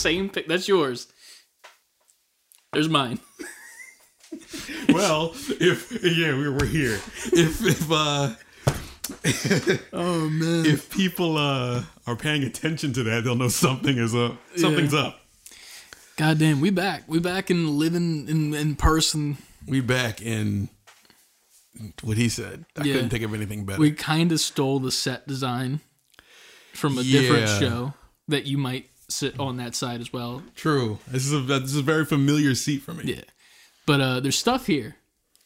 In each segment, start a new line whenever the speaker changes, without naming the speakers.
same pic. That's yours. There's mine.
well, if yeah, we we're here. If if uh
Oh man.
if people uh are paying attention to that, they'll know something is up. Something's
Yeah.
up.
Goddamn, we back. We back in living in in person.
We back in what he said. I
Yeah.
couldn't think of anything better.
We kind of stole the set design from a different show that you might sit on that side as well.
True. This is a this is a very familiar seat for me.
Yeah. But uh there's stuff here.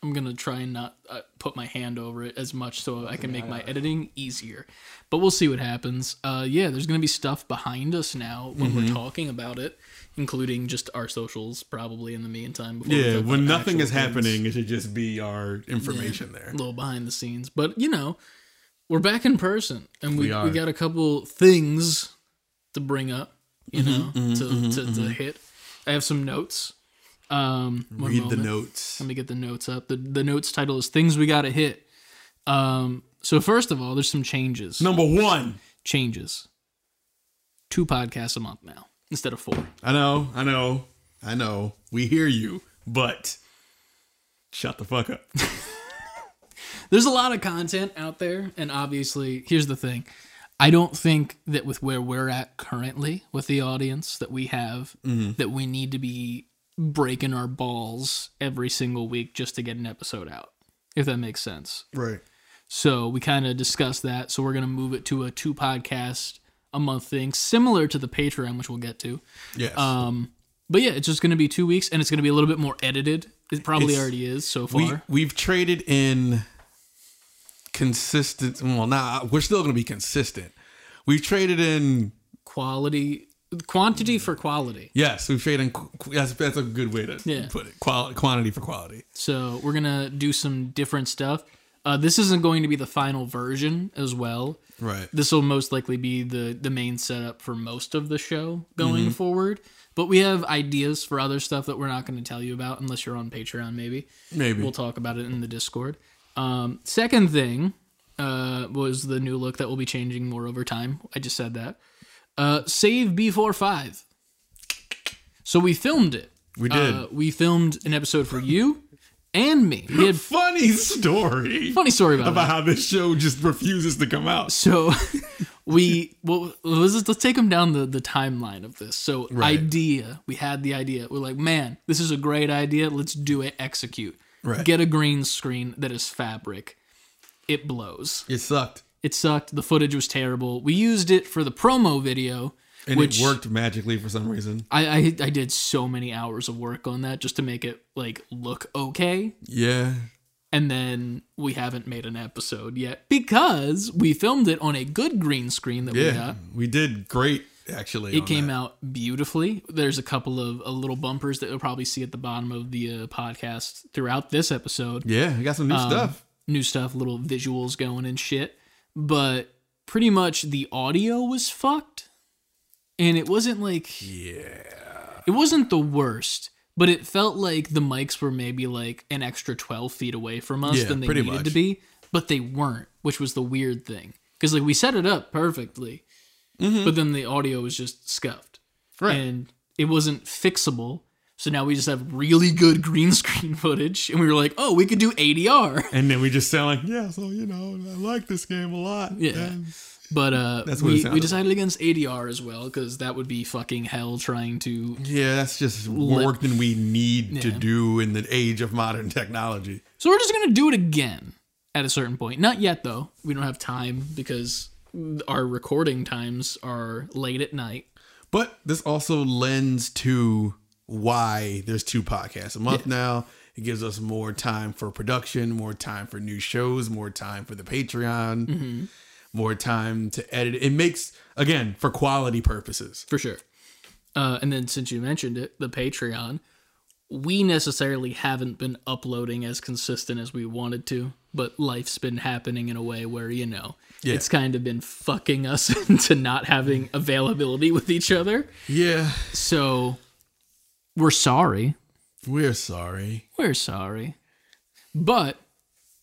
I'm going to try and not uh, put my hand over it as much so I can make my editing easier. But we'll see what happens. Uh yeah, there's going to be stuff behind us now when
Mm-hmm.
we're talking about it, including just our socials probably in the meantime before
Yeah, when nothing is
things.
happening, it should just be our information there.
a little behind the scenes. But you know, we're back in person, and we
We
we, got a couple things to bring up. You
Mm-hmm,
know, to to, to hit. I have some notes. Um,
Read the notes.
Let me get the notes up. the The notes title is "Things We Gotta Hit." Um, so first of all, there's some changes.
Number one.
Changes. Two podcasts a month now instead of four.
I know, I know, I know. We hear you, but shut the fuck up.
there's a lot of content out there and obviously here's the thing i don't think that with where we're at currently with the audience that we have that we need to be breaking our balls every single week just to get an episode out if that makes sense.
Right.
so we kind of discussed that so we're going to move it to a two podcast a month thing similar to the patreon which we'll get to.
Yes.
um but yeah it's just going to be two weeks and it's going to be a little bit more edited. It probably
It's-
already is so far.
we we've traded in consistent. Well, nah, we're still going to be consistent. We've traded in.
quality quantity for quality
Yes, we've traded in. That's that's a good way to
Yeah.
put it. Qual, quantity for quality.
so we're gonna do some different stuff uh, this isn't going to be the final version as well
Right.
this will most likely be the the main setup for most of the show going
Mm-hmm.
forward but we have ideas for other stuff that we're not going to tell you about unless you're on patreon maybe
Maybe.
we'll talk about it in the discord um, second thing uh, was the new look that will be changing more over time i just said that uh, save b45 so we filmed it
we did.
uh, we filmed an episode for you and me. We had
Funny story
funny story about,
about how this show just refuses to come out.
So we well let's just, let's take them down the the timeline of this. So
Right.
idea, we had the idea. We're like, man, this is a great idea. Let's do it. Execute.
Right.
Get a green screen that is fabric. It blows.
It sucked,
It sucked. The footage was terrible. We used it for the promo video,
and
which
it worked magically for some reason.
I, I I did so many hours of work on that just to make it like look okay.
Yeah.
and then we haven't made an episode yet because we filmed it on a good green screen that we
Yeah.
got.
We did great. Actually,
It came out beautifully. There's a couple of uh, little bumpers that you'll probably see at the bottom of the uh, podcast throughout this episode.
Yeah, we got some new
Um,
stuff.
New stuff, little visuals going and shit. But pretty much the audio was fucked. And it wasn't like
Yeah.
it wasn't the worst, but it felt like the mics were maybe like an extra 12 feet away from us
Yeah,
than they needed
much.
to be, but they weren't, which was the weird thing. Because like we set it up perfectly, but then the audio was just scuffed.
Mm-hmm. Right.
And it wasn't fixable. So now we just have really good green screen footage, and we were like, "Oh, we could do ADR."
And then we just sound like, yeah, so you know, I like this game a lot.
Yeah.
And
But uh, we, we decided against ADR as well because that would be fucking hell trying to
yeah, that's just more work than we need to do in the age of modern technology.
So we're just gonna do it again at a certain point. Not yet though. We don't have time because our recording times are late at night.
But this also lends to why there's two podcasts a month now. It gives us more time for production, more time for new shows, more time for the Patreon,
Mm-hmm.
more time to edit. It makes again for quality purposes.
For sure. Uh, and then since you mentioned it, the Patreon, we necessarily haven't been uploading as consistent as we wanted to, but life's been happening in a way where, you know,
Yeah.
it's kind of been fucking us into not having availability with each other.
Yeah,
So we're sorry.
we're sorry.
We're sorry. But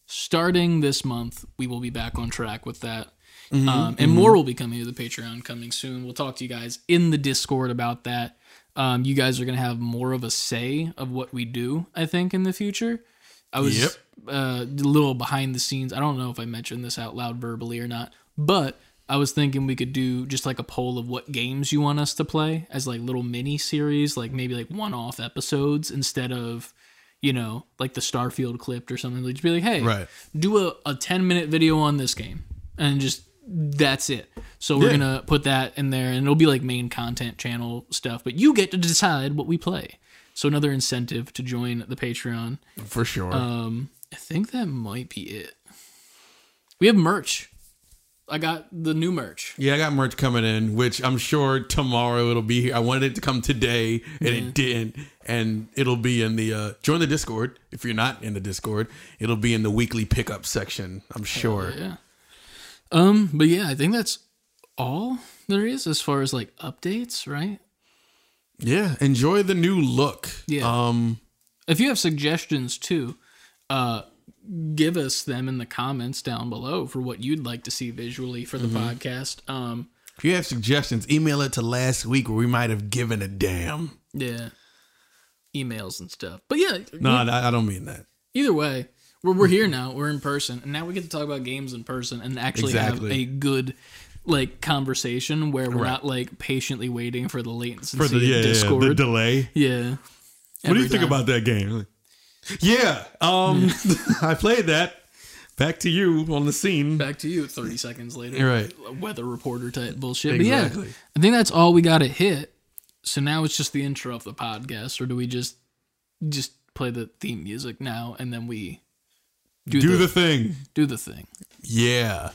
starting this month, we will be back on track with that. um, and more will be coming to the Patreon coming soon. We'll talk to you guys in the Discord about that. Um, you guys are gonna have more of a say of what we do. I think in the future. I was
Yep.
uh, a little behind the scenes. I don't know if I mentioned this out loud verbally or not, but I was thinking we could do just like a poll of what games you want us to play as like little mini series, like maybe like one off episodes instead of, you know, like the Starfield clipped or something. Like just be like, hey,
Right.
do a, a 10 minute video on this game and just that's it. So we're
Yeah.
gonna put that in there and it'll be like main content channel stuff, but you get to decide what we play. So another incentive to join the Patreon.
For sure.
Um, I think that might be it. We have merch. I got the new merch.
yeah, I got merch coming in, which I'm sure tomorrow it'll be here. I wanted it to come today, and it didn't. And it'll be in the uh, join the Discord. If you're not in the Discord, it'll be in the weekly pickup section. I'm sure.
Yeah. Um, but yeah, I think that's all there is as far as like updates, right?
Yeah, enjoy the new look.
Yeah.
Um,
If you have suggestions too, uh give us them in the comments down below for what you'd like to see visually for the podcast. Um
if you have suggestions, email it to last week where we might have given a damn.
yeah. Emails and stuff. But yeah,
No, I, I don't mean that.
either way, we're, we're here now. We're in person, and now we get to talk about games in person and actually have a good like conversation where we're
Right.
not like patiently waiting for the latency
For the yeah, yeah,
Discord.
the delay.
Yeah.
What do you think
time.
about that game? Yeah, um, I played that. Back to you on the scene.
Back to you 30 seconds later.
You're right.
Weather reporter type bullshit.
Exactly.
But yeah, I think that's all we got to hit. So now it's just the intro of the podcast, or do we just just play the theme music now and then we do,
Do
the,
the thing.
do the thing?
Yeah.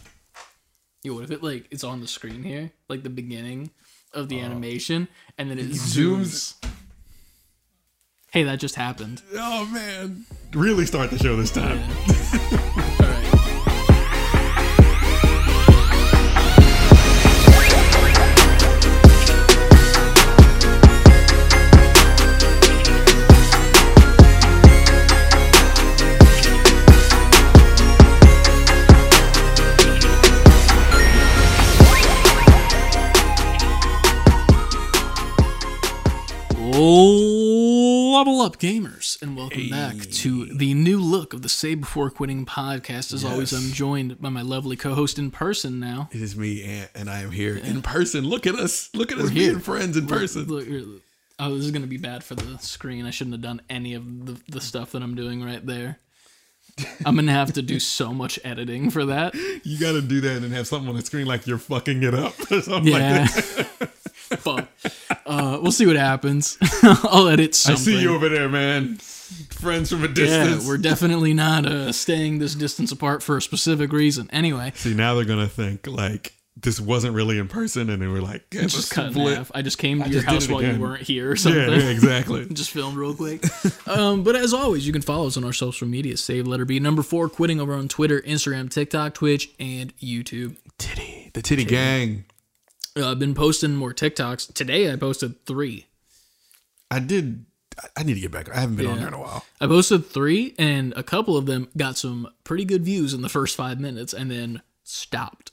Yo, what if it like it's on the screen here, like the beginning of the oh. animation, and then it
zooms.
zooms. Hey, that just happened.
Oh man. Really start the show this time.
All Level up, gamers, and welcome back to the new look of the Save Before Quitting podcast. As always, I'm joined by my lovely co-host in person now.
It is me, Ant, and I am here in person. Look at us. Look at us
here.
being friends in person.
Look, here- oh, this is gonna be bad for the screen. I shouldn't have done any of the, the stuff that I'm doing right there. I'm gonna have to do so much editing for that.
You got to do that and have something on the screen like you're fucking it up or something
Yeah.
like that.
Fuck. Uh, we'll see what happens. I'll edit
I
something.
see you over there, man. Friends from a distance.
Yeah, we're definitely not uh, staying this distance apart for a specific reason. Anyway,
see, now they're gonna think like this wasn't really in person, and they were like, yeah,
just
let's
cut in half. I just came to your
just
house
it
while you weren't here or something.
yeah, exactly.
just filmed real quick. um, but as always, you can follow us on our social media. Save letter B number four quitting over on Twitter, Instagram, TikTok, Twitch, and YouTube.
Titty, the titty gang.
Uh, I've been posting more TikToks. Today I posted three.
I did. I- need to get back. I haven't been on
Yeah.
there in a while.
I posted three, and a couple of them got some pretty good views in the first five minutes, and then stopped.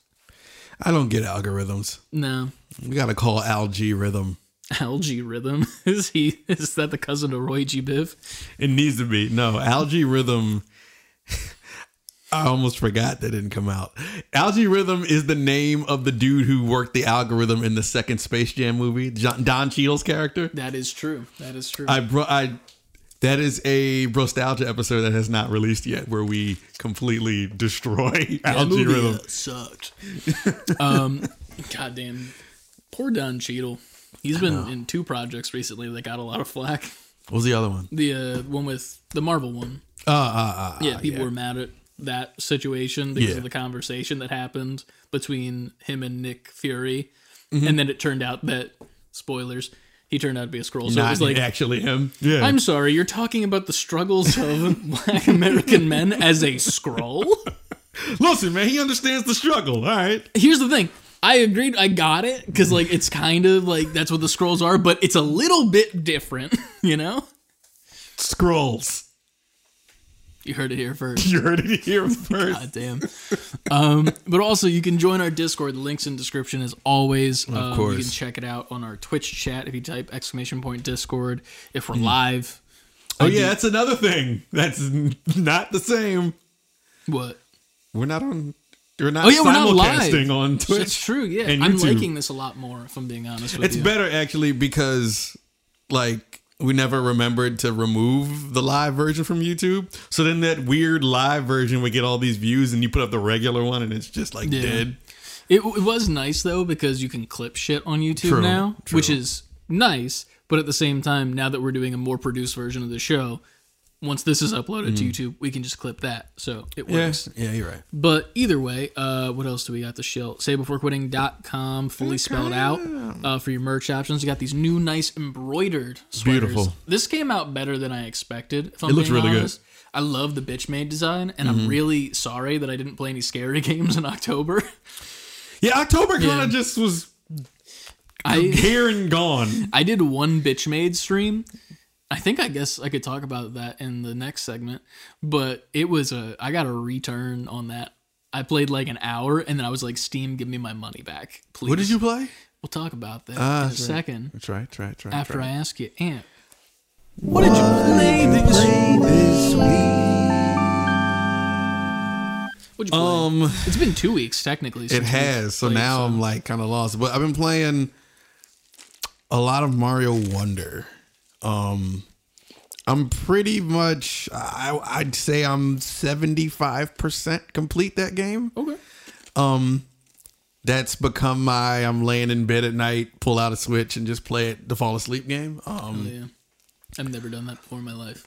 I don't get algorithms.
No,
We gotta call algae rhythm.
Algae Rhythm is he? Is that the cousin of Roy G. Biv?
It needs to be no algae rhythm. I almost forgot that didn't come out. Algae Rhythm is the name of the dude who worked the algorithm in the second Space Jam movie, John, Don Cheadle's character.
That is true. That is true.
I bro, I that is a nostalgia episode that has not released yet, where we completely destroy
that
Algae Rhythm.
sucked. um, goddamn, poor Don Cheadle. He's been in two projects recently that got a lot of flack.
What was the other one?
The uh, one with the Marvel one.
Uh, uh, uh,
Yeah, people were mad at that situation because
Yeah.
of the conversation that happened between him and Nick Fury,
Mm-hmm.
and then it turned out that spoilers. He turned out to be a Skrull. So it was like,
actually him. Yeah,
I'm sorry, you're talking about the struggles of black American men as a Skrull?
listen, man. He understands the struggle. All right.
Here's the thing. I agreed. I got it because like it's kind of like that's what the Skrulls are, but it's a little bit different, you know.
Skrulls.
You heard it here first.
You heard it here first.
God damn. Um, but also, you can join our Discord. The link's in the description as always. Of um,
course.
You can check it out on our Twitch chat if you type exclamation point Discord. If we're live.
Oh
I
yeah,
do-
that's another thing. That's not the same.
What?
We're not on. We're not
Oh, yeah, we're not
simulcasting
live.
on Twitch.
That's true, yeah.
and
I'm liking this a lot more, if I'm being honest with
It's
you.
better actually because like we never remembered to remove the live version from YouTube. So then that weird live version would get all these views and you put up the regular one and it's just like
Yeah.
dead.
It, it was nice though because you can clip shit on YouTube
True,
now,
true.
which is nice. But at the same time, now that we're doing a more produced version of the show, once this is uploaded to YouTube, we can just clip that. So it works.
Yeah, yeah you're right.
But either way, uh, what else do we got to show? SaveBeforeQuitting.com, fully spelled out uh, for your merch options. You got these new, nice embroidered sweaters.
Beautiful.
This came out better than I expected.
It looks really good.
I love the bitch made design, and
Mm-hmm.
I'm really sorry that I didn't play any scary games in October.
Yeah, October kind of
Yeah.
just was
I
here and gone.
I did one bitch made stream. I think I guess I could talk about that in the next segment, but it was a I got a return on that. I played like an hour and then I was like, Steam, give me my money back, please.
What did you play?
We'll talk about that
Ah,
in a
right.
second
That's right, that's right, that's right.
after
that's
I ask you, Ant. What did you play this What'd you play?
Um,
it's been two weeks technically.
it has. So
played,
now I'm like kind of lost. But I've been playing a lot of Mario Wonder. Um, I'm pretty much. I, I'd say I'm 75 percent complete that game.
okay.
Um, That's become my. I'm laying in bed at night, pull out a Switch, and just play it to fall asleep game. Um,
Yeah, I've never done that before in my life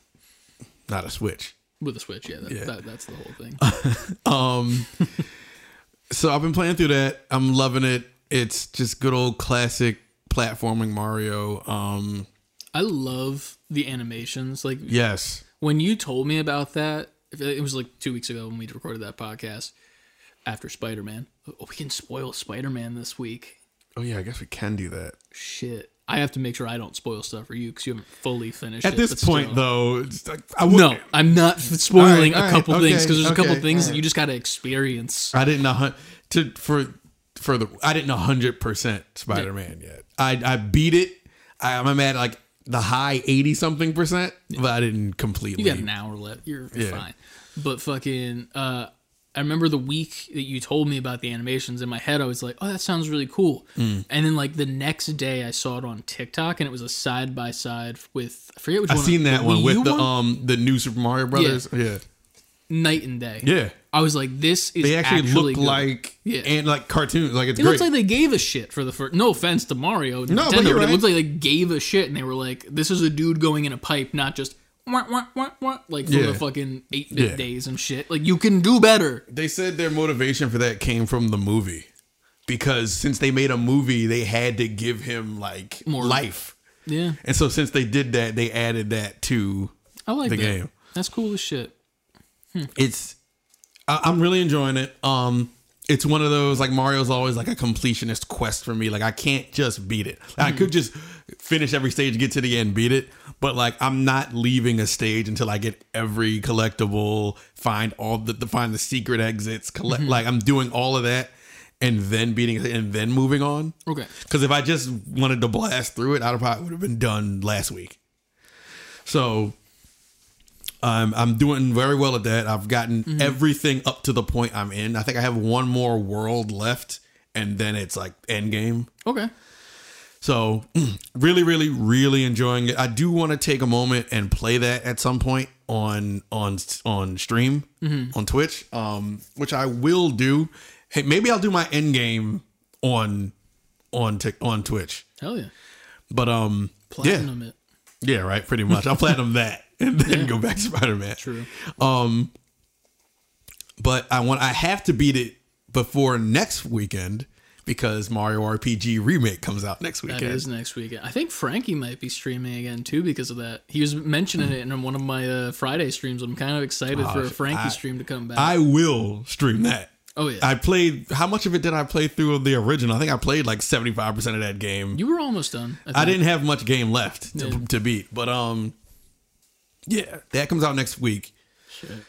not a Switch.
with a Switch. Yeah, that,
Yeah.
That, that's the whole thing.
Um, so I've been playing through that. I'm loving it. It's just good old classic platforming Mario. Um,
I love the animations. Like
yes,
when you told me about that, it was like two weeks ago when we recorded that podcast after Spider Man. Oh, we can spoil Spider Man this week.
Oh yeah, I guess we can do that.
Shit, I have to make sure I don't spoil stuff for you because you haven't fully finished.
At
it,
this point,
still.
though, it's like, I
no, I'm not spoiling
right,
a couple
right,
things because
okay,
there's a couple things
all
that you just got to experience.
I didn't know to for for the I didn't hundred percent Spider Man yet. I I beat it. I, I'm a man at like the high eighty something percent, but I didn't completely.
You got an hour left. You're, you're
Yeah.
fine. But fucking, uh, I remember the week that you told me about the animations. In my head, I was like, "Oh, that sounds really cool."
Mm.
And then, like the next day, I saw it on TikTok, and it was a side by side with I forget which
I
one.
seen that one with the
one?
um the new Super Mario Brothers. Yeah,
night and day.
yeah.
I was like, "This is
They actually, look
good.
like
Yeah.
and like cartoons. Like it's
It
great.
looks like they gave a shit for the first. No offense to Mario,
No,
Nintendo,
but
but it looks like they gave a shit, and they were like, "This is a dude going in a pipe, not just." Wah, wah, wah, wah, like from
Yeah.
the fucking eight bit
Yeah.
days and shit. Like you can do better.
They said their motivation for that came from the movie because since they made a movie, they had to give him like
More-
life.
Yeah,
And so since they did that, they added that to
I like
the
that.
game.
That's cool as shit.
It's I, I'm really enjoying it. Um it's one of those like Mario's always like a completionist quest for me. Like I can't just beat it. I could just finish every stage, get to the end, beat it. But like I'm not leaving a stage until I get every collectible, find all the, the find the secret exits, collect like I'm doing all of that and then beating it and then moving on.
Okay.
Because if I just wanted to blast through it, I'd probably would have been done last week. So I'm I'm doing very well at that. I've gotten everything up to the point I'm in. I think I have one more world left, and then it's like end game.
Okay.
So really, really, really enjoying it. I do want to take a moment and play that at some point on on on stream on Twitch, um, which I will do. Hey, maybe I'll do my end game on on Tik on Twitch.
Hell yeah.
But um,
Platinum it.
yeah, yeah, right. Pretty much. I'll platinum that and then go back to Spider Man.
True.
Um, but I want I have to beat it before next weekend because Mario RPG remake comes out next
That
weekend.
is next weekend. I think Frankie might be streaming again too because of that. He was mentioning it in one of my uh, Friday streams. I'm kind of excited for a Frankie
I-
stream to come back.
I will stream that.
oh yeah.
I played. How much of it did I play through of the original? I think I played like seventy five percent of that game.
you were almost done.
I didn't have much game left to,
Yeah.
to beat, but um, yeah, that comes out next week.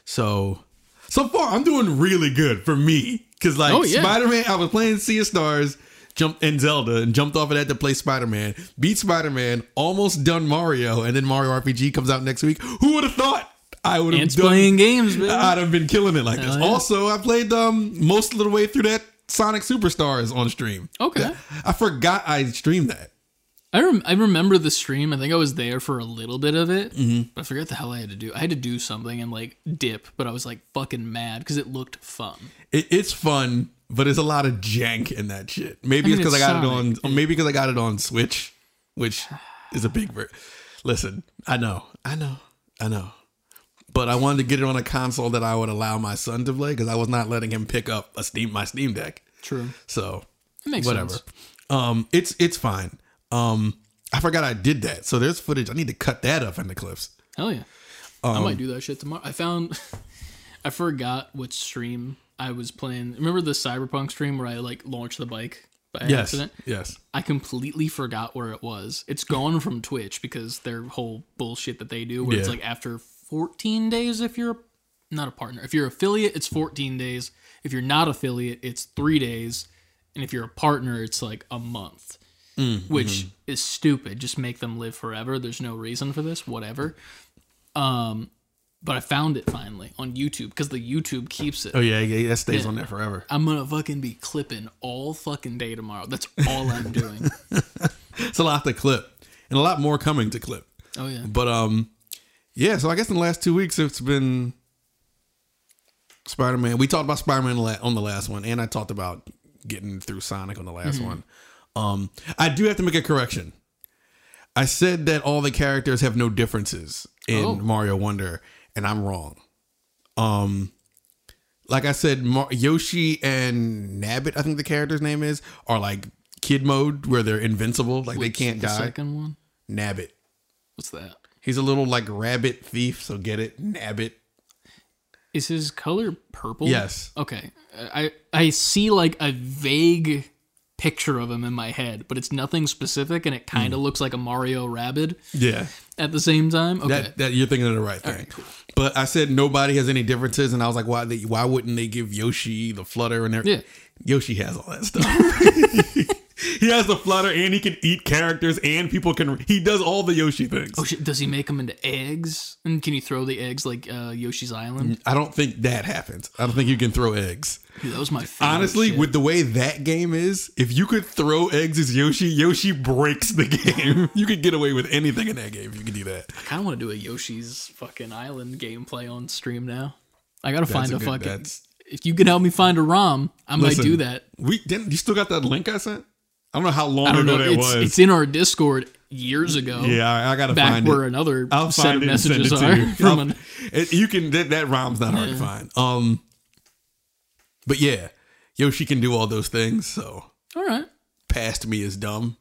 So so far I'm doing really good for me because like
Oh, yeah.
Spider Man, I was playing Sea of Stars. Jumped in Zelda and jumped off of that to play Spider Man. Beat Spider Man, almost done Mario, and then Mario RPG comes out next week. Who would have thought I would have done
playing games, man.
I'd have been killing it like this.
Yeah.
Also, I played um most of the way through that Sonic Superstars on stream.
Okay.
I forgot I streamed that.
I rem- I remember the stream. I think I was there for a little bit of it,
Mm-hmm.
but I forgot the hell I had to do. I had to do something and like dip, but I was like fucking mad because it looked fun.
It, it's fun, but there's a lot of jank in that shit. Maybe
I mean,
it's because I got
Sonic.
it on. Maybe because I got it on Switch, which is a big. Ver- Listen, I know, I know, I know. But I wanted to get it on a console that I would allow my son to play because I was not letting him pick up a Steam my Steam Deck.
True.
So
It makes
whatever.
sense.
Um, it's it's fine. Um, I forgot I did that. So there's footage. I need to cut that up in the clips.
Hell yeah.
Um,
I might do that shit tomorrow. I found I forgot which stream I was playing. Remember the Cyberpunk stream where I like launched the bike by
Yes,
accident?
yes.
I completely forgot where it was. It's gone from Twitch because their whole bullshit that they do where it's like after 14 days if you're not a partner. If you're affiliate, it's 14 days. If you're not affiliate, it's 3 days. And if you're a partner, it's like a month. Which is stupid. Just make them live forever. There's no reason for this, whatever. Um but I found it finally on YouTube because the YouTube keeps it.
Oh yeah, yeah. That stays on there forever.
I'm gonna fucking be clipping all fucking day tomorrow. That's all I'm doing.
It's a lot to clip, and a lot more coming to clip.
Oh yeah.
But um, yeah. So I guess in the last two weeks it's been Spider Man. We talked about Spider Man on the last one, and I talked about getting through Sonic on the last one. Um, I do have to make a correction. I said that all the characters have no differences in
Oh.
Mario Wonder, and I'm wrong. Um, like I said, Mar- Yoshi and Nabbit, I think the character's name is, are like kid mode where they're invincible, like they can't
the
die.
Second one.
Nabbit.
What's that?
He's a little like rabbit thief, so get it, Nabbit.
Is his color purple?
Yes.
Okay. I I see like a vague picture of him in my head, but it's nothing specific, and it kind of hmm. looks like a Mario rabbit
Yeah,
at the same time. Okay.
that that you're thinking of the right thing.
right, cool.
But I said nobody has any differences, and I was like, why? They, why wouldn't they give Yoshi the flutter and everything?
Yeah.
Yoshi has all that stuff. he has the flutter, and he can eat characters, and people can. He does all the Yoshi things.
oh shit! Does he make them into eggs? And can you throw the eggs like uh, Yoshi's Island?
I don't think that happens. I don't think you can throw eggs.
Dude, that was my favorite.
Honestly,
shit.
with the way that game is, if you could throw eggs as Yoshi, Yoshi breaks the game. you could get away with anything in that game if you could do that.
I kind of want to do a Yoshi's fucking Island gameplay on stream now. I gotta find
a
a,
good-
fucking. If you can help me find a ROM, I might
Listen,
do that.
We didn't. You still got that link I sent? I don't know how long ago
know.
that
It's,
was.
it's in our Discord years ago.
yeah, I, I gotta
back
find
where
it.
another
I'll
set of
it and send
messages are
you.
from an,
it- you can that, that rhyme's not hard to find. Um, but yeah, Yoshi can do all those things. So
all right.
past me is dumb,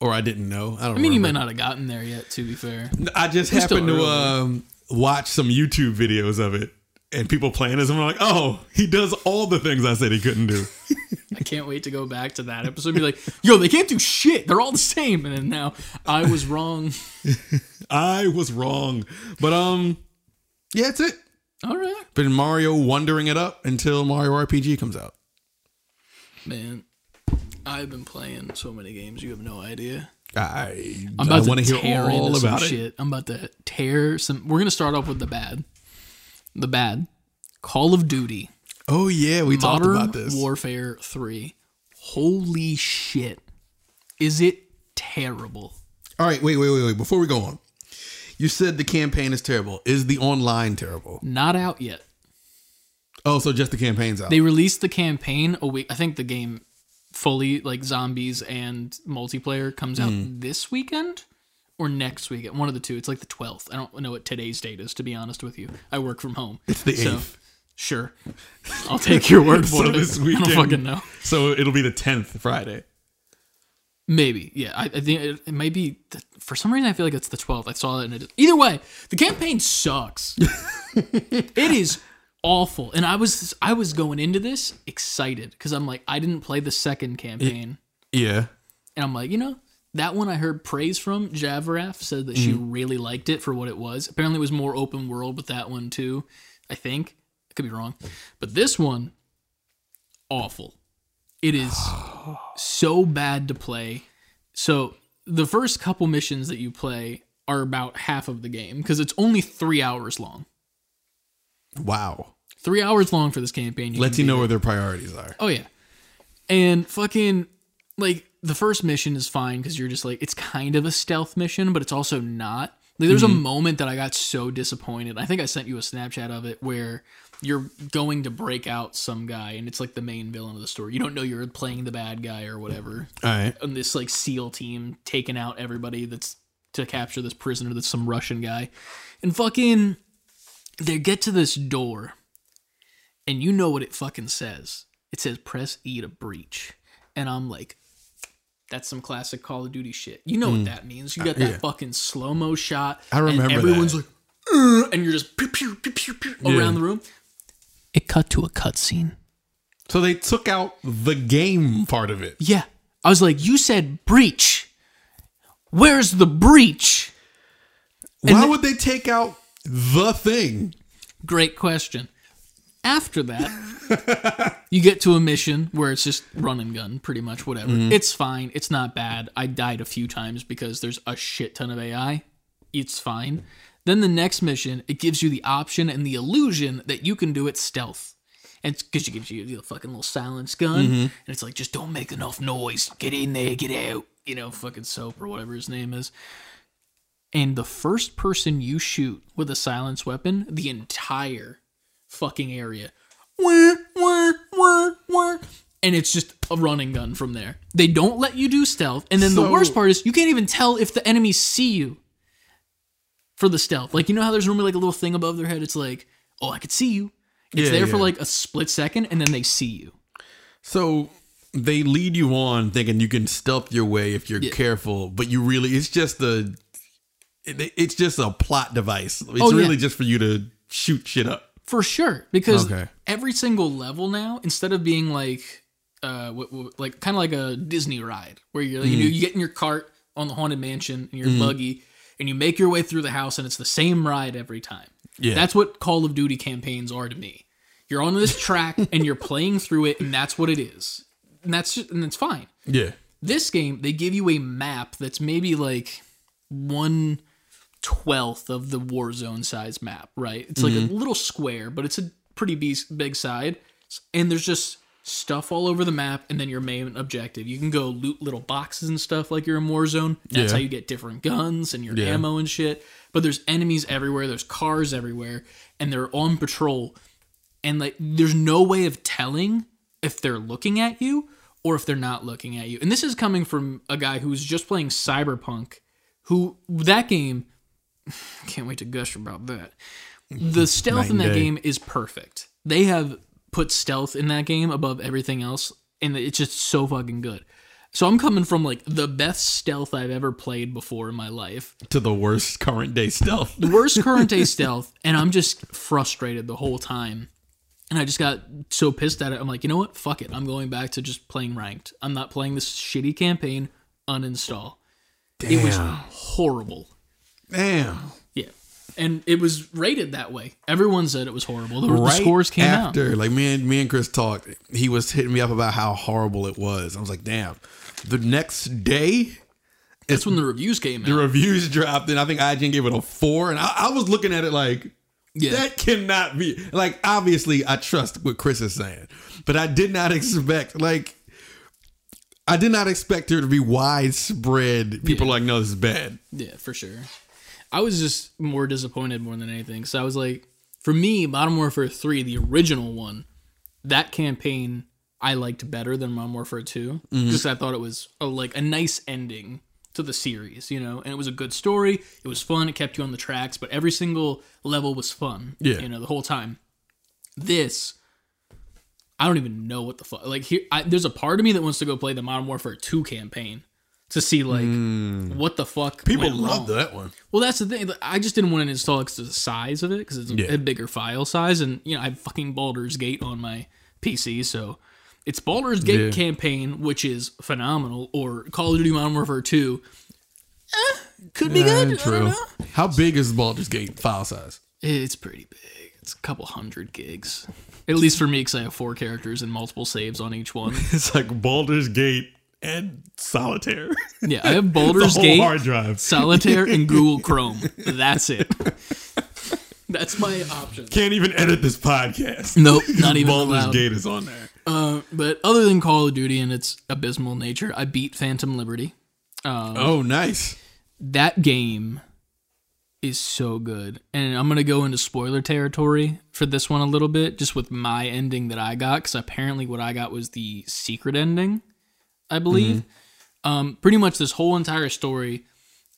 or I didn't know. I don't. Know.
I mean, you
remember.
might not have gotten there yet. To be fair,
I just
We're
happened to um, watch some YouTube videos of it and people playing as him. I'm like, oh, he does all the things I said he couldn't do.
I can't wait to go back to that episode. and Be like, yo, they can't do shit. They're all the same. And then now I was wrong.
I was wrong, but um, yeah, that's it.
All right,
Been Mario wondering it up until Mario RPG comes out.
man. I've been playing so many games. You have no idea.
I
I'm
I
about
want
to
hear all about it.
shit. I'm about to tear some. We're gonna start off with the bad. The bad. Call of Duty.
Oh yeah, we talked about this.
Warfare 3. Holy shit. Is it terrible?
All right, wait, wait, wait, wait. Before we go on, you said the campaign is terrible. Is the online terrible?
Not out yet.
Oh, so just the campaign's out.
They released the campaign a week. I think the game fully, like zombies and multiplayer, comes out
Hmm.
this weekend or next weekend. One of the two. It's like the 12th. I don't know what today's date is, to be honest with you. I work from home.
it's the
So,
eighth.
sure. I'll take your word for
So
it.
this
I
weekend-
don't fucking know.
So it'll be the tenth Friday.
Maybe, yeah. I, I think it, it might be. The, for some reason, I feel like it's the 12th. I saw it, and it. Either way, the campaign sucks. it is awful, and I was I was going into this excited because I'm like I didn't play the second campaign,
Yeah.
and I'm like you know That one I heard praise from. Javraf said that she mm. really liked it for what it was. Apparently, it was more open world with that one too. I think I could be wrong, but this one, awful. It is so bad to play. So the first couple missions that you play are about half of the game because it's only three hours long.
Wow.
Three hours long for this campaign.
Lets
can
you know where their priorities are.
Oh yeah, and fucking like the first mission is fine because you're just like it's kind of a stealth mission, but it's also not. Like, there's a mm-hmm. moment that I got so disappointed. I think I sent you a Snapchat of it where you're going to break out some guy, and it's like the main villain of the story. You don't know you're playing the bad guy or whatever.
All right.
And this like SEAL team taking out everybody that's to capture this prisoner that's some Russian guy, and fucking they get to this door, and you know what it fucking says. It says press E to breach, and I'm like. That's some classic Call of Duty shit. You know what that means. You got that
Hmm. Uh, yeah.
fucking slow mo shot.
I remember
and everyone's
that.
like, and you're just pew, pew, pew, pew, pew,
Yeah.
around the room. It cut to a cutscene.
So they took out the game part of it.
Yeah. I was like, you said breach. Where's the breach?
Why would they take out the thing?
Great question. After that, you get to a mission where it's just run and gun, pretty much whatever. Mm-hmm. It's fine. It's not bad. I died a few times because there's a shit ton of AI. It's fine. Then the next mission, it gives you the option and the illusion that you can do it stealth. And because it gives you the fucking little silence gun, mm-hmm. and it's like, just don't make enough noise. Get in there, get out. You know, fucking soap or whatever his name is. And the first person you shoot with a silence weapon, the entire fucking area. And it's just a running gun from there. They don't let you do stealth. And then the worst part is you can't even tell if the enemies see you for the stealth. Like, you know how there's normally like a little thing above their head? It's like, oh, I could see you. It's
Yeah,
there for like a split second and then they see you.
So they lead you on thinking you can stealth your way if you're careful, but you really it's just a it- it's just a plot device. It's
Oh, yeah.
really just for you to shoot shit up.
For sure, because
Okay.
every single level now, instead of being like, uh, what, what, like kind of like a Disney ride, where you're you, know,
Mm-hmm.
you get in your cart on the haunted mansion in your buggy, and you make your way through the house, and it's the same ride every time.
Yeah.
that's what Call of Duty campaigns are to me. You're on this track and you're playing through it, and that's what it is, and that's just, and it's fine.
Yeah.
This game, they give you a map that's maybe like one twelfth of the Warzone size map, right? It's like a mm-hmm. little square, but it's a pretty big side. And there's just stuff all over the map, and then your main objective. You can go loot little boxes and stuff like you're in Warzone. That's
Yeah.
how you get different guns and your
Yeah.
ammo and shit. But there's enemies everywhere, there's cars everywhere, and they're on patrol. And like there's no way of telling if they're looking at you or if they're not looking at you. And this is coming from a guy who's just playing Cyberpunk, who that game can't wait to gush about that. Mm-hmm. The stealth in that
day.
game is perfect. They have put stealth in that game above everything else, and it's just so fucking good. So I'm coming from like the best stealth I've ever played before in my life
To the worst current day stealth.
the worst current day stealth, and I'm just frustrated the whole time. And I just got so pissed at it. I'm like, you know what? Fuck it. I'm going back to just playing ranked. I'm not playing this shitty campaign. Uninstall. It was horrible.
Damn.
Yeah. And it was rated that way. Everyone said it was horrible. The, the scores came out.
after, like me and me and Chris talked. He was hitting me up about how horrible it was. I was like, damn. The next day,
That's when the reviews came
the
out.
reviews dropped, and I think IGN gave it a four. And I, I was looking at it like,
Yeah.
that cannot be. Like, obviously, I trust what Chris is saying, but I did not expect like. I did not expect there to be widespread. People
Yeah.
like, no, this is bad.
Yeah, for sure. I was just more disappointed more than anything. So I was like, for me, Modern Warfare 3, the original one, that campaign I liked better than Modern Warfare 2. Mm-hmm. Just I thought it was a, like a nice ending to the series, you know, and it was a good story. It was fun. It kept you on the tracks, but every single level was fun,
Yeah.
you know, the whole time. This, I don't even know what the fuck. Like, here, I, there's a part of me that wants to go play the Modern Warfare 2 campaign to see, like, what the fuck.
People
went
loved
wrong.
that one.
Well, that's the thing. I just didn't want to install it because of the size of it, because it's a,
Yeah.
a bigger file size, and you know I have fucking Baldur's Gate on my PC, so It's Baldur's Gate
Yeah.
campaign, which is phenomenal, or Call of Duty Modern Warfare 2. Eh, could be good. I don't
True.
know.
How big is Baldur's Gate file size?
It's pretty big. It's a couple hundred gigs. At least for me, because I have four characters and multiple saves on each one.
It's like Baldur's Gate and Solitaire.
Yeah, I have Baldur's
whole
Gate,
hard drive.
Solitaire, and Google Chrome. That's it. That's my option.
Can't even edit this podcast.
Nope, not even
Baldur's
allowed.
Gate is on there.
Uh, but other than Call of Duty and its abysmal nature, I beat Phantom Liberty.
oh, nice.
That game is so good. And I'm going to go into spoiler territory for this one a little bit, just with my ending that I got, because apparently what I got was the secret ending, I believe. Um, pretty much this whole entire story,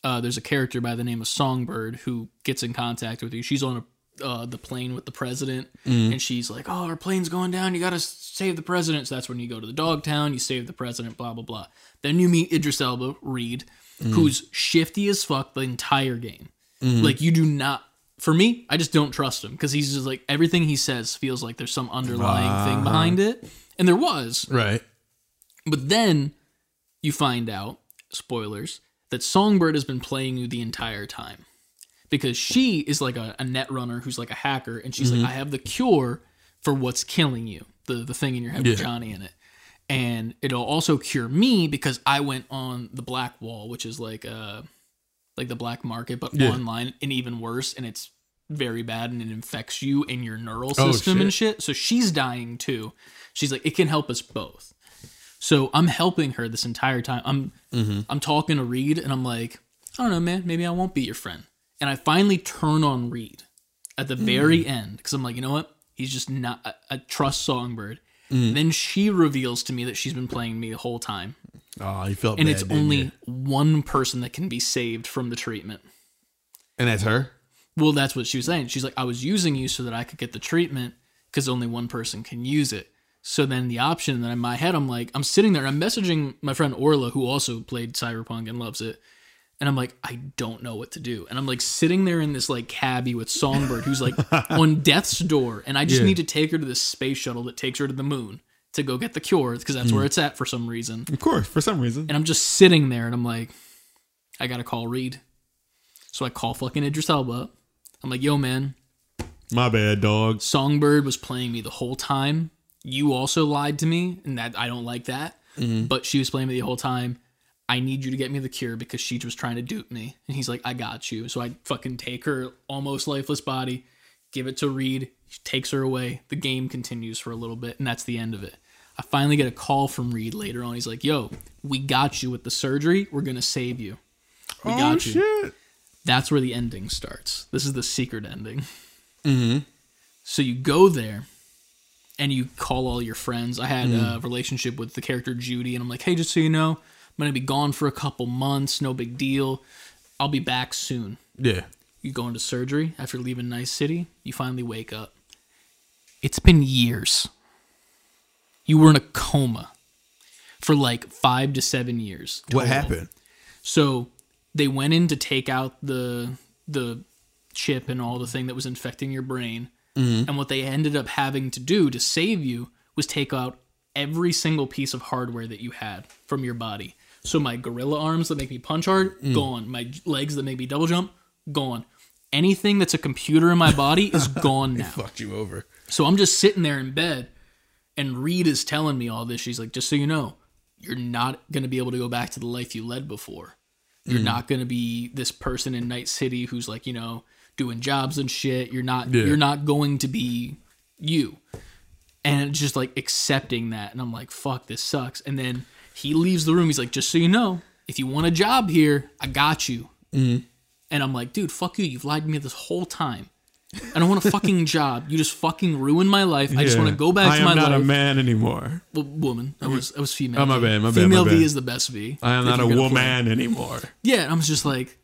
uh, there's a character by the name of Songbird who gets in contact with you. She's on a uh, the plane with the president, and she's like, "Oh, our plane's going down. You got to save the president." So that's when you go to the dog town. You save the president. Blah blah blah. Then you meet Idris Elba, Reed, who's shifty as fuck the entire game. Like you do not. For me, I just don't trust him because he's just like everything he says feels like there's some underlying thing behind it, and there was.
Right.
But then you find out, spoilers, that Songbird has been playing you the entire time. Because she is like a, a net runner who's like a hacker, and she's like, I have the cure for what's killing you, the, the thing in your head with Johnny in it. And it'll also cure me because I went on the black wall, which is like uh like the black market, but
Yeah.
online and even worse, and it's very bad and it infects you and your neural
Oh,
system and shit. So she's dying too. She's like, it can help us both. So I'm helping her this entire time. I'm
Mm-hmm.
I'm talking to Reed and I'm like, I don't know, man, maybe I won't be your friend. And I finally turn on Reed at the
Mm.
very end because I'm like, you know what? He's just not I, I trust Songbird.
Mm.
Then she reveals to me that she's been playing me the whole time.
Oh, you felt
And
bad,
it's only
you?
one person that can be saved from the treatment.
And that's her?
Well, that's what she was saying. She's like, I was using you so that I could get the treatment because only one person can use it. So then the option that in my head, I'm like, I'm sitting there, I'm messaging my friend Orla, who also played Cyberpunk and loves it. And I'm like, I don't know what to do. And I'm like sitting there in this like cabbie with Songbird, who's like on death's door. And I just
Yeah.
need to take her to this space shuttle that takes her to the moon to go get the cure because that's where mm. it's at for some reason.
Of course, for some reason.
And I'm just sitting there and I'm like, I gotta call Reed. So I call fucking Idris Elba. up. I'm like, yo, man,
My bad, dog.
Songbird was playing me the whole time. You also lied to me, and that I don't like that. But she was playing me the whole time. I need you to get me the cure because she was trying to dupe me. And he's like, I got you. So I fucking take her almost lifeless body, give it to Reed. He takes her away. The game continues for a little bit, and that's the end of it. I finally get a call from Reed later on. He's like, Yo, we got you with the surgery. We're gonna save you. We
oh,
got you
shit.
that's where the ending starts. This is the secret ending. Mm-hmm. So you go there and you call all your friends. I had hmm. a relationship with the character Judy, and I'm like, hey, just so you know, I'm going to be gone for a couple months. No big deal. I'll be back soon.
Yeah.
You go into surgery after leaving Night City. You finally wake up. It's been years. You were in a coma for like five to seven years.
What happened?
So they went in to take out the the chip and all the thing that was infecting your brain. Mm-hmm. And what they ended up having to do to save you was take out every single piece of hardware that you had from your body. So my gorilla arms that make me punch hard, mm. gone. My legs that make me double jump, gone. Anything that's a computer in my body is gone now.
Fucked you over.
So I'm just sitting there in bed, and Reed is telling me all this. She's like, just so you know, you're not going to be able to go back to the life you led before. You're mm. not going to be this person in Night City who's like, you know, doing jobs and shit. You're not.
Yeah.
You're not going to be you. And just like accepting that, and I'm like, fuck, this sucks. And then he leaves the room. He's like, just so you know, if you want a job here, I got you. Mm-hmm. And I'm like, dude, fuck you. You've lied to me this whole time. I don't want a fucking job. You just fucking ruined my life. I just want to go back
I
to my life.
I am not a man anymore.
Well, woman. I mm-hmm. was I was female.
Oh, my bad, my bad,
Female
my
V is the best V.
I am not a
you're play.
woman anymore.
Yeah, and I was just like,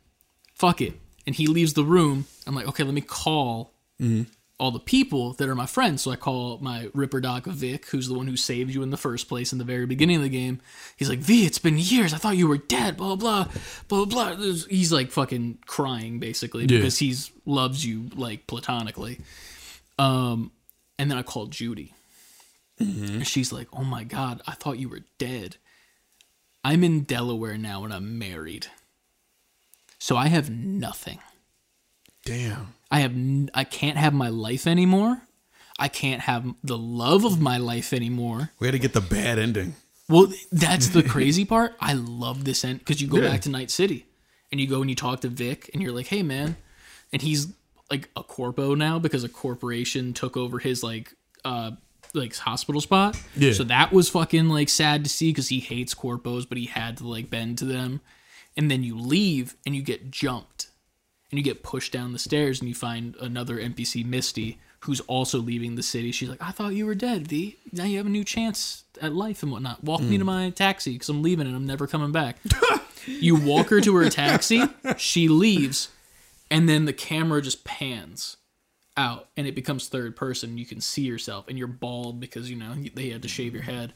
fuck it. And he leaves the room. I'm like, okay, let me call
Mm-hmm.
all the people that are my friends. So I call my Ripper Doc Vic, who's the one who saved you in the first place in the very beginning of the game. He's like, V, it's been years. I thought you were dead. Blah blah blah blah. blah. He's like fucking crying basically because he's loves you like platonically. Um, and then I called Judy. And she's like, "Oh my god, I thought you were dead. I'm in Delaware now and I'm married. So I have nothing.
Damn.
I have n- I can't have my life anymore. I can't have the love of my life anymore.
We had to get the bad ending.
Well, that's the crazy part. I love this end because you go
Yeah.
back to Night City and you go and you talk to Vic and you're like, "Hey, man," and he's like a corpo now because a corporation took over his like uh like hospital spot.
Yeah.
So that was fucking like sad to see because he hates corpos, but he had to like bend to them. And then you leave and you get jumped and you get pushed down the stairs and you find another NPC, Misty, who's also leaving the city. She's like, I thought you were dead, V. Now you have a new chance at life and whatnot. Walk me hmm. to my taxi because I'm leaving and I'm never coming back. you walk her to her taxi, she leaves, and then the camera just pans out and it becomes third person. You can see yourself and you're bald because, you know, they had to shave your head.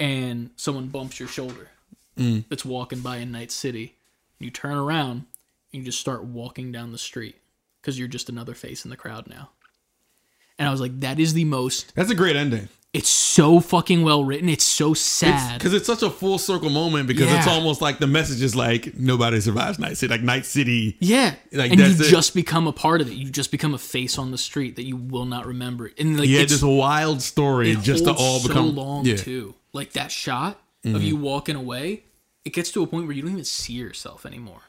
And someone bumps your shoulder hmm. that's walking by in Night City. You turn around you just start walking down the street because you're just another face in the crowd now. And I was like, that is the most.
That's a great ending.
It's so fucking well written. It's so sad.
Because it's, such a full circle moment because it's almost like the message is like nobody survives Night City. Like Night City.
yeah,
Like,
and you
it.
just become a part of it. You just become a face on the street that you will not remember. And like, it's,
this wild story just to all become.
so long
yeah. Mm-hmm.
too. Like that shot of you walking away, it gets to a point where you don't even see yourself anymore,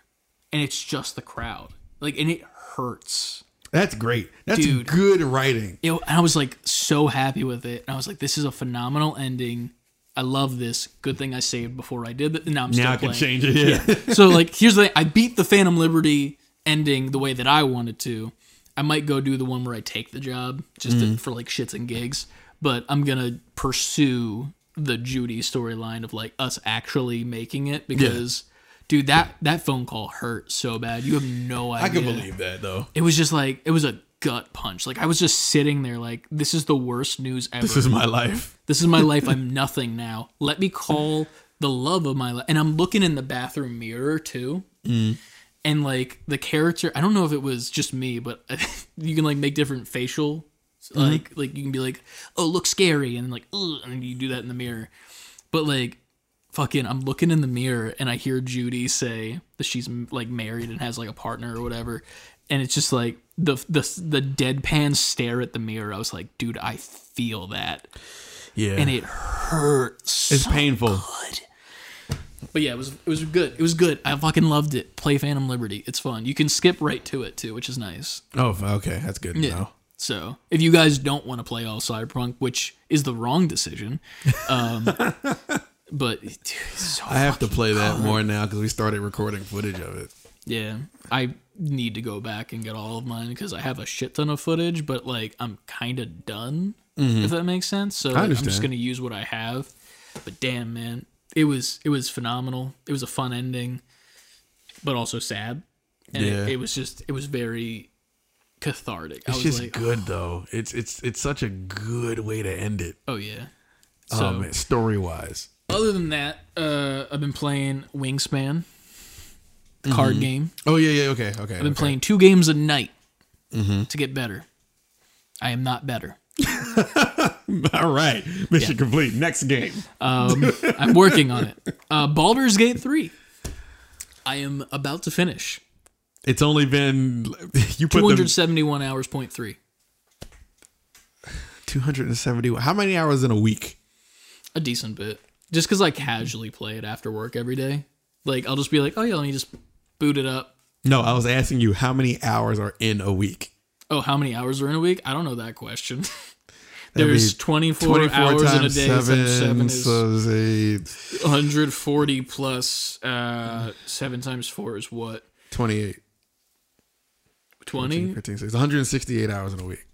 and it's just the crowd. Like, and it hurts.
That's great. That's
Dude.
good writing.
and I was like so happy with it. And I was like, this is a phenomenal ending. I love this. Good thing I saved before I did that. Now I'm still
Now I can
playing.
change it. Yeah.
so like, here's the thing. I beat the Phantom Liberty ending the way that I wanted to. I might go do the one where I take the job just to, mm-hmm. for like shits and gigs. But I'm gonna pursue the Judy storyline of like us actually making it because. Dude, that, that phone call hurt so bad. You have no idea.
I can believe that though.
It was just like it was a gut punch. Like I was just sitting there like this is the worst news ever.
This is my life.
This is my life. I'm nothing now. Let me call the love of my life. And I'm looking in the bathroom mirror too. Mm. And like the character, I don't know if it was just me, but you can like make different facial mm-hmm. like like you can be like, "Oh, look scary." And like, Ugh, and you do that in the mirror. But like fucking I'm looking in the mirror and I hear Judy say that she's like married and has like a partner or whatever. And it's just like the the the deadpan stare at the mirror. I was like, dude, I feel that
Yeah.
and it hurts.
it's painful.
good. But yeah, it was it was good. It was good. I fucking loved it. Play Phantom Liberty. It's fun. You can skip right to it too, which is nice.
Oh, okay. That's good.
Yeah.
Yeah.
So if you guys don't want to play all Cyberpunk, which is the wrong decision, um, but dude, so
I have to play that more now because we started recording footage of it.
Yeah, I need to go back and get all of mine because I have a shit ton of footage, but like I'm kind of done. Mm-hmm. If that makes sense. So like, I'm just gonna use what I have. But damn, man, it was it was phenomenal. It was a fun ending, but also sad. And
Yeah.
it, it was just it was very cathartic. I
It's
was
just
like,
good though. It's it's it's such a good way to end it.
oh yeah. Oh, so
oh man, story wise.
Other than that, uh, I've been playing Wingspan, the card game.
Oh yeah, yeah. Okay, okay.
I've been playing two games a night to get better. I am not better.
All right, mission complete. Next game.
Um, I'm working on it. Uh, Baldur's Gate 3. I am about to finish.
It's only been you put the
271 hours, point three.
270. How many hours in a week?
A decent bit. Just because I casually play it after work every day. Like, I'll just be like, oh, yeah, let me just boot it up.
No, I was asking you how many hours are in a week.
Oh, how many hours are in a week? I don't know that question. There's
be
24, hours in a day. Seven, seven is
so it's
140 plus uh, 7 times 4 is what?
28.
20?
15, 16, 168 hours in a week.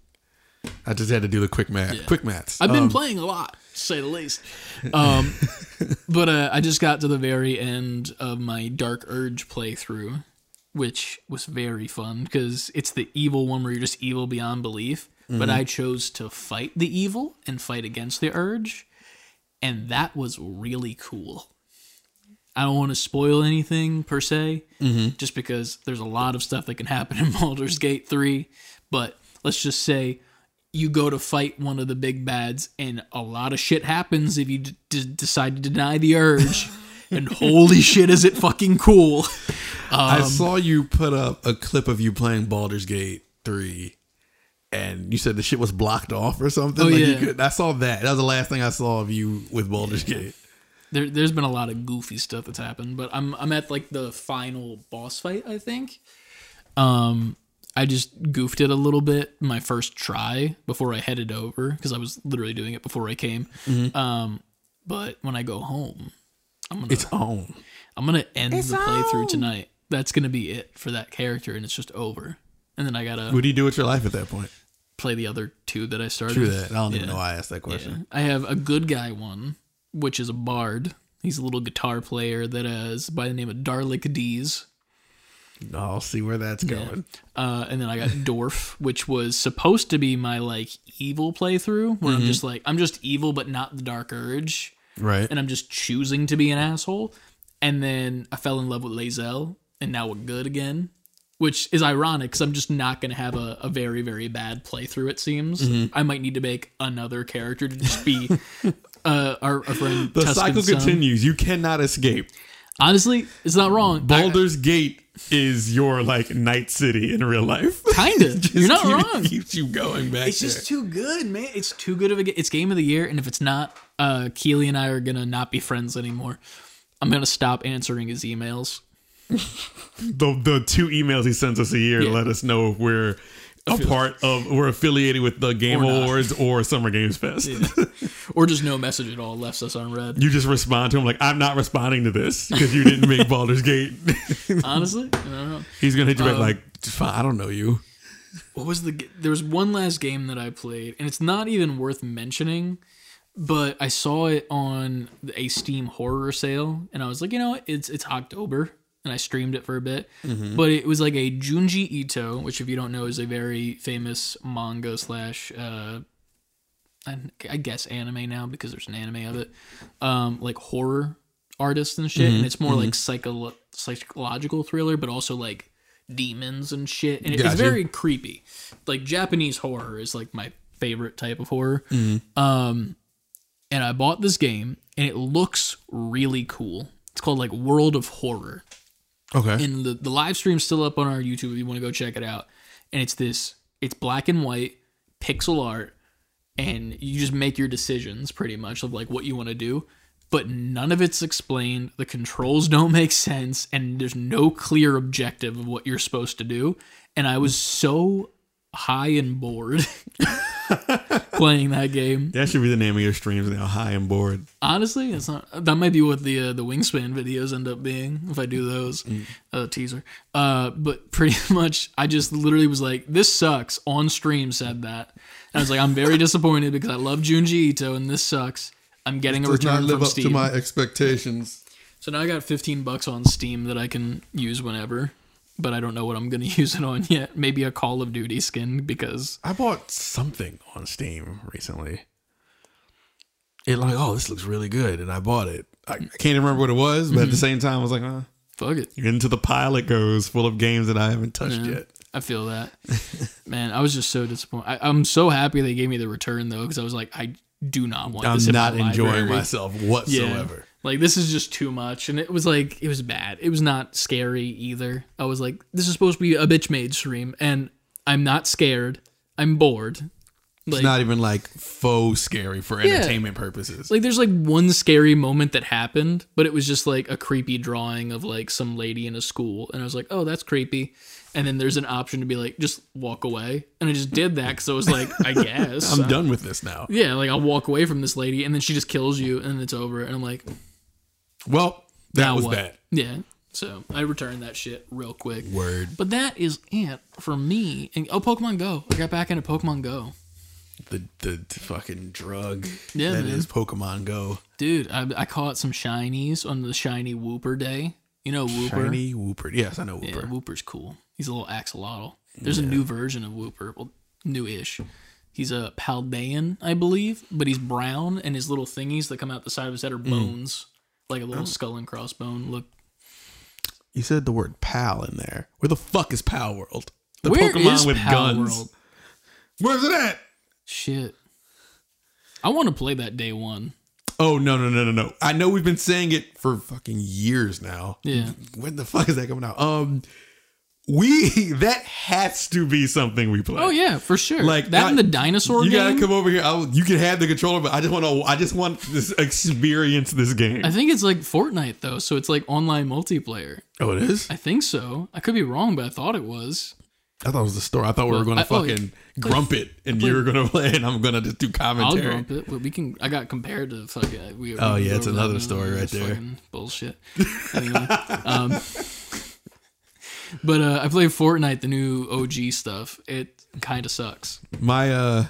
I just had to do the quick math. Quick maths.
I've been
Um,
playing a lot, say the least. Um, but uh, I just got to the very end of my Dark Urge playthrough, which was very fun because it's the evil one where you're just evil beyond belief. But I chose to fight the evil and fight against the urge, and that was really cool. I don't want to spoil anything per se, just because there's a lot of stuff that can happen in Baldur's Gate 3. But let's just say you go to fight one of the big bads, and a lot of shit happens if you d- d- decide to deny the urge. and holy shit, is it fucking cool!
I
Um,
saw you put up a clip of you playing Baldur's Gate 3 and you said the shit was blocked off or something.
Oh,
like you
yeah.
could, I saw that. That was the last thing I saw of you with Baldur's Gate.
there, there's been a lot of goofy stuff that's happened, but I'm I'm at like the final boss fight, I think. Um, I just goofed it a little bit my first try before I headed over because I was literally doing it before I came. Um, but when I go home, I'm gonna
It's on.
I'm gonna end the playthrough tonight. That's gonna be it for that character, and it's just over. And then I gotta
What do you do with your life at that point?
play the other two that I started.
True that. I don't even know why I asked that question.
I have a good guy one, which is a bard. He's a little guitar player that is by the name of Darlik Dees.
I'll see where that's going.
Uh, and then I got Dwarf, which was supposed to be my like evil playthrough, where I'm just like I'm just evil but not the dark urge,
Right.
and I'm just choosing to be an asshole. And then I fell in love with Lae'zel, and now we're good again, which is ironic because I'm just not going to have a, a very very bad playthrough. It seems
Mm-hmm.
I might need to make another character to just be uh, our, our friend.
the
Tuscan
cycle
son.
continues. You cannot escape.
Honestly, it's not wrong.
Baldur's Gate is your like night city in real life.
Kinda. You're not
keep-
wrong.
Keeps you going back
It's
there.
just too good, man. It's too good of a game. It's game of the year, and if it's not, uh, Keighley and I are gonna not be friends anymore. I'm gonna stop answering his emails.
the the two emails he sends us a year
Yeah.
let us know if we're a part of we're affiliated with the Game
Or.
Awards or Summer Games Fest.
Or just no message at all, left us unread.
You just respond to him like I'm not responding to this because you didn't make Baldur's Gate.
Honestly, I don't know.
He's gonna hit you back
Um,
like I don't know you.
What was the? There was one last game that I played, and it's not even worth mentioning. But I saw it on a Steam horror sale, and I was like, you know, what? it's it's October, and I streamed it for a bit. But it was like a Junji Ito, which, if you don't know, is a very famous manga slash, uh, I, guess anime now because there's an anime of it, um, like horror artist and shit, and it's more like psycho psychological thriller, but also like demons and shit, and it- it's very creepy. Like Japanese horror is like my favorite type of horror. Um, and I bought this game, and it looks really cool. It's called like World of Horror,
Okay.
and the the live stream's still up on our YouTube if you want to go check it out. And it's this, it's black and white pixel art, and you just make your decisions pretty much of like what you want to do. But none of it's explained. The controls don't make sense, and there's no clear objective of what you're supposed to do. And I was so high and bored playing that game.
that should be the name of your streams now. High and bored.
Honestly, it's not. That might be what the uh, the wingspan videos end up being if I do those uh, teaser. Uh, but pretty much, I just literally was like, "This sucks." On stream, said that. And I was like, "I'm very disappointed because I love Junji Ito, and this sucks." I'm getting a return from Steam.
to my expectations.
so now I got 15 bucks on Steam that I can use whenever, but I don't know what I'm gonna use it on yet. Maybe a Call of Duty skin because
I bought something on Steam recently. It like, oh, this looks really good, and I bought it. I, can't remember what it was, but at the same time, I was like, uh,
fuck it.
into the pile it goes, full of games that I haven't touched
Yeah.
yet.
I feel that. Man, I was just so disappointed. I, I'm so happy they gave me the return though, because I was like, I do not want
I'm not
my
enjoying
library.
myself whatsoever.
Like this is just too much, and it was like it was bad. It was not scary either. I was like, this is supposed to be a bitch made stream, and I'm not scared. I'm bored. Like,
It's not even like faux scary for entertainment purposes.
like there's like one scary moment that happened, but it was just like a creepy drawing of like some lady in a school, and I was like, oh, that's creepy. And then there's an option to be like, just walk away, and I just did that because I was like, I guess
I'm done with this now.
Yeah, like I'll walk away from this lady, and then she just kills you, and it's over, and I'm like,
Well, that
now
was
what?
bad.
Yeah. So I returned that shit real quick.
Word.
But that is it for me. And, oh, Pokemon Go. I got back into Pokemon Go.
The the fucking drug
Yeah,
that
man.
is Pokemon Go.
Dude, I, I caught some shinies on the shiny Wooper day. You know Wooper?
Shiny Wooper. Yes, I know
Yeah,
Wooper.
Wooper's cool. He's a little axolotl. There's a new version of Wooper. Well, new-ish. He's a Paldean, I believe, but he's brown, and his little thingies that come out the side of his head are mm. bones, like a little skull and crossbone. Look,
You said the word pal in there. Where the fuck is Palworld? The
Where is
with
Pal
guns.
World?
Where's it at?
Shit. I want to play that day one.
Oh no no no no no! I know we've been saying it for fucking years now.
Yeah.
When the fuck is that coming out? Um, we that has to be something we play.
Oh yeah, for sure.
Like,
that
I-
and the dinosaur
You
game.
gotta come over here. I'll, you can have the controller, but I just want to. I just want this experience this game.
I think it's like Fortnite though, so it's like online multiplayer.
oh, it is.
I think so. I could be wrong, but I thought it was.
I thought it was the store. I thought we were going to
oh,
fucking grump it, and you were going to play, and I'm going to just do commentary.
I'll grump it, but we can. I got compared to fucking. We,
Oh, yeah, it's another story right there.
fucking Bullshit. Anyway, um, but uh, I played Fortnite, the new OG stuff. It kind of sucks.
My uh,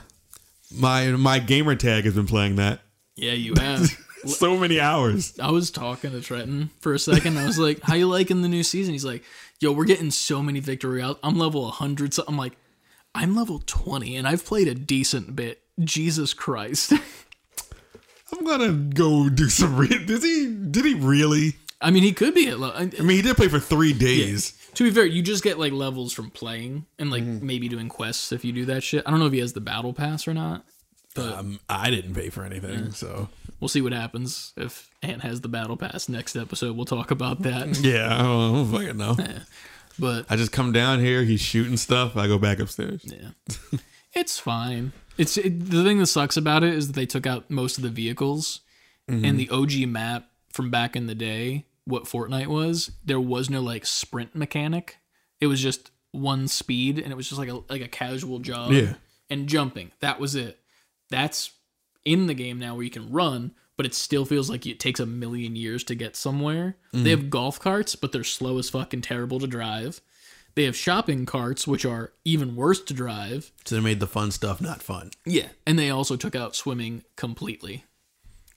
my my gamer tag has been playing that
Yeah, you have.
so many hours.
I was talking to Trenton for a second. I was like, "How you liking the new season?" He's like, "Yo, we're getting so many victory out. I'm level 100." So I'm like, "I'm level 20, and I've played a decent bit." Jesus Christ!
I'm gonna go do some. Re- did he? Did he really?
I mean, he could be at. level.
I mean, he did play for three days.
To be fair, you just get like levels from playing and like
Mm-hmm.
maybe doing quests if you do that shit. I don't know if he has the battle pass or not.
Um, I didn't pay for anything, so
We'll see what happens if Ant has the battle pass next episode. We'll talk about that.
yeah, I don't, I don't fucking know.
But
I just come down here. He's shooting stuff. I go back upstairs.
yeah, it's fine. It's it, the thing that sucks about it is that they took out most of the vehicles
Mm-hmm.
and the OG map from back in the day. What Fortnite was, there was no like sprint mechanic. It was just one speed, and it was just like a like a casual jog.
Yeah.
and jumping. That was it. That's in the game now where you can run, but it still feels like it takes a million years to get somewhere. Mm-hmm. They have golf carts, but they're slow as fucking terrible to drive. They have shopping carts, which are even worse to drive.
So they made the fun stuff not fun
Yeah, and they also took out swimming completely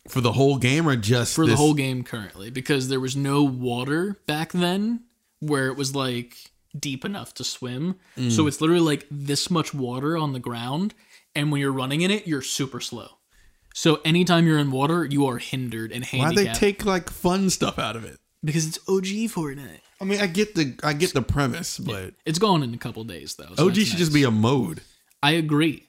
for the whole game, or just
for the whole game currently because there was no water back then where it was like deep enough to swim. Mm. So it's literally like this much water on the ground and when you're running in it, you're super slow. So anytime you're in water, you are hindered and
Why they take like fun stuff out of it?
because it's OG Fortnite.
I mean, I get the I get the premise, but
It's gone in a couple days though. so
OG should just be a mode.
I agree.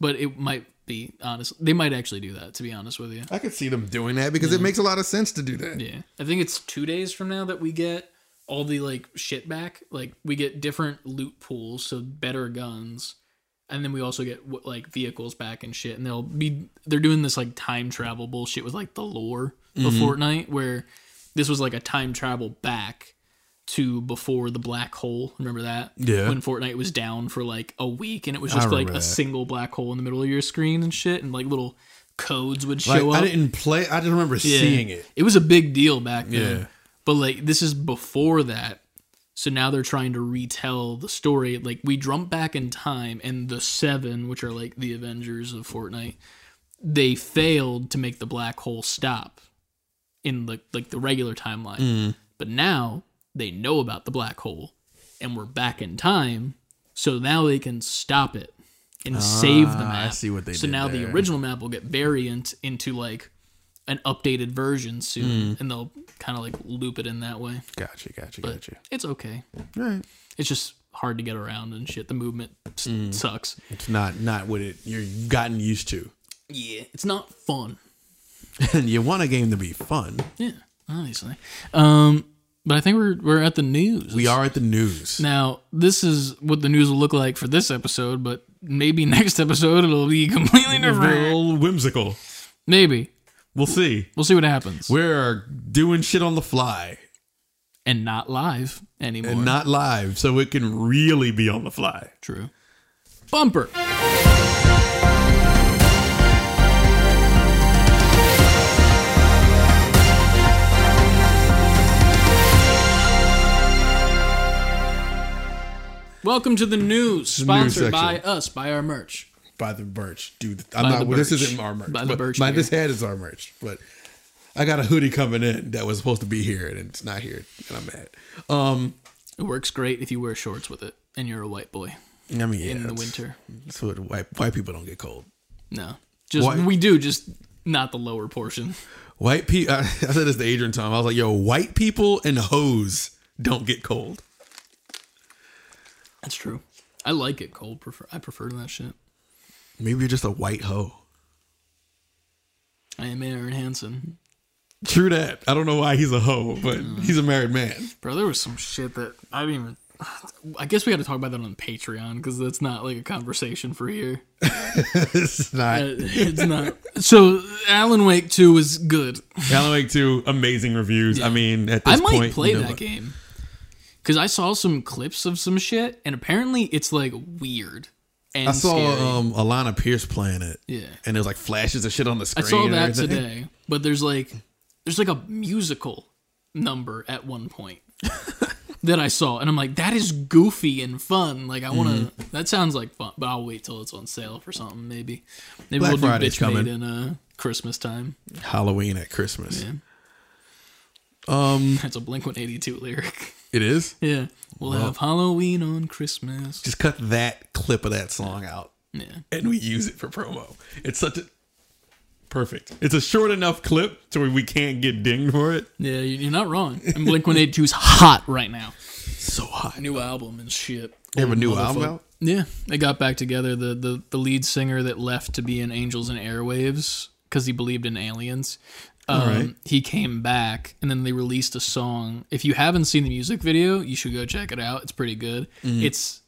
But it might be honest. They might actually do that to be honest with you.
I could see them doing that because it makes a lot of sense to do that.
Yeah. I think it's two days from now that we get all the like shit back. Like we get different loot pools, so better guns. And then we also get like vehicles back and shit. And they'll be they're doing this like time travel bullshit with like the lore of mm-hmm. Fortnite, where this was like a time travel back to before the black hole. Remember that?
Yeah.
When Fortnite was down for like a week and it was just like
remember
a single black hole in the middle of your screen and shit, and like little codes would
Like
up.
I didn't play. I just remember
Yeah.
seeing it.
It was a big deal back then.
Yeah.
But like this is before that. So now they're trying to retell the story. Like we jump back in time and the seven, which are like the Avengers of Fortnite, they failed to make the black hole stop in the like the regular timeline.
Mm.
But now they know about the black hole and we're back in time. So now they can stop it and save the
Ah, I
map.
see what they
so now the original map will get variant into like an updated version soon,
Mm.
and they'll kind of like loop it in that way.
Gotcha, gotcha,
But
gotcha.
it's okay.
Right.
It's just hard to get around and shit. The movement s-
Mm.
sucks.
It's not not what it you're gotten used to,
Yeah, it's not fun.
and you want a game to be fun.
Yeah, obviously. Um, but I think we're we're at the news.
We are at the news.
now. This is what the news will look like for this episode, but maybe next episode it'll be completely different.
little whimsical.
Maybe
We'll see.
we'll see what happens.
We're doing shit on the fly
and not live anymore.
and not live, so it can really be on the fly.
True. Bumper. Welcome to the news, sponsored by us, by our merch.
By the merch, dude. I'm
By
not. well, this isn't our merch.
By the birch
My this hat is our merch, but I got a hoodie coming in that was supposed to be here and it's not here, and I'm mad. Um,
It works great if you wear shorts with it and you're a white boy
I mean, yeah,
in the winter.
so white white people don't get cold.
No, just
White-
we do, just not the lower portion.
White people. I, I said this to Adrian Tom. I was like, yo, white people and hoes don't get cold.
That's true. I like it cold. Prefer I prefer that shit.
Maybe you're just a white hoe.
I am Aaron Hansen.
True that. I don't know why he's a hoe, but he's a married man.
Bro, there was some shit that I didn't even. I guess we got to talk about that on Patreon because that's not like a conversation for here.
it's not.
Uh, it's not. So Alan Wake Two was good.
Alan Wake 2, amazing reviews. I mean, at this
I might
point,
play
you know,
that game because I saw some clips of some shit, and apparently it's like weird. And
I saw
scary.
um, Alana Pierce playing it.
Yeah.
And there's like flashes of shit on the screen.
I
saw
that today, but there's like there's like a musical number at one point that I saw, and I'm like, that is goofy and fun. Like I want to.
Mm-hmm.
That sounds like fun, but I'll wait till it's on sale for something. Maybe maybe
Black
we'll do
Friday's
bitch
coming.
made in uh, Christmas time.
Halloween at Christmas.
Yeah.
Um,
That's a Blink 182 lyric.
It is.
yeah, we'll have Halloween on Christmas.
Just cut that clip of that song out,
Yeah,
and we use it for promo. It's such a perfect. It's a short enough clip to where we can't get dinged for it.
yeah, you- you're not wrong. And Blink 182 is hot right now.
So hot.
New album and shit.
They have a new album out.
Yeah, they got back together. The the the lead singer that left to be in Angels and Airwaves because he believed in aliens. Um,
Alright.
He came back, and then they released a song. If you haven't seen the music video, you should go check it out. It's pretty good.
Mm-hmm.
It's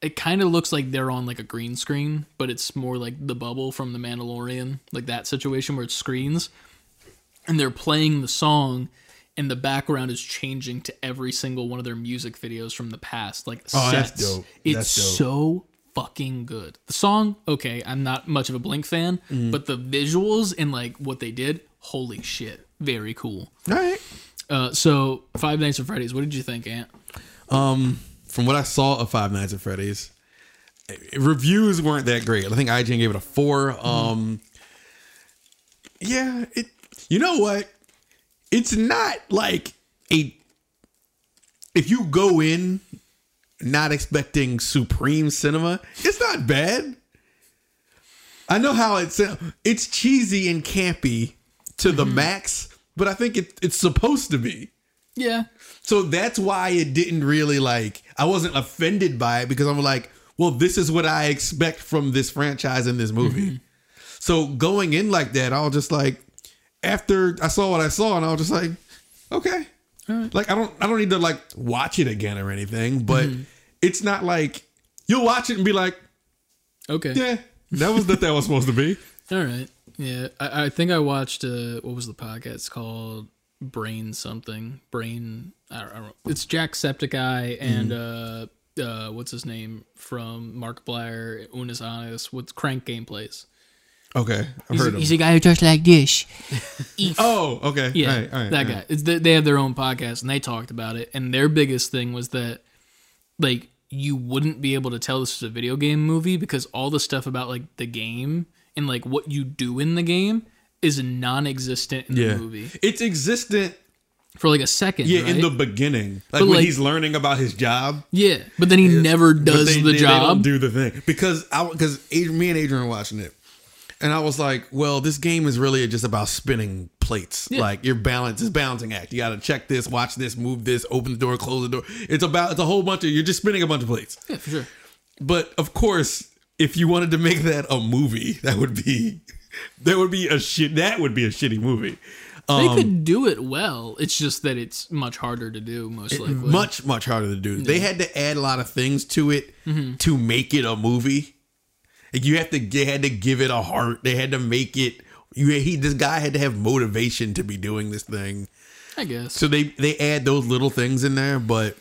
it kind of looks like they're on like a green screen, but it's more like the bubble from the Mandalorian, like that situation where it's screens, and they're playing the song. And the background is changing to every single one of their music videos from the past, like
Oh, that's
sets.
dope.
It's
That's dope.
so fucking good. The song, okay, I'm not much of a Blink fan,
Mm-hmm.
but the visuals and like what they did, holy shit, very cool.
All right.
Uh, so Five Nights at Freddy's, what did you think, Ant?
Um, from what I saw of Five Nights at Freddy's, reviews weren't that great. I think IGN gave it a four. Um, yeah, it. You know what? It's not like a. If you go in not expecting supreme cinema, it's not bad. I know how it's it's cheesy and campy to the mm-hmm. max, but I think it, it's supposed to be.
Yeah,
So that's why it didn't really like I wasn't offended by it because I'm like, well, this is what I expect from this franchise in this movie. Mm-hmm. So going in like that, I was just like, after I saw what I saw, and I was just like, okay. Like I don't I don't need to like watch it again or anything, but mm-hmm. it's not like you'll watch it and be like,
okay,
yeah, that was what that was supposed to be.
all right. Yeah, I, I think I watched uh, what was the podcast called? Brain something, brain. I don't, I don't know. It's Jacksepticeye and uh, uh, what's his name from Markiplier, Unus Annus. What's Crank Gameplays?
Okay, I've
He's,
heard
he's
of.
a guy who talks like this.
Oh, okay,
Yeah,
all right, all right,
that
all
guy.
right.
It's they, they have their own podcast and they talked about it. And their biggest thing was that, like, you wouldn't be able to tell this is a video game movie because all the stuff about like the game and like what you do in the game is non-existent in
Yeah,
the movie
it's existent.
for like a second.
Yeah,
right?
in the beginning, like
But,
when
like-
he's learning about his job.
yeah, but then he never does
they-
the
they- they don't
job.
do the thing because I because me and Adrian were watching it, and I was like, well, this game is really just about spinning plates.
Yeah.
Like your balance is balancing act. You got to check this, watch this, move this, open the door, close the door. It's about it's a whole bunch of you're just spinning a bunch of plates.
yeah, for sure.
But of course, if you wanted to make that a movie, that would be that would be a shit. That would be a shitty movie.
They
Um,
could do it well. It's just that it's much harder to do. Most likely,
much much harder to do. They had to add a lot of things to it to make it a movie. Like you have to they had to give it a heart. They had to make it. You he this guy had to have motivation to be doing this thing.
I guess.
So they they add those little things in there. But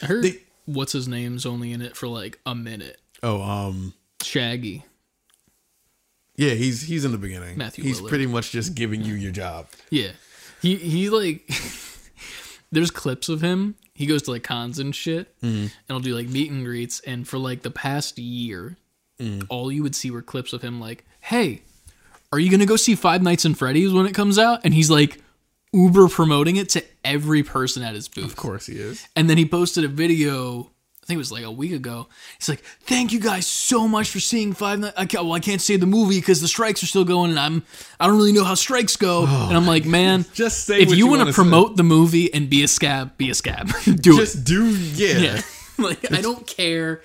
I heard
they-
what's his name's only in it for like a minute.
oh um
Shaggy.
yeah he's he's in the beginning.
Matthew
he's
Lillard.
pretty much just giving you your job.
Yeah. He he like there's clips of him. He goes to like cons and shit
Mm-hmm.
and he'll do like meet and greets and for like the past year
Mm.
all you would see were clips of him like, "Hey, are you to go see Five Nights in Freddy's when it comes out?" And he's like uber promoting it to every person at his booth.
Of course he is.
And then he posted a video. I think it was like a week ago. He's like, "Thank you guys so much for seeing Five Nights." I can't, well, I can't say the movie because the strikes are still going, and I'm I don't really know how strikes go. Oh, and I'm like, man,
Just say
if
what
you,
you
want to
say.
promote the movie and be a scab, be a scab. Do it.
Just do yeah.
Yeah, like I don't care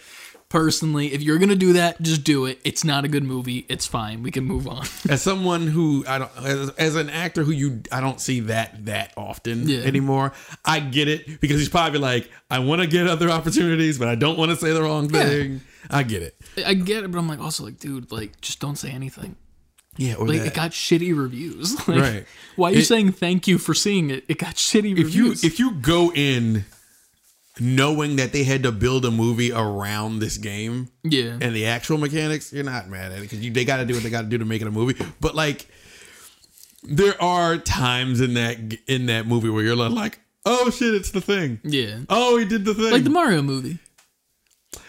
personally, if you're gonna do that, just do it. It's not a good movie. It's fine. We can move on.
as someone who I don't as, as an actor who you I don't see that that often
Yeah.
anymore. I get it because he's probably like I want to get other opportunities, but I don't want to say the wrong thing. I get it.
I get it, but I'm like also like, dude, like just don't say anything.
Yeah, or
Like
that.
it got shitty reviews. Like,
Right.
Why are you
It-
saying thank you for seeing it? It got shitty reviews.
if you if you go in knowing that they had to build a movie around this game
yeah.
and the actual mechanics, you're not mad at it because they got to do what they got to do to make it a movie. But like, there are times in that in that movie where you're like, oh shit, it's the thing.
yeah.
Oh, he did the thing.
Like the Mario movie.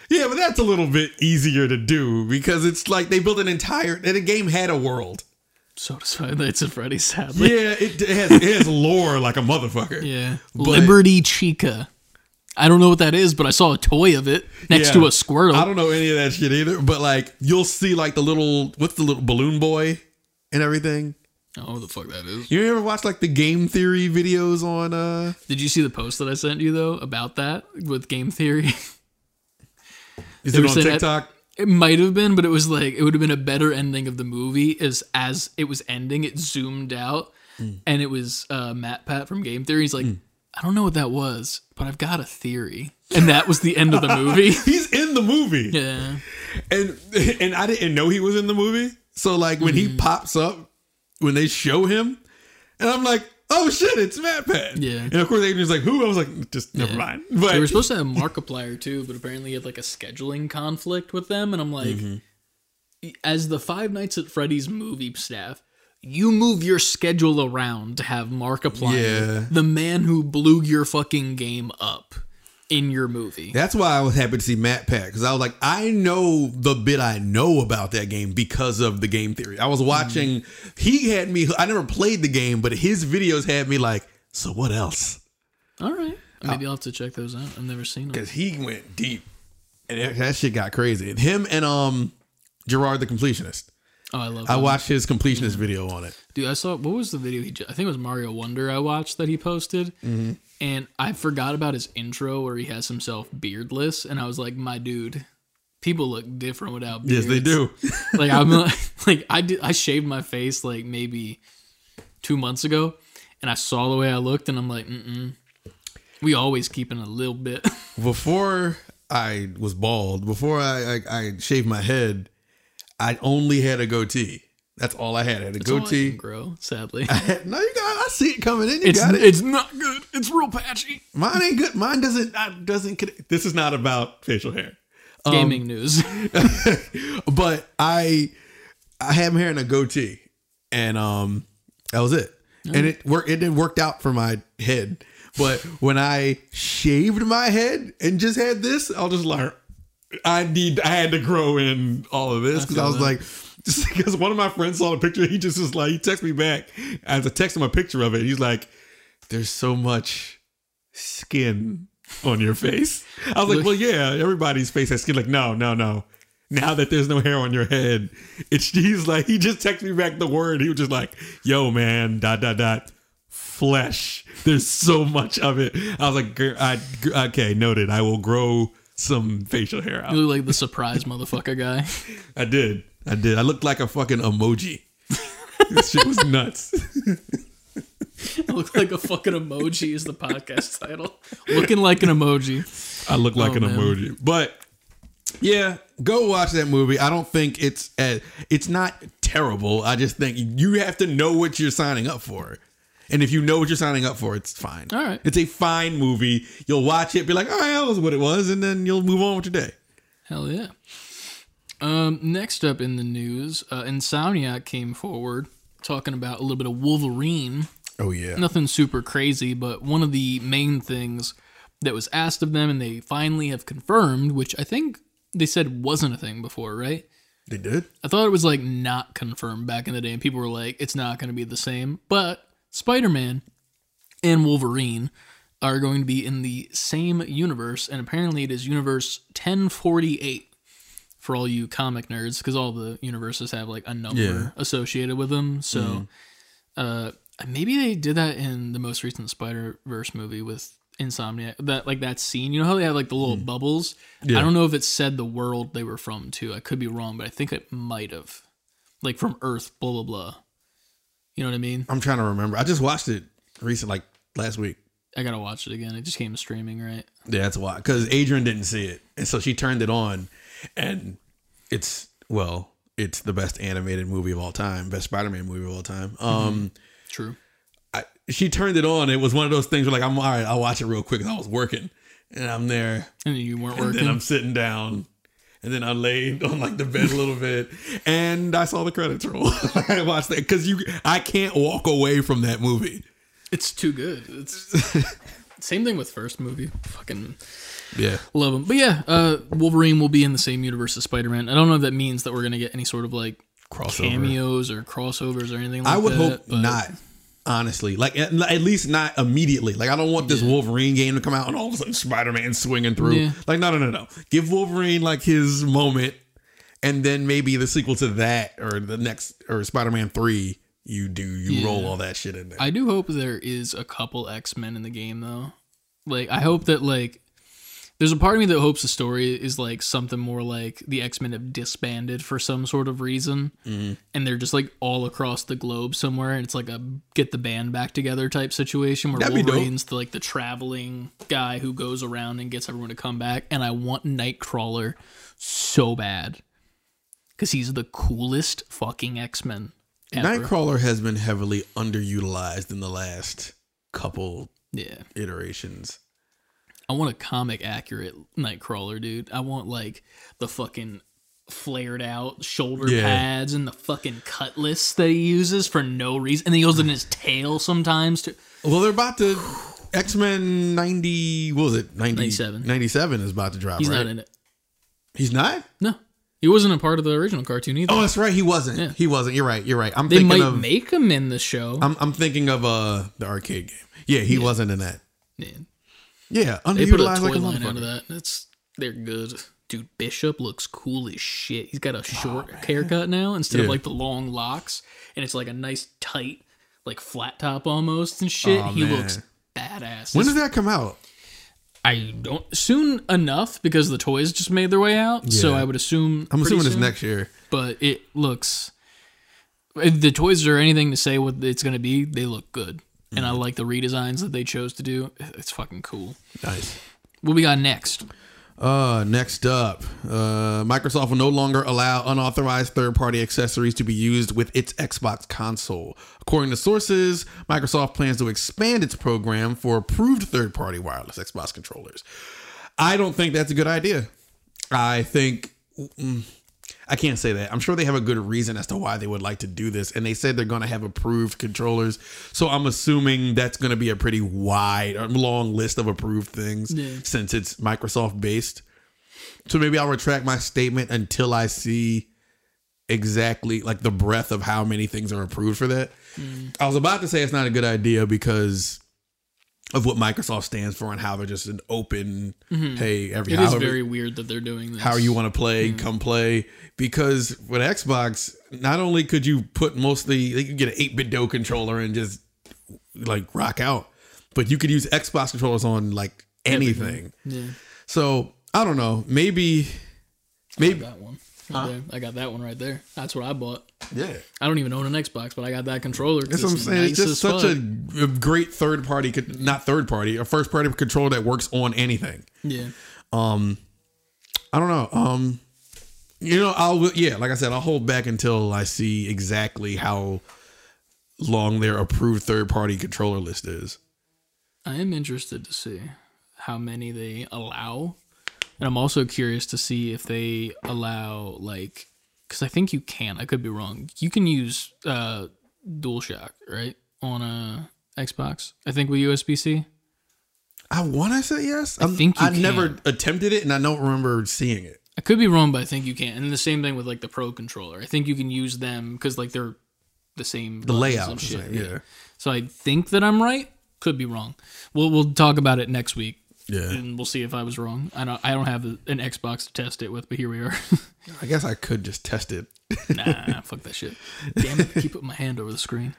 yeah, but that's a little bit easier to do because it's like they built an entire. And the game had a world.
So does Five Nights at Freddy's, sadly.
Yeah, it, it has it has lore like a motherfucker.
Yeah.
But-
Liberty Chica. I don't know what that is, but I saw a toy of it next
Yeah.
to a Squirtle.
I don't know any of that shit either, but like you'll see like the little what's the little balloon boy and everything.
Oh, what the fuck that is.
You ever watch like the game theory videos on uh
Did you see the post that I sent you though about that with game theory?
is it on
saying that-
TikTok?
It might have been, but it was like it would have been a better ending of the movie. Is as it was ending, it zoomed out, and it was uh, MatPat from Game Theory. He's like, I don't know what that was, but I've got a theory, and that was the end of the movie.
He's in the movie.
yeah,
And and I didn't know he was in the movie. So like when
Mm-hmm.
he pops up, when they show him, and I'm like, oh shit, it's MatPat.
Yeah.
And of course Adrian's like, who? I was like, just never
Yeah.
mind. But
they were supposed to have Markiplier too, but apparently he had like a scheduling conflict with them, and I'm like, as the Five Nights at Freddy's movie staff. You move your schedule around to have Markiplier,
Yeah.
the man who blew your fucking game up, in your movie.
That's why I was happy to see MatPat because I was like, I know the bit I know about that game because of the game theory. I was watching, he had me, I never played the game, but his videos had me like, so what else?
All right. Maybe I'll have to check those out. I've never seen them.
Because he went deep and that, that shit got crazy. And him and um Jirard the completionist.
Oh, I love.
I
them.
watched his completionist video on it.
Dude, I saw what was the video he? I think it was Mario Wonder. I watched that he posted,
Mm-hmm.
and I forgot about his intro where he has himself beardless, and I was like, my dude, people look different without
Yes, they do.
like I'm like, like I did. I shaved my face like maybe two months ago, and I saw the way I looked, and I'm like, mm. We always keeping a little bit.
before I was bald, before I, I, I shaved my head, I only had a goatee. That's all I had. I had a
That's
goatee.
grow, sadly.
no, you got. I see it coming in. You
It's
got it.
it's not good. It's real patchy.
Mine ain't good. Mine doesn't. I- Doesn't. This is not about facial hair. Um,
Gaming news.
but I, I had my hair in a goatee, and um, that was it. And it worked. It didn't worked out for my head. But when I shaved my head and just had this, I'll just like, I need. I had to grow in all of this because I, was
that.
like, just because one of my friends saw the picture, he just was like, he texted me back as I text him a picture of it. He's like, "There's so much skin on your face." I was like, "Well, yeah, everybody's face has skin." Like, no, no, no. Now that there's no hair on your head, it's he's like he just texted me back the word. He was just like, "Yo, man, dot dot dot." Flesh. There's so much of it. I was like, I, okay, noted. I will grow some facial hair out.
You look like the surprise motherfucker guy.
I did. I did. I looked like a fucking emoji. this shit was nuts.
I look like a fucking emoji is the podcast title. Looking like an emoji.
I look like
Oh,
an
man.
emoji. But yeah, go watch that movie. I don't think it's uh it's not terrible. I just think you have to know what you're signing up for. And if you know what you're signing up for, it's fine.
All right.
It's a fine movie. You'll watch it, be like, all right, that was what it was, and then you'll move on with your day.
Hell yeah. Um, next up in the news, uh, Insomniac came forward talking about a little bit of Wolverine.
Oh yeah.
Nothing super crazy, but one of the main things that was asked of them and they finally have confirmed, which I think they said wasn't a thing before, right?
They did?
I thought it was like not confirmed back in the day, and people were like, it's not going to be the same. But Spider Man and Wolverine are going to be in the same universe, and apparently it is universe 1048 for all you comic nerds, because all the universes have like a number
Yeah.
associated with them. So uh, maybe they did that in the most recent Spider Verse movie with Insomniac. That like that scene. You know how they have like the little bubbles.
Hmm. Yeah.
I don't know if it said the world they were from too. I could be wrong, but I think it might have. Like from Earth, blah blah blah. You know what I mean?
I'm trying to remember. I just watched it recent, like last week.
I gotta watch it again. It just came streaming, right?
Yeah, that's why. Because Adrian didn't see it, and so she turned it on, and it's well, it's the best animated movie of all time, best Spider-Man movie of all time. Um,
True.
I, she turned it on. It was one of those things where like I'm all right. I'll watch it real quick. I was working, and I'm there,
And you weren't
and
working.
then I'm sitting down. And then I laid on like the bed a little bit, and I saw the credits roll. I watched that because you, I can't walk away from that movie.
It's too good. It's same thing with first movie. Fucking
Yeah,
love them. But yeah, uh, Wolverine will be in the same universe as Spider Man. I don't know if that means that we're gonna get any sort of like
crossover.
cameos or crossovers or anything. like that.
I would
that,
hope not. Honestly, like at, at least not immediately. Like I don't want this Wolverine game to come out and all of a sudden Spider Man swinging through.
Yeah.
Like no, no, no, no. Give Wolverine like his moment, and then maybe the sequel to that or the next or Spider Man three. You do you
Yeah.
roll all that shit in there.
I do hope there is a couple X Men in the game though. Like I hope that like there's a part of me that hopes the story is like something more like the X Men have disbanded for some sort of reason,
Mm-hmm.
and they're just like all across the globe somewhere, and it's like a get the band back together type situation where
That'd.
Wolverine's the like the traveling guy who goes around and gets everyone to come back. And I want Nightcrawler so bad because he's the coolest fucking X Men.
Nightcrawler has been heavily underutilized in the last couple
Yeah.
iterations.
I want a comic accurate Nightcrawler, dude. I want like the fucking flared out shoulder
Yeah.
pads and the fucking cutlass that he uses for no reason. And then he it in his tail sometimes too.
Well, they're about to X Men ninety. What was it? 90,
97.
97 is about to drop.
He's
right?
not in it.
He's not.
No. He wasn't a part of the original cartoon either.
Oh, that's right. He wasn't.
Yeah.
He wasn't. You're right. You're right. I'm
they
thinking
might
of.
make him in the show.
I'm, I'm thinking of uh the arcade game. Yeah, he wasn't in that.
Man,
Yeah,
they put a toy
like a
line out of that. That's they're good. Dude, Bishop looks cool as shit. He's got a oh, short
Oh,
haircut now instead of like the long locks, and it's like a nice tight, like flat top almost and shit.
Aw,
he
man.
looks badass.
When does that come out?
I don't soon enough because the toys just made their way out. So I would assume.
I'm assuming it's next year.
But it looks. If the toys are anything to say what it's going to be, they look good, and
Mm-hmm.
I like the redesigns that they chose to do. It's fucking cool.
Nice.
What we got next?
Uh, next up, uh, Microsoft will no longer allow unauthorized third-party accessories to be used with its Xbox console. According to sources, Microsoft plans to expand its program for approved third-party wireless Xbox controllers. I don't think that's a good idea. I think mm, I can't say that. I'm sure they have a good reason as to why they would like to do this, and they said they're going to have approved controllers. So I'm assuming that's going to be a pretty wide, long list of approved things
Yeah.
since it's Microsoft based. So maybe I'll retract my statement until I see exactly like the breadth of how many things are approved for that. Mm. I was about to say it's not a good idea because of what Microsoft stands for and how they're just an open, mm-hmm. hey, every
It is
however-
very weird that they're doing this.
how you want to play, mm-hmm. come play. Because with Xbox, not only could you put mostly, you could get an 8 bit Do controller and just like rock out, but you could use Xbox controllers on like anything.
Yeah,
So I don't know. Maybe, maybe,
got one. Right there. I got that one right there. That's what I bought.
yeah.
I don't even own an Xbox, but I got that controller.
That's what I'm
it's
saying.
nice
it's just such a, a great third party, not third party, a first party controller that works on anything.
yeah.
Um, I don't know. Um, you know, I'll yeah, like I said, I'll hold back until I see exactly how long their approved third party controller list is.
I am interested to see how many they allow, and I'm also curious to see if they allow like because I think you can. I could be wrong. You can use uh, DualShock right on a Xbox. I think with USB C.
I want to say yes. I
think you
I never attempted it, and I don't remember seeing it.
I could be wrong, but I think you can. And the same thing with like the Pro controller. I think you can use them because like they're the same.
The layout,
shit.
same, yeah,
So I think that I'm right. Could be wrong. We'll we'll talk about it next week.
Yeah.
and we'll see if I was wrong. I don't I don't have an Xbox to test it with, but here we are.
I guess I could just test it.
nah, fuck that shit. Damn it, keep putting my hand over the screen.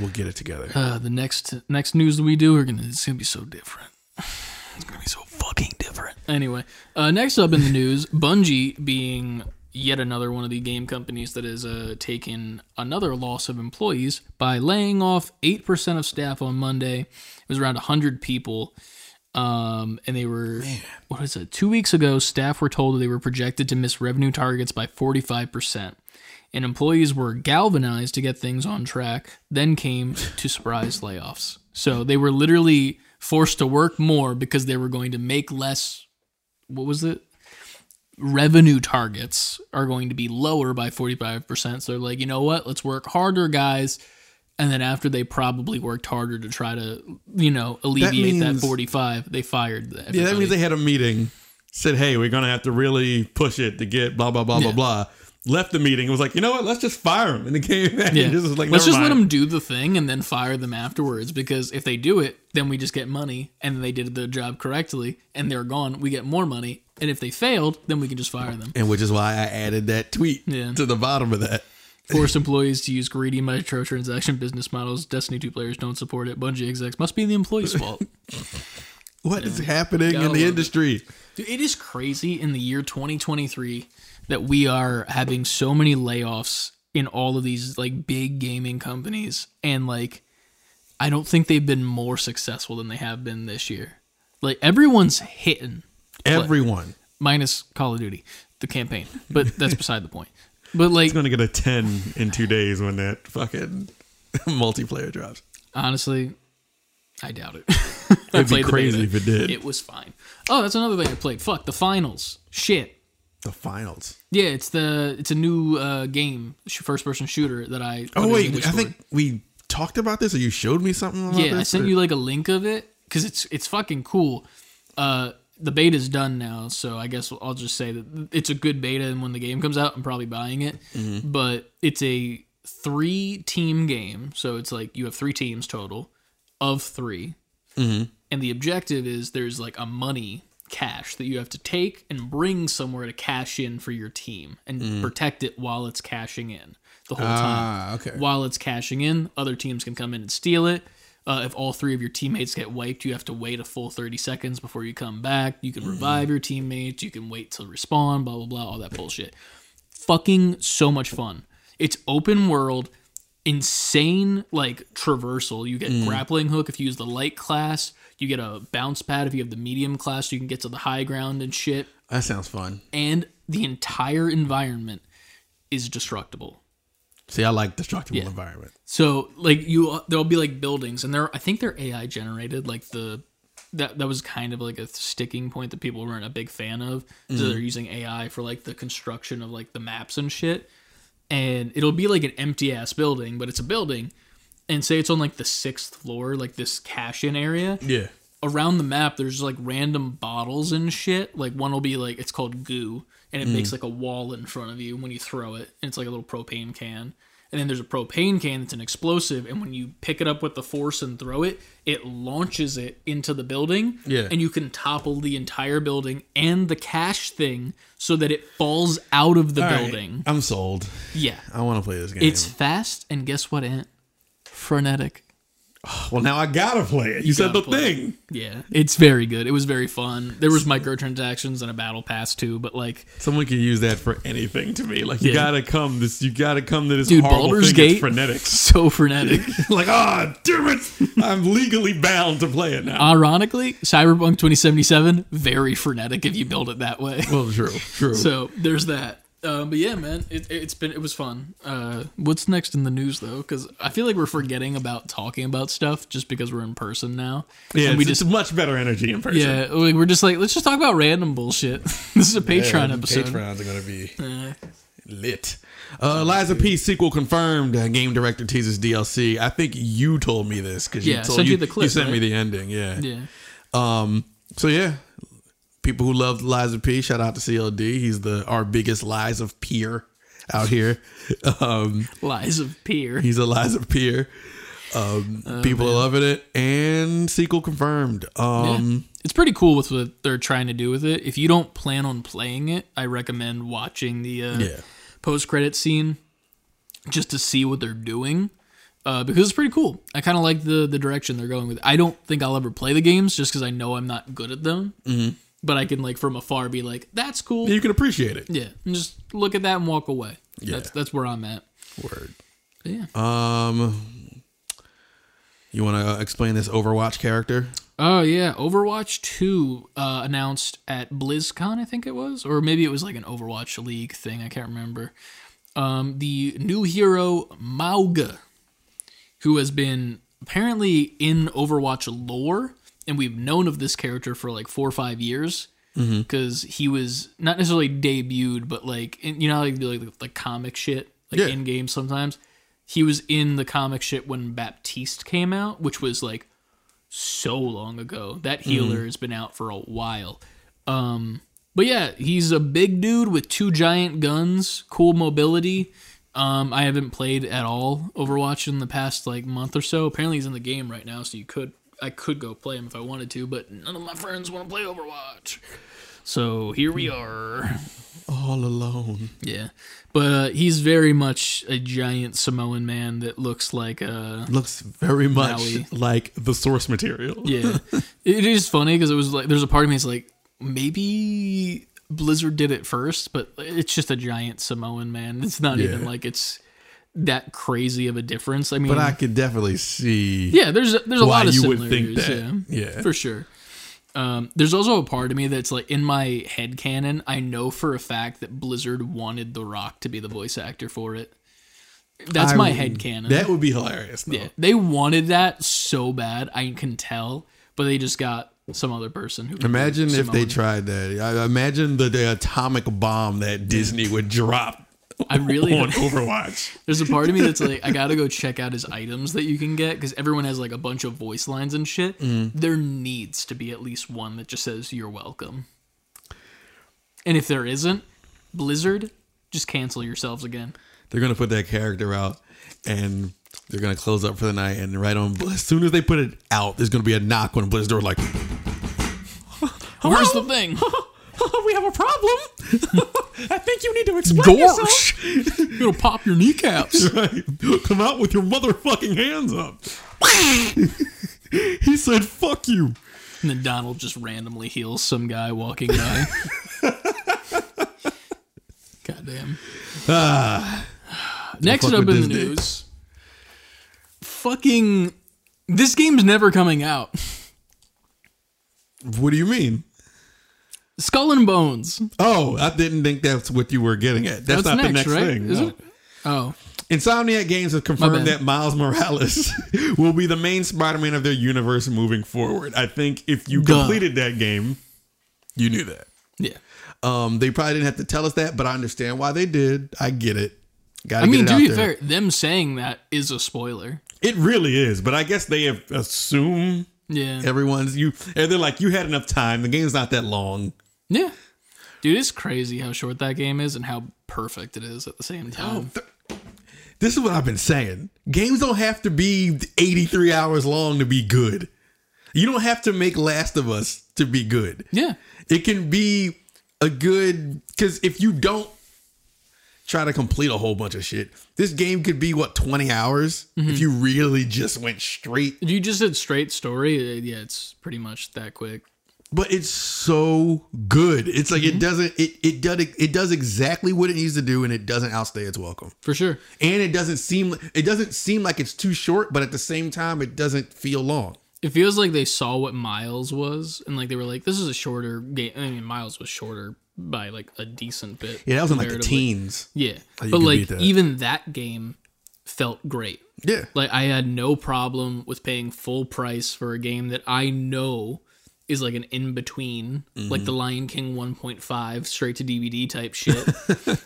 We'll get it together.
Uh, the next next news that we do are gonna it's gonna be so different. It's gonna be so fucking different. Anyway, uh, next up in the news, Bungie being yet another one of the game companies that has uh, taken another loss of employees by laying off eight percent of staff on Monday. It was around hundred people. Um, and they were what is it? Two weeks ago, staff were told that they were projected to miss revenue targets by forty five percent and employees were galvanized to get things on track, then came to surprise layoffs. So they were literally forced to work more because they were going to make less. What was it? Revenue targets are going to be lower by 45%. So they're like, you know what? Let's work harder, guys. And then after they probably worked harder to try to, you know, alleviate that,
means-
45, they fired everybody.
Yeah, that means they had a meeting, said, "Hey, we're gonna have to really push it to get blah blah blah
Yeah.
blah blah." Left the meeting, was like, "You know what? Let's just fire him." And they came back.
Yeah.
and just was like,
Let's
"Never
just let them do the thing and then fire them afterwards because if they do it, then we just get money and they did the job correctly and they're gone. We get more money. And if they failed, then we can just fire them.
And which is why I added that tweet
Yeah.
to the bottom of that.
Force employees to use greedy microtransaction business models. Destiny 2 players don't support it. Bungie execs must be the employee's fault.
What is happening in the
love it.
industry?
Dude, it is crazy in the year 2023 that we are having so many layoffs in all of these like big gaming companies and like I don't think they've been more successful than they have been this year. Like everyone's hitting
Everyone
minus Call of Duty, the campaign. But that's beside the point. But like
is going to get a ten in two days when that fucking multiplayer drops.
honestly, I doubt it.
It'd be crazy if it did.
It was fine. Oh, that's another thing I played. Fuck the finals. Shit.
The finals.
Yeah, it's the it's a new uh, game, first person shooter that I.
Oh wait, I think we talked about this, or you showed me something. About
Yeah, I sent
or-
you like a link of it because it's it's fucking cool. Uh, the beta's done now, so I guess I'll just say that it's a good beta, and when the game comes out, I'm probably buying it.
Mm-hmm.
But it's a three team game, so it's like you have three teams total of 3
Mm-hmm.
and the objective is there's like a money cash that you have to take and bring somewhere to cash in for your team and protect it while it's cashing in the whole time
Mm. Ah, okay.
while it's cashing in, other teams can come in and steal it. Uh, if all three of your teammates get wiped, you have to wait a full 30 seconds before you come back. You can revive your teammates. You can wait to respawn, blah, blah, blah, all that bullshit. Fucking so much fun. It's open world, insane like traversal. You get grappling hook if you use the light class. You get a bounce pad if you have the medium class, so you can get to the high ground and shit.
That sounds fun.
And the entire environment is destructible.
See, I like destructible
Yeah.
environment.
So like you, uh, there'll be like buildings, and they're I think they're AI generated. Like the that that was kind of like a sticking point that people weren't a big fan of. So mm-hmm. they're using AI for like the construction of like the maps and shit. And it'll be like an empty ass building, but it's a building. And say it's on like the sixth floor, like this cash in area
Yeah.
around the map there's like random bottles and shit like one will be like it's called goo and it mm-hmm. makes like a wall in front of you when you throw it and it's like a little propane can. And then there's a propane can that's an explosive and when you pick it up with the force and throw it it launches it into the building
Yeah.
and you can topple the entire building and the cash thing so that it falls out of the
All right,
building.
I'm sold.
yeah.
I want to play this game.
it's fast and guess what ant? Frenetic
well, now I gotta play it. You, said the
play
thing.
Yeah, it's very good. It was very fun. There was microtransactions and a battle pass too, but like,
Someone can use that for anything to me. Like you
Yeah.
gotta come this. You gotta come to this
dude,
horrible
Baldur's
thing.
Gate,
It's frenetic.
so frenetic.
like ah, damn it! I'm legally bound to play it now.
Ironically, Cyberpunk 2077 very frenetic if you build it that way.
well, true, true.
So there's that. Uh, but yeah, man, it, it's been it was fun. Uh, what's next in the news though? Because I feel like we're forgetting about talking about stuff just because we're in person now.
yeah,
we
it's,
just
much better energy in person.
yeah, like, we're just like let's just talk about random bullshit. this is a Patreon episode.
Patreons are gonna be lit. Uh, Lies of P sequel confirmed. Uh, game director teases DLC. I think you told me this because you
Yeah, I
told
sent
you,
you the clip,
You sent me the ending. Yeah.
Yeah.
Um. So yeah, people who love Lies of P. Shout out to CLD. He's the our biggest Liza peer out here. Um.
Lies of Peer.
He's a Liza peer. Um.
Oh,
people are loving it, and sequel confirmed. Um.
It's pretty cool with what they're trying to do with it. If you don't plan on playing it, I recommend watching the uh,
Yeah.
post credit scene just to see what they're doing. uh, because it's pretty cool. I kind of like the the direction they're going with. it. I don't think I'll ever play the games just because I know I'm not good at them. Mm-hmm. But I can like from afar be like, "That's cool."
You can appreciate it.
Yeah, and just look at that and walk away.
Yeah.
That's that's where I'm at.
Word.
Yeah.
Um, you want to explain this Overwatch character?
Oh yeah, Overwatch Two uh, announced at BlizzCon, I think it was, or maybe it was like an Overwatch League thing. I can't remember. Um, the new hero Mauga, who has been apparently in Overwatch lore, and we've known of this character for like four or five years because he was not necessarily debuted, but like in, you know, like the like, like comic shit, like
Yeah.
in game sometimes. He was in the comic shit when Baptiste came out, which was like so long ago. That healer has been out for a while. Um, but yeah, he's a big dude with two giant guns, cool mobility. Um, I haven't played at all Overwatch in the past like month or so. Apparently, he's in the game right now, so you could I could go play him if I wanted to, but none of my friends want to play Overwatch. So here we are.
All alone.
Yeah, but uh, he's very much a giant Samoan man that looks like a
Looks very much
Maui.
like the source material.
Yeah, it is funny because it was like there's a part of me that's like maybe Blizzard did it first, but it's just a giant Samoan man. It's not even like it's that crazy of a difference. I mean,
But I could definitely see
yeah, there's there's a lot of
you would
similarities.
think that.
Yeah,
Yeah.
for sure. Um, there's also a part of me that's like in my head canon. I know for a fact that Blizzard wanted The Rock to be the voice actor for it. That's
I
my
would-
head canon.
That would be hilarious. Though.
Yeah, they wanted that so bad. I can tell, but they just got some other person who.
Imagine if they tried that. I imagine the, the atomic bomb that Disney would drop
I really.
on Overwatch.
There's a part of me that's like, I gotta go check out his items that you can get because everyone has like a bunch of voice lines and shit.
Mm.
There needs to be at least one that just says "You're welcome." And if there isn't, Blizzard, just cancel yourselves again.
They're gonna put that character out, and they're gonna close up for the night. And right on, as soon as they put it out, there's gonna be a knock on Blizzard door, like,
Where's the thing?
"We have a problem. I think you need to explain
Gorsh! It'll pop your kneecaps.
Right. Come out with your motherfucking hands up. he said, "Fuck you."
And then Donald just randomly heals some guy walking by. Goddamn. Ah. Next
fuck
up in
with
the
this
news. Fucking. This game's never coming out.
What do you mean?
Skull and Bones.
Oh, I didn't think that's what you were getting at. That's, not the next
right?
thing.
Is
no.
it? Oh.
Insomniac Games have
bad.
confirmed that Miles Morales will be the main Spider-Man of their universe moving forward. I think if you
Duh.
completed that game, you knew that.
Yeah.
Um, they probably didn't have to tell us that, but I understand why they did. I get it. Gotta
I mean, to be
there.
fair, them saying that is a spoiler.
it really is. But I guess they have assumed
Yeah.
everyone's you. And they're like, you had enough time. The game's not that long.
Yeah. Dude, it's crazy how short that game is and how perfect it is at the same time.
This is what I've been saying. Games don't have to be 83 hours long to be good. You don't have to make Last of Us to be good.
Yeah.
It can be a good because if you don't try to complete a whole bunch of shit, this game could be what 20 hours
Mm-hmm.
if you really just went straight.
If you just did straight story, uh, yeah, it's pretty much that quick.
But it's so good. It's like
Mm-hmm.
it doesn't it it does it does exactly what it needs to do and it doesn't outstay its welcome.
For sure.
And it doesn't seem it doesn't seem like it's too short, but at the same time it doesn't feel long.
It feels like they saw what Miles was and like they were like, this is a shorter game. I mean, Miles was shorter by like a decent bit.
Yeah, that was in like the teens.
Yeah. But like
that.
even that game felt great.
Yeah.
Like I had no problem with paying full price for a game that I know is like an in between, like
Mm-hmm.
the Lion King 1.5 straight to DVD type shit.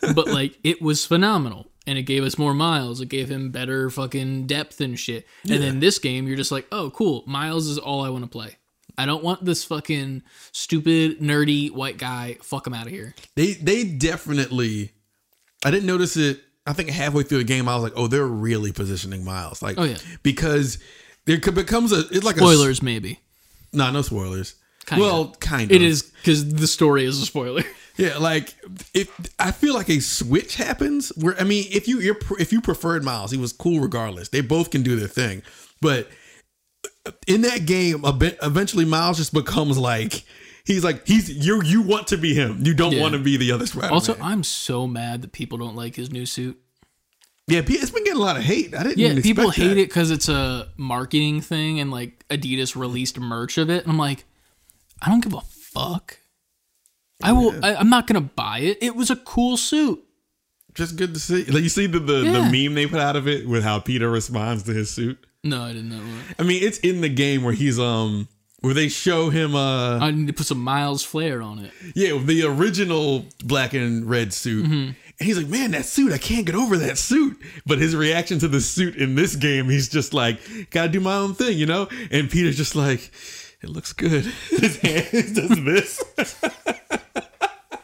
but like it was phenomenal. And it gave us more miles. It gave him better fucking depth and shit. And then this game, you're just like, oh, cool. Miles is all I want to play. I don't want this fucking stupid, nerdy white guy. Fuck him out of here.
They they definitely I didn't notice it. I think halfway through the game I was like, "Oh, they're really positioning Miles." Like
Oh, yeah.
because there could becomes a it's like
Spoilers, maybe.
No, no spoilers.
Kind
well, kind of.
It is because the story is a spoiler.
Yeah, like if I feel like a switch happens where I mean, if you you're, if you preferred Miles, he was cool regardless. They both can do their thing, but in that game, eventually Miles just becomes like he's like he's you you want to be him. You don't
Yeah.
want to be the other Spider.
Also, I'm so mad that people don't like his new suit.
Yeah, it's been getting a lot of hate. I didn't.
Yeah, people hate
that.
it because it's a marketing thing and like Adidas released merch of it. And I'm like, I don't give a fuck. I will. I, I'm not gonna buy it. It was a cool suit.
Just good to see. Like you see the the,
Yeah.
the meme they put out of it with how Peter responds to his suit.
No, I didn't know. That.
I mean, it's in the game where he's um where they show him uh
I need to put some Miles Flair on it.
yeah the original black and red suit.
Mm-hmm.
He's like, man, that suit, I can't get over that suit. But his reaction to the suit in this game, he's just like, gotta do my own thing, you know? And Peter's just like, it looks good. His hand does this.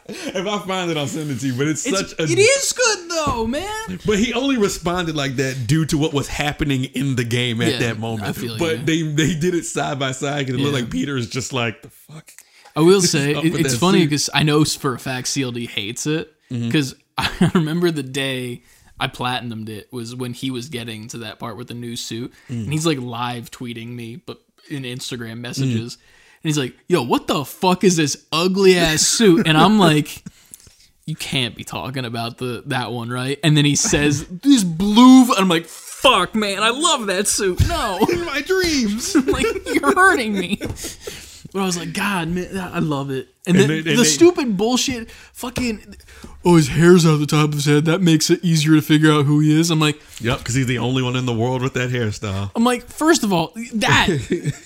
if I find it, I'll send it to you. But it's,
It's,
such a
it is good though, man.
But he only responded like that due to what was happening in the game at
Yeah,
that moment. But
you.
they they did it side by side because it looked like Peter is just like the fuck.
I will say it, it's funny because I know for a fact CLD hates it
Mm-hmm.
I remember the day I platinumed it was when he was getting to that part with the new suit
Mm.
and he's like live tweeting me but in Instagram messages and he's like, "Yo, what the fuck is this ugly ass suit?" And I'm like. You can't be talking about the that one, right? And then he says this blue. I'm like, fuck, man, I love that suit. No,
In my dreams.
like you're hurting me. But I was like, God, man, I love it. And, then
they- and
the
they-
stupid bullshit, fucking, oh, his hair's out the top of his head. That makes it easier to figure out who he is. I'm like,
yep, because he's the only one in the world with that hairstyle.
I'm like, first of all, that,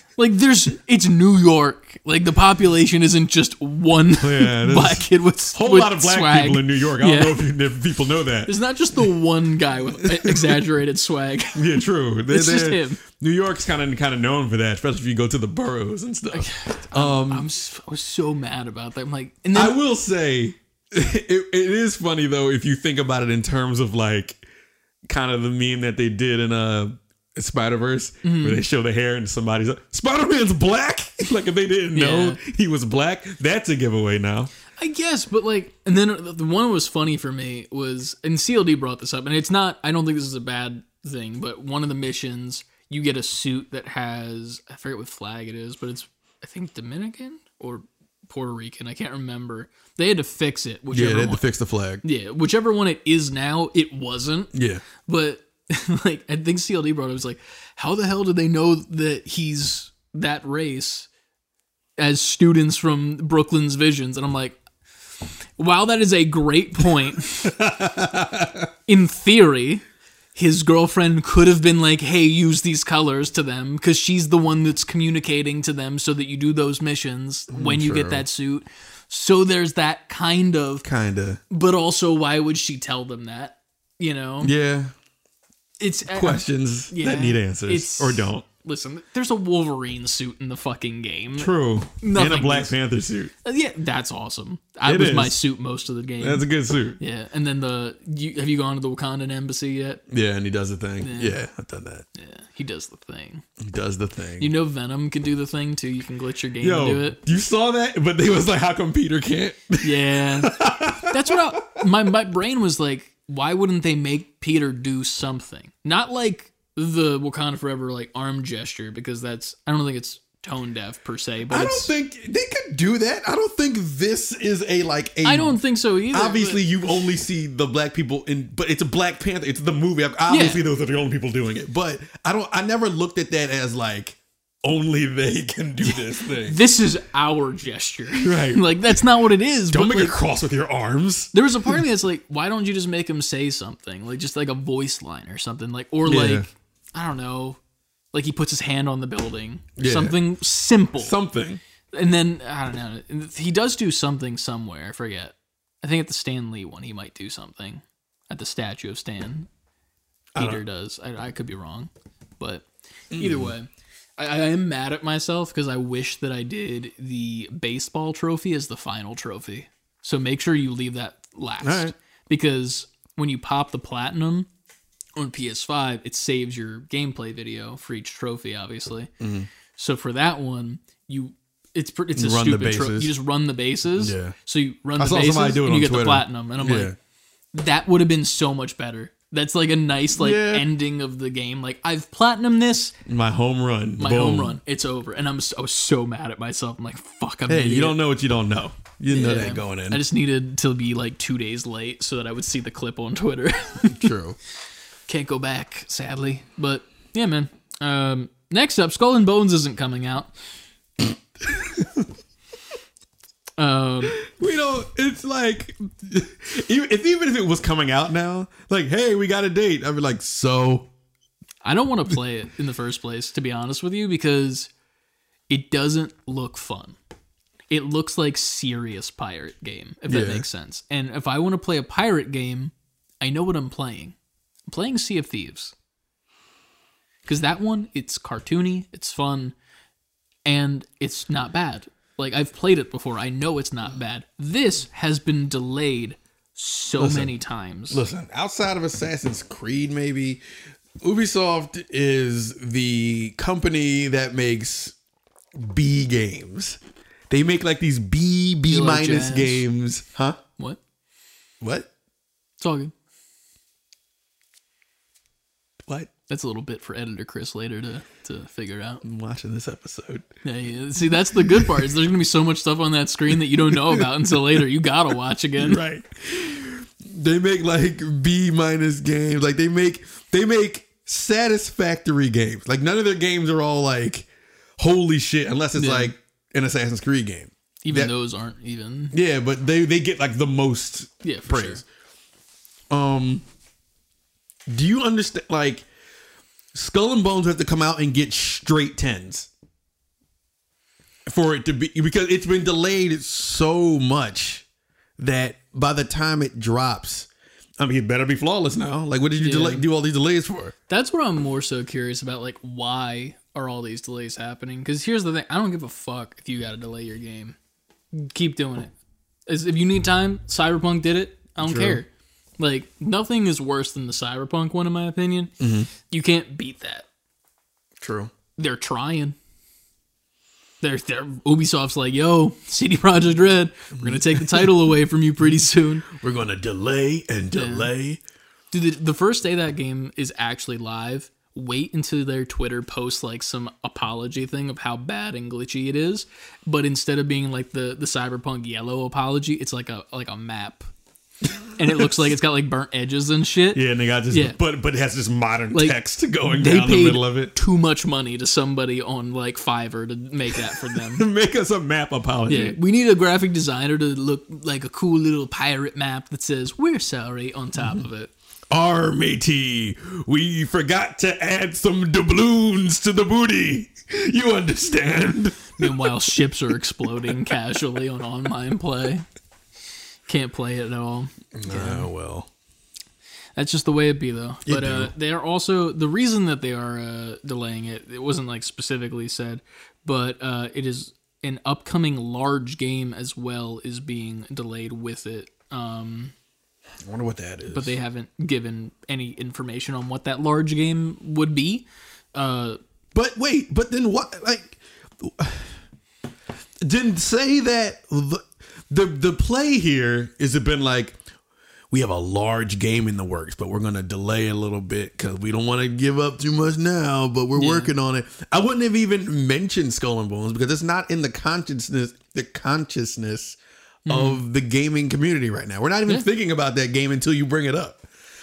like, there's, it's New York. Like the population isn't just one
Yeah,
black kid with
Whole
with
lot of black
swag.
people in New York. I
Yeah.
don't know if, if people know that.
There's not just the one guy with exaggerated swag.
Yeah, true. They-
It's just him.
New York's kind of kind of known for that, especially if you go to the boroughs and stuff.
I'm um, so, I was so mad about that. I'm like, and then
I will say, it, it is funny though if you think about it in terms of like kind of the meme that they did in uh Spider Verse,
Mm-hmm.
where they show the hair and somebody's like, Spider Man's black. like if they didn't know he was black, that's a giveaway now.
I guess, but like, and then the the one that was funny for me was, and CLD brought this up, and it's not, I don't think this is a bad thing, but one of the missions, you get a suit that has, I forget what flag it is, but it's, I think Dominican or Puerto Rican, I can't remember. They had to fix it, whichever yeah, they had one.
To fix the flag.
yeah, whichever one it is now, it wasn't.
Yeah.
But like, I think CLD brought it. it was like, how the hell did they know that he's that race as students from Brooklyn's Visions? And I'm like, while that is a great point, in theory, his girlfriend could have been like, hey, use these colors to them because she's the one that's communicating to them so that you do those missions mm, when you get that suit. So there's that kind of,
Kinda.
but also, why would she tell them that? You know,
Yeah.
it's I-
Questions
yeah,
that need answers. Or don't.
Listen, there's a Wolverine suit in the fucking game.
True. and a Black
is-
Panther suit.
Uh, Yeah, that's awesome. I
It
was my suit most of the game.
That's a good suit.
yeah, and then the you, have you gone to the Wakandan embassy yet?
Yeah, and he does the thing. Yeah, I've done that.
Yeah, he does the thing.
He does the thing.
You know Venom can do the thing too. You can glitch your game
Yo,
and do it.
you saw that? But they was like, how come Peter can't?
Yeah, that's what I, my my brain was like. Why wouldn't they make Peter do something? Not like the Wakanda Forever like arm gesture because that's I don't think it's tone deaf per se. But
I don't think they could do that. I don't think this is a like a.
I don't think so either.
Obviously,
but-
you only see the black people in, but it's a Black Panther. It's the movie. Obviously, those are the only people doing it. But I don't. I never looked at that as like only they can do this thing.
this is our gesture.
Right.
like that's not what it is.
Don't
but,
make
like,
a cross with your arms.
there was a part of me that's like, why don't you just make him say something? Like just like a voice line or something. Like or
Yeah.
like I don't know. Like he puts his hand on the building.
Yeah.
Something simple.
Something.
and then I don't know. He does do something somewhere. I forget. I think at the Stan Lee one, he might do something at the statue of Stan. Peter does. I, I could be wrong, but either way, I, I am mad at myself because I wish that I did the baseball trophy as the final trophy. So make sure you leave that last
right.
because when you pop the platinum on PS5, it saves your gameplay video for each trophy, obviously. Mm-hmm. So for that one, you it's it's a
Run
stupid
bases.
You just run the bases.
Yeah.
So you run
I
the
saw
bases
somebody do it
and you get
Twitter.
the platinum, and I'm
Yeah.
like, that would have been so much better. That's like a nice like
Yeah.
ending of the game. Like I've platinum this,
My home run.
my
Boom.
home run, it's over, and I'm so, I was so mad at myself. I'm like, fuck, I'm
Hey, you don't know what you don't know. You didn't know that going in.
I just needed to be like two days late so that I would see the clip on Twitter.
True.
Can't go back, sadly. But yeah, man. Um, next up, Skull and Bones isn't coming out. um,
We don't. It's like, even if, even if it was coming out now, like, hey, we got a date. I'd be like, so
I don't want to play it in the first place, to be honest with you, because it doesn't look fun. It looks like serious pirate game, if that
Yeah.
makes sense. And if I want to play a pirate game, I know what I'm playing. Playing Sea of Thieves. Because that one, it's cartoony, it's fun, and it's not bad. Like I've played it before. I know it's not bad. This has been delayed so many times.
Listen, outside of Assassin's Creed, maybe Ubisoft is the company that makes B games. They make like these B B minus games, huh?
What?
What?
It's all good.
What?
That's a little bit for editor Chris later to, to figure out.
I'm watching this episode.
Yeah, yeah. See, that's the good part. Is there's gonna be so much stuff on that screen that you don't know about until later. You gotta watch again.
Right. They make like B minus games. Like they make they make satisfactory games. Like none of their games are all like holy shit unless it's
Yeah.
like an Assassin's Creed game.
Even
That-
those aren't even.
Yeah, but they they get like the most
Yeah,
praise. Um, do you understand? Like, Skull and Bones have to come out and get straight tens for it to be because it's been delayed so much that by the time it drops, I mean, it better be flawless now. Like, what did you
Yeah.
delay, do all these delays for?
That's what I'm more so curious about. Like, why are all these delays happening? Because here's the thing: I don't give a fuck if you gotta delay your game. Keep doing it. As- If you need time, Cyberpunk did it. I don't
True.
care. Like, nothing is worse than the Cyberpunk one, in my opinion.
Mm-hmm.
You can't beat that.
True.
they're trying. They're, they're Ubisoft's like, yo, CD Projekt Red, we're gonna take the title away from you pretty soon.
We're gonna delay and delay.
Dude, the, the first day that game is actually live, wait until their Twitter posts like some apology thing of how bad and glitchy it is. But instead of being like the the cyberpunk yellow apology, it's like a like a map. And it looks like it's got like burnt edges and shit.
Yeah, and they got this,
Yeah.
but but it has this modern
Like,
text going
They
down the
paid
middle of it.
too much money to somebody on like Fiverr to make that for them.
Make us a map apology.
Yeah, we need a graphic designer to look like a cool little pirate map that says "We're sorry" on top mm-hmm. of it.
Our matey, we forgot to add some doubloons to the booty. You understand?
Meanwhile, ships are exploding casually on online play. Can't play it at all.
Oh well.
That's just the way it be, though.
You
but uh, they are also the reason that they are uh, delaying it. It wasn't like specifically said, but uh, it is an upcoming large game as well is being delayed with it. Um,
I wonder what that is.
but they haven't given any information on what that large game would be. Uh,
But wait, but then what? Like, didn't say that the the, the play here is it been like we have a large game in the works, but we're gonna delay a little bit because we don't want to give up too much now. But we're
Yeah.
working on it. I wouldn't have even mentioned Skull and Bones because it's not in the consciousness the consciousness of the gaming community right now. We're not even
Mm-hmm. Yeah.
thinking about that game until you bring it up.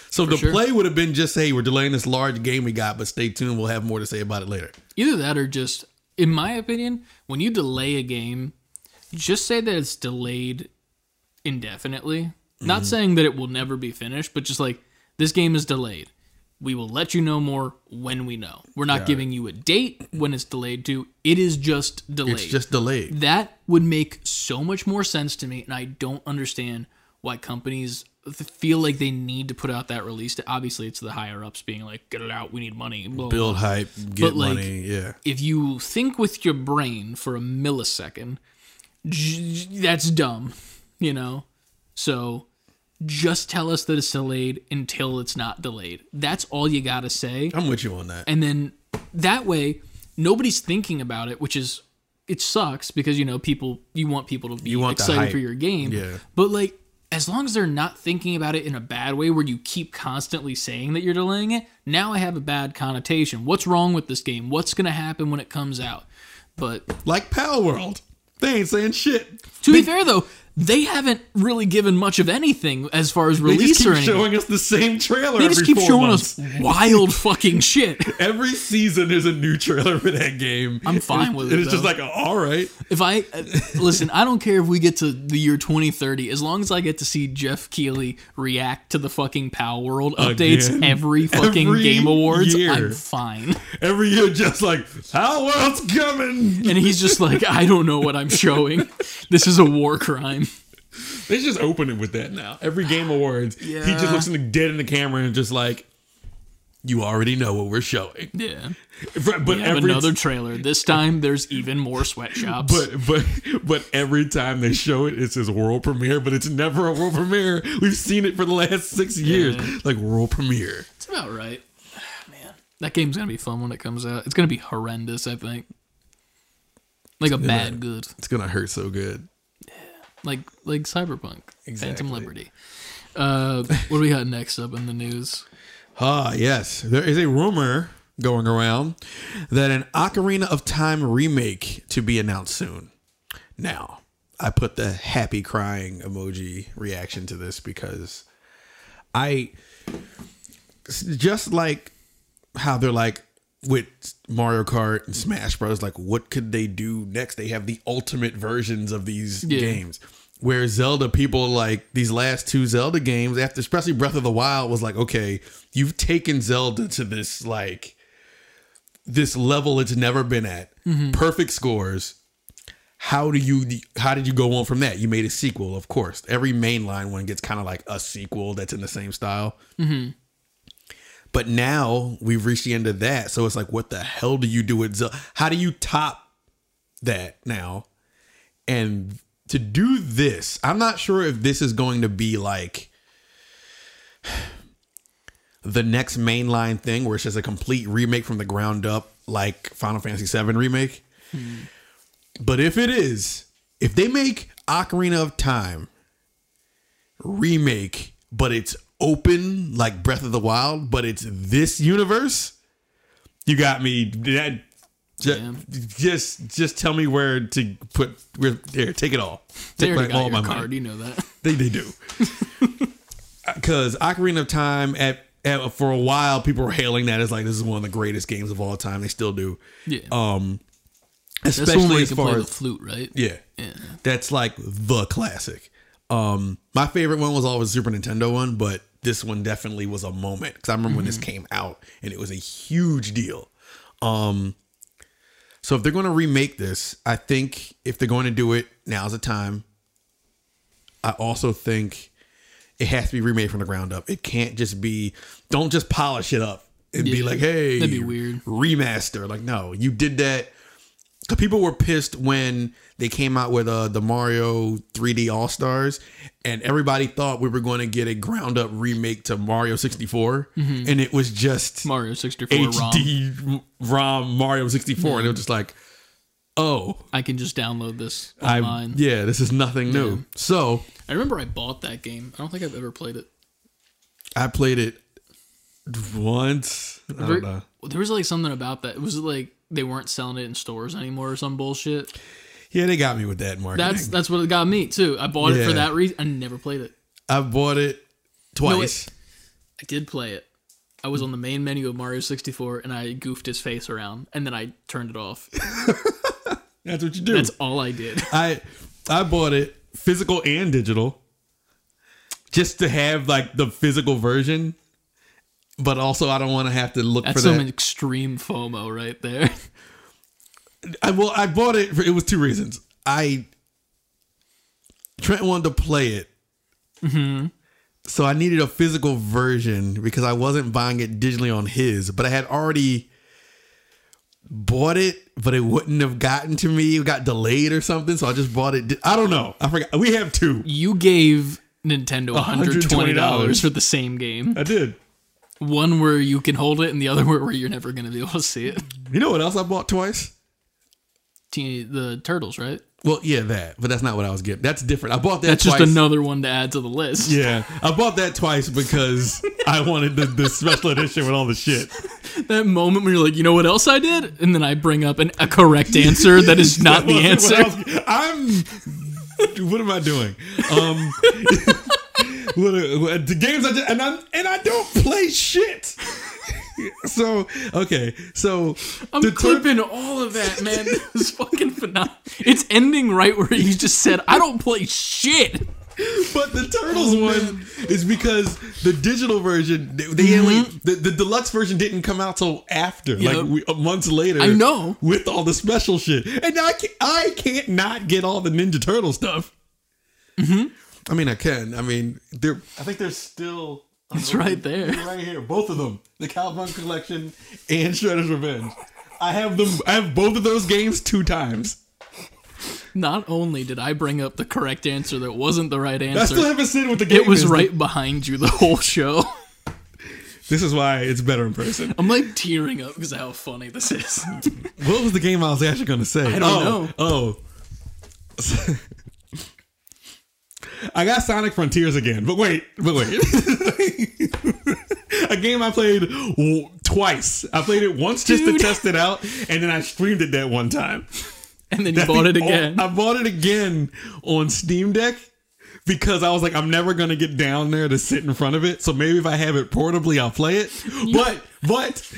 So the
sure.
play would have been just, hey, we're delaying this large game we got, but stay tuned. We'll have more to say about it later.
Either that or just, in my opinion, when you delay a game, just say that it's delayed indefinitely. Not mm-hmm. saying that it will never be finished, but just like this game is delayed. We will let you know more when we know. We're not giving you a date when it's delayed to. It is just delayed.
It's just delayed.
that would make so much more sense to me, and I don't understand why companies feel like they need to put out that release. Obviously, it's the higher ups being like, "Get it out, we need money." blah,
Build hype, get
But, like,
money. Yeah.
if you think with your brain for a millisecond, that's dumb, you know? So just tell us that it's delayed until it's not delayed. That's all you got to say.
I'm with you on that.
And then that way, nobody's thinking about it, which is it sucks because you know people you want people to be excited for your game.
Yeah.
But like as long as they're not thinking about it in a bad way where you keep constantly saying that you're delaying it, now I have a bad connotation. What's wrong with this game? What's going to happen when it comes out? But
Like Palworld. They ain't saying shit.
To be fair though, they haven't really given much of anything as far as release They
just keep showing us the same trailer.
they just keep showing
months.
us wild fucking shit.
Every season there's a new trailer for that game.
I'm fine with
and
it,
it's just like, all right.
If I uh, listen, I don't care if we get to the year 2030, as long as I get to see Jeff Keighley react to the fucking Palworld updates
Again.
every fucking
Every
Game Awards,
year.
I'm fine.
Every year, just like, how world's coming.
And he's just like, I don't know what I'm showing. This is a war crime.
They just open it with that now. Every Game Awards, he just looks in the dead in the camera and just like, you already know what we're showing.
Yeah.
But
have
every
another trailer. This time there's even more sweatshops.
But but but every time they show it, it says world premiere, but it's never a world premiere. We've seen it for the last six years,
Yeah.
like world premiere.
it's about right. Ah, man, that game's gonna be fun when it comes out. It's gonna be horrendous, I think. Like a bad good.
It's gonna hurt so good.
Like like cyberpunk
Exactly.
phantom liberty uh what do we got next up in the news
Ah, yes, there is a rumor going around that an Ocarina of Time remake to be announced soon. Now, I put the happy crying emoji reaction to this because I just like how they're like with Mario Kart and Smash Bros. Like, what could they do next? They have the ultimate versions of these
Yeah.
games. Where Zelda people like these last two Zelda games, after especially Breath of the Wild, was like, okay, you've taken Zelda to this like this level it's never been at. Mm-hmm. Perfect scores. How do you how did you go on from that? You made a sequel, of course. Every mainline one gets kind of like a sequel that's in the same style. Mm-hmm. But now we've reached the end of that. So it's like, what the hell do you do with Zelda? How do you top that now? And to do this, I'm not sure if this is going to be like the next mainline thing where it's just a complete remake from the ground up, like Final Fantasy VII remake. Hmm. But if it is, if they make Ocarina of Time remake, but it's open like Breath of the Wild, but it's this universe, you got me. That just, just just tell me where to put where there. Take it all.
they
Take my- all my
card
money.
you know that
They they do. Because Ocarina of Time at, at for a while people were hailing that as like this is one of the greatest games of all time. They still do.
yeah
Um, especially as far
play the
as
flute right
yeah,
yeah
that's like the classic. Um, my favorite one was always Super Nintendo one, but this one definitely was a moment because I remember when this came out and it was a huge deal. Um, so if they're going to remake this, I think if they're going to do it, now's the time. I also think it has to be remade from the ground up. It can't just be. Don't just polish it up and be like, "Hey,
that'd be weird.
Remaster." Like, no, you did that. Cause people were pissed when they came out with uh, the Mario 3D All Stars, and everybody thought we were going to get a ground up remake to Mario 64, and it was just
mario 64
HD ROM. Mario 64, and it was just like, oh,
i can just download this
I yeah, this is nothing new. So
I remember i bought that game. I don't think i've ever played it.
I played it once. I
there,
don't know.
there was like something about that. It was like they weren't selling it in stores anymore or some bullshit
Yeah, they got me with that marketing.
that's that's what it got me too i bought it for
Yeah.
that reason i never played it
I bought it twice.
I did play it. I was on the main menu of Mario 64 and I goofed his face around and then I turned it off.
That's what you do.
That's all I did.
I I bought it physical and digital just to have like the physical version. But also I don't want to have to look
That's
for
some
that.
extreme FOMO right there.
I well I bought it for it was two reasons. I Trent wanted to play it.
Mm-hmm.
So I needed a physical version because I wasn't buying it digitally on his, but I had already bought it, but it wouldn't have gotten to me. It got delayed or something, so I just bought it. di- I don't know. I forgot. We have two.
You gave Nintendo $120
$120
for the same game.
I did.
One where you can hold it and the other where you're never going to be able to see it.
You know what else I bought twice?
the turtles, right?
Well, yeah, that, but that's not what I was getting. That's different. I bought that.
That's
twice.
just another one to add to the list.
Yeah, I bought that twice because I wanted the, the special edition with all the shit.
That moment where you're like, you know what else I did, and then I bring up an, a correct answer that is not the answer.
I'm. What am I doing? Um, what, what- the games I just, and I and I don't play shit. So okay, so
I'm
the tur-
clipping all of that, man. It's fucking phenomenal. It's ending right where you just said, "I don't play shit."
But the Turtles one is because the digital version, they, they only the, the deluxe version didn't come out till after,
Yep.
like we, uh, months later.
I know.
with all the special shit, and I can't, I can't not get all the Ninja Turtle stuff. Mm-hmm. I mean, I can. I mean, they're. I think they're still.
It's right there.
right here, both of them, the Cowabunga Collection and Shredder's Revenge. I have them. I have both of those games two times.
Not only did I bring up the correct answer that wasn't the right answer.
I still haven't seen what the game
it was
is.
right behind you the whole show.
This is why it's better in person.
I'm like tearing up because of how funny this is.
What was the game I was actually going to say?
I don't
oh,
know.
Oh. I got Sonic Frontiers again, but wait, but wait. Game I played w- twice. I played it once just
Dude.
to test it out, and then I streamed it that one time.
And then you bought it again.
I bought it again on Steam Deck because I was like, I'm never gonna get down there to sit in front of it. So maybe if I have it portably, I'll play it. But but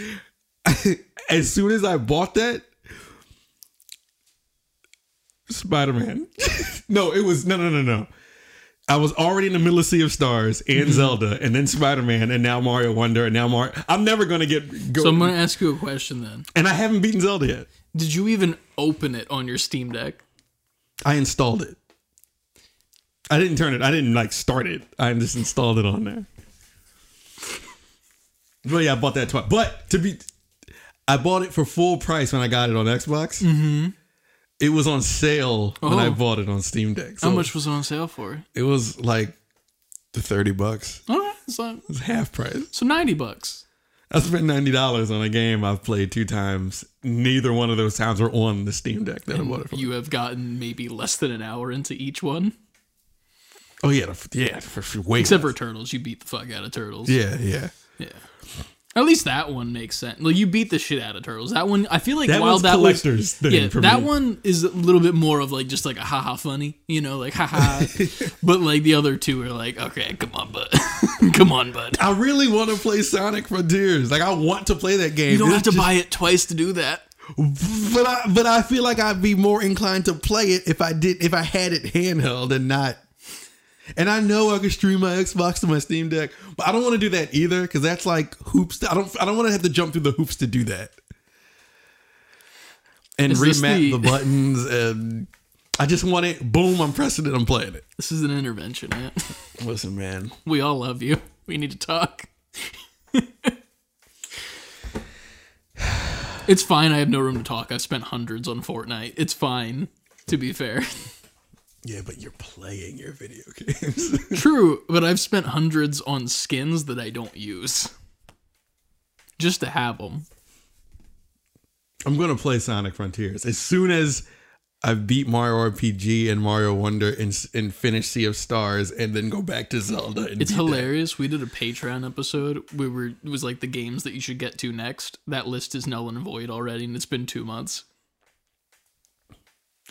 as soon as I bought that, Spider Man. no, it was no no no no. I was already in the middle of Sea of Stars
Mm-hmm.
and Zelda, and then Spider Man, and now Mario Wonder, and now Mario. I'm never gonna get go.
so I'm gonna ask you a question then.
and I haven't beaten Zelda yet.
Did you even open it on your Steam Deck?
I installed it. I didn't turn it. I didn't like start it. I just installed it on there. Well, yeah, I bought that twice. But to be, I bought it for full price when I got it on Xbox. Mm-hmm. It was on sale when I
Oh.
bought it on Steam Deck. So
How much was it on sale for?
It was like the thirty bucks.
All right, so,
It was half price.
so ninety bucks.
I spent ninety dollars on a game I've played two times. Neither one of those times were on the Steam Deck that I bought it for.
You have gotten maybe less than an hour into each one,
oh yeah, yeah, for, for way.
except for Turtles. You beat the fuck out of Turtles.
yeah, yeah.
Yeah. At least that one makes sense. Like you beat the shit out of turtles. That one, I feel like
That
while that was
collector's thing
yeah, that
me.
one is a little bit more of like just like a haha funny, you know, like haha. but like the other two are like, okay, come on, bud, come on, bud.
I really want to play Sonic Frontiers. Like I want to play that game.
You don't have to
just-
buy it twice to do that.
but I but I feel like I'd be more inclined to play it if I did if I had it handheld and not. And I know I could stream my Xbox to my Steam Deck, but I don't want to do that either because that's like hoops. I don't. I don't want to have to jump through the hoops to do that. And
Is
remap
the-
the buttons and. I just want it. Boom! I'm pressing it. I'm playing it.
This is an intervention, man.
Listen, man.
We all love you. We need to talk. it's fine. I have no room to talk. I've spent hundreds on Fortnite. It's fine. To be fair.
Yeah, but you're playing your video games.
True, but I've spent hundreds on skins that I don't use. Just to have them.
I'm gonna play Sonic Frontiers as soon as I beat Mario RPG and Mario Wonder and and finish Sea of Stars and then go back to Zelda. And
It's
beat that.
hilarious. We did a Patreon episode where we it was like the games that you should get to next. That list is null and void already, and it's been two months.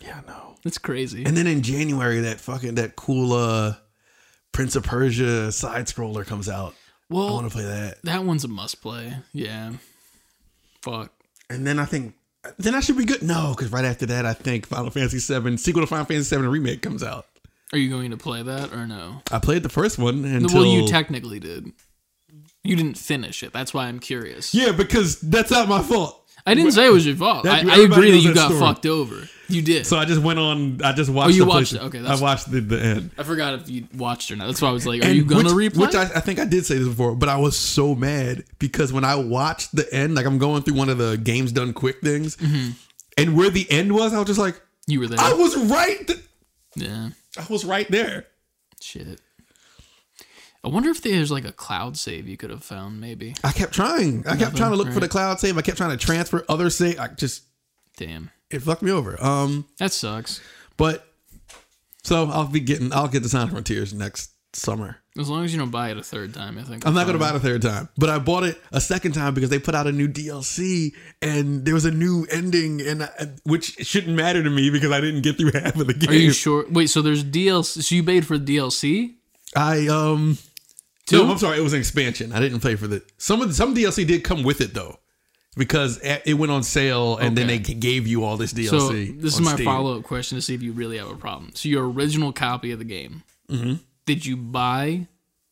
Yeah, no.
It's crazy.
And then in January, that fucking that cool uh Prince of Persia side scroller comes out. I want to play that.
that one's a must play. Yeah. Fuck.
And then I think then I should be good. No, because right after that, I think Final Fantasy VII sequel to Final Fantasy VII remake comes out.
Are you going to play that or no?
I played the first one until
Well, you technically did. You didn't finish it. That's why I'm curious.
yeah, because that's not my fault.
I didn't say it was your fault.
That-
I, I agree that you got
story.
fucked over. You did.
So I just went on. I just watched.
Oh, you
the
watched it. Okay,
I watched the, the end.
I forgot if you watched or not. That's why I was like, "Are
And
you gonna
which,
replay?"
Which I, I think I did say this before, but I was so mad because when I watched the end, like I'm going through one of the games done quick things,
Mm-hmm.
and where the end was, I was just like,
you were there.
I was right. th-
yeah.
I was right there.
Shit. I wonder if there's like a cloud save you could have found. Maybe.
I kept trying. I kept trying to look for the cloud save. I kept trying to transfer other save. I just
Damn.
it fucked me over. Um,
That sucks.
but so I'll be getting I'll get the Sonic Frontiers next summer.
As long as you don't buy it a third time, I think.
I'm not gonna buy it a third time, but I bought it a second time because they put out a new DLC and there was a new ending, and I, which shouldn't matter to me because I didn't get through half of the game.
Are you sure? Wait, so there's DLC. So you paid for DLC?
I um.
Two?
No, I'm sorry. It was an expansion. I didn't play for the some of the, some DLC did come with it though, because it went on sale and then they gave you all this DLC.
So this is
on
my
Steam.
follow up question to see if you really have a problem. So your original copy of the game,
Mm-hmm.
did you buy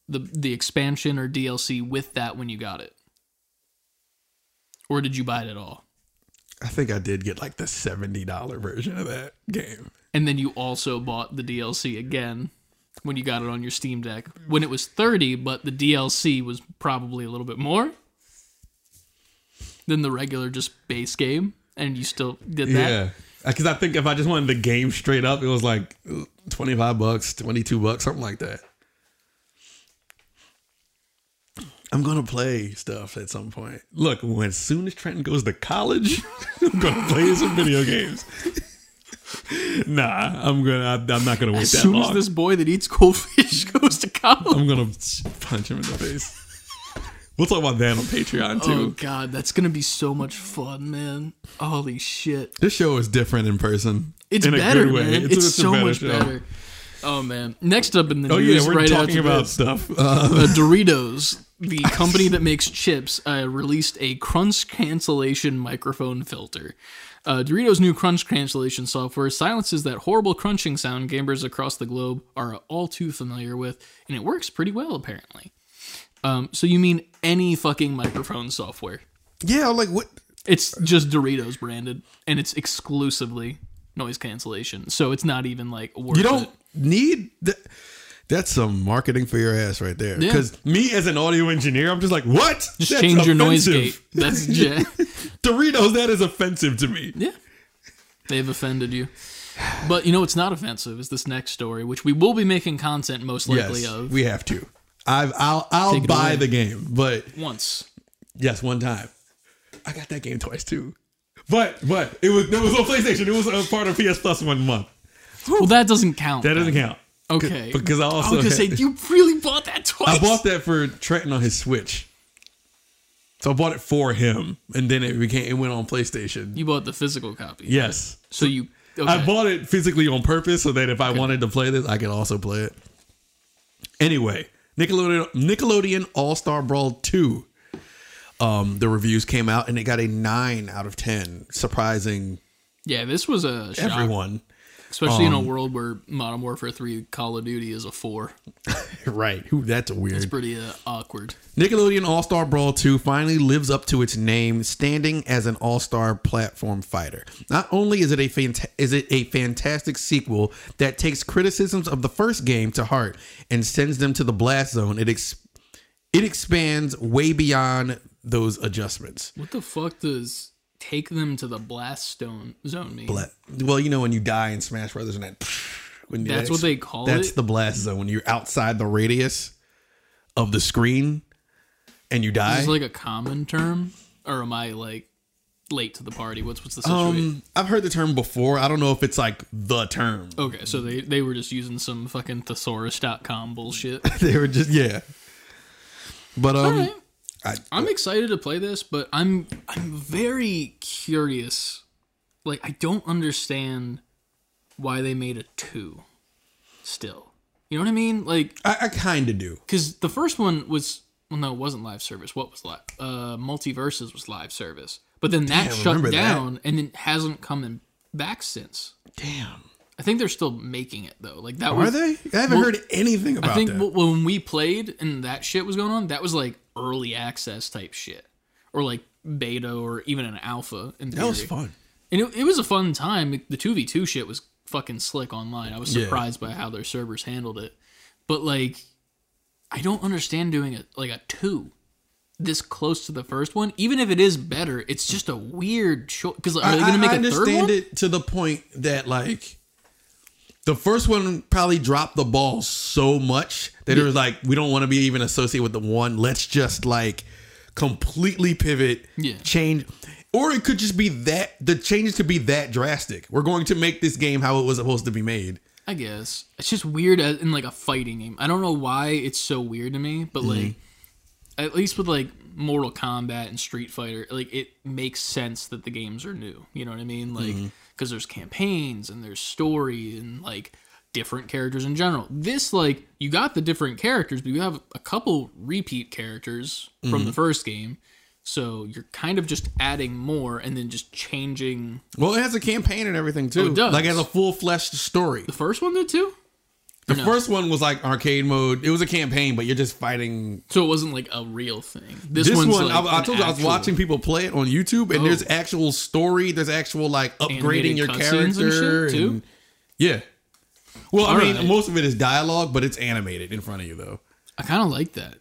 the the expansion or DLC with that when you got it, or did you buy it at all?
I think I did get like the seventy dollar version of that game.
And then you also bought the DLC again when you got it on your Steam Deck when it was thirty, but the DLC was probably a little bit more than the regular just base game, and you still did that.
Yeah, uh, because I think if I just wanted the game straight up, it was like uh, twenty five bucks, twenty two bucks, something like that. I'm gonna play stuff at some point. Look, when as soon as Trenton goes to college, I'm gonna play some video games. nah, I'm gonna. I'm not gonna wait that
long. As
soon as
this boy that eats cold fish goes to college.
I'm gonna punch him in the face. We'll talk about that on Patreon too.
Oh god, that's gonna be so much fun, man. Holy shit.
This show is different in person.
It's
in
better, man. It's,
a
so
better
much
show.
better. Oh man. Next up in the
Oh
news,
yeah, we're
right
talking about
this,
stuff. Uh,
uh, Doritos, the company that makes chips, uh, released a crunch cancellation microphone filter. Uh, Doritos' new crunch cancellation software silences that horrible crunching sound gamers across the globe are all too familiar with, and it works pretty well apparently. Um, so you mean any fucking microphone software?
yeah, like what?
It's just Doritos branded, and it's exclusively noise cancellation. So it's not even like worth
You don't
it.
need that. That's some marketing for your ass right there.
Yeah.
Because me as an audio engineer, I'm just like, what?
Just
That's
change your noise gate. That's yeah.
Doritos. That is offensive to me.
yeah. They've offended you. But you know what's not offensive is this next story, which we will be making content most likely
Yes,
of
we have to. I've, I'll I'll
Take
buy the game, but
once.
yes, one time. I got that game twice too. But but it was it was on PlayStation. It was a part of PS Plus one month.
Well, that doesn't count.
That doesn't count.
Okay.
Because I
I
also
was gonna say you really bought that twice.
I bought that for Trenton on his Switch. So I bought it for him, and then it became it went on PlayStation.
You bought the physical copy.
Yes,
So you. Okay.
I bought it physically on purpose so that if I wanted to play this, I could also play it. Anyway, Nickelodeon Nickelodeon All Star Brawl two. Um, the reviews came out and it got a nine out of ten, surprising
yeah, this was a shock,
everyone.
Especially
Um,
in a world where Modern Warfare Three Call of Duty is a four.
Right? Who? That's weird.
It's pretty uh, awkward.
Nickelodeon All Star Brawl 2 finally lives up to its name, standing as an all star platform fighter. Not only is it a fant- is it a fantastic sequel that takes criticisms of the first game to heart and sends them to the blast zone, it ex- it expands way beyond those adjustments.
What the fuck does take them to the blast stone zone mean?
Bla- well, you know when you die in Smash Brothers and that. When
That's what they call
That's
it?
That's the blast zone when you're outside the radius of the screen and you die.
Is this like a common term, or am I like late to the party? What's what's the situation?
Um, I've heard the term before. I don't know if it's like the term.
okay, so they they were just using some fucking thesaurus.com bullshit.
they were just yeah. But um. I,
I'm excited to play this, but I'm I'm very curious. Like I don't understand why they made a two. Still, you know what I mean? Like
I, I kind of do.
because the first one was well, no, it wasn't live service. What was live? Uh, MultiVersus was live service, but then that
Damn,
shut
remember that.
down and it hasn't come in back since.
Damn,
I think they're still making it though. Like that
are
was.
they? I haven't
well,
heard anything about it.
I think
that.
when we played and that shit was going on, that was like early access type shit, or like beta, or even an alpha. In
that was fun.
and it, it was a fun time. The two v two shit was fucking slick online. I was
Yeah.
surprised by how their servers handled it, but like, I don't understand doing it like a two this close to the first one. Even if it is better, it's just a weird choice. Because are they going to make
I
a third
understand
one?
it to the point that like the first one probably dropped the ball so much that it was like we don't want to be even associated with the one. Let's just like completely pivot,
Yeah.
change. Or it could just be that the changes could be that drastic. We're going to make this game how it was supposed to be made.
I guess it's just weird in like a fighting game. I don't know why it's so weird to me, but mm-hmm. like at least with like Mortal Kombat and Street Fighter, like it makes sense that the games are new. You know what I mean? Like mm-hmm. Because there's campaigns and there's story and like different characters in general. This like you got the different characters, but you have a couple repeat characters from mm-hmm. the first game. So you're kind of just adding more and then just changing
Well, it has a campaign and everything too.
Oh, it does.
Like it has a full fleshed story.
the first one did too.
The first one was like arcade mode. It was a campaign, but you're just fighting.
So it wasn't like a real thing. This,
This,
one's
one,
like
I, I told you, I was watching people play it on YouTube, and
Oh.
there's actual story. There's actual like upgrading
Animated
your
and
character.
shit, too?
and- yeah. Well, I mean,
Alright.
most of it is dialogue, but it's animated in front of you though.
I kind of like that.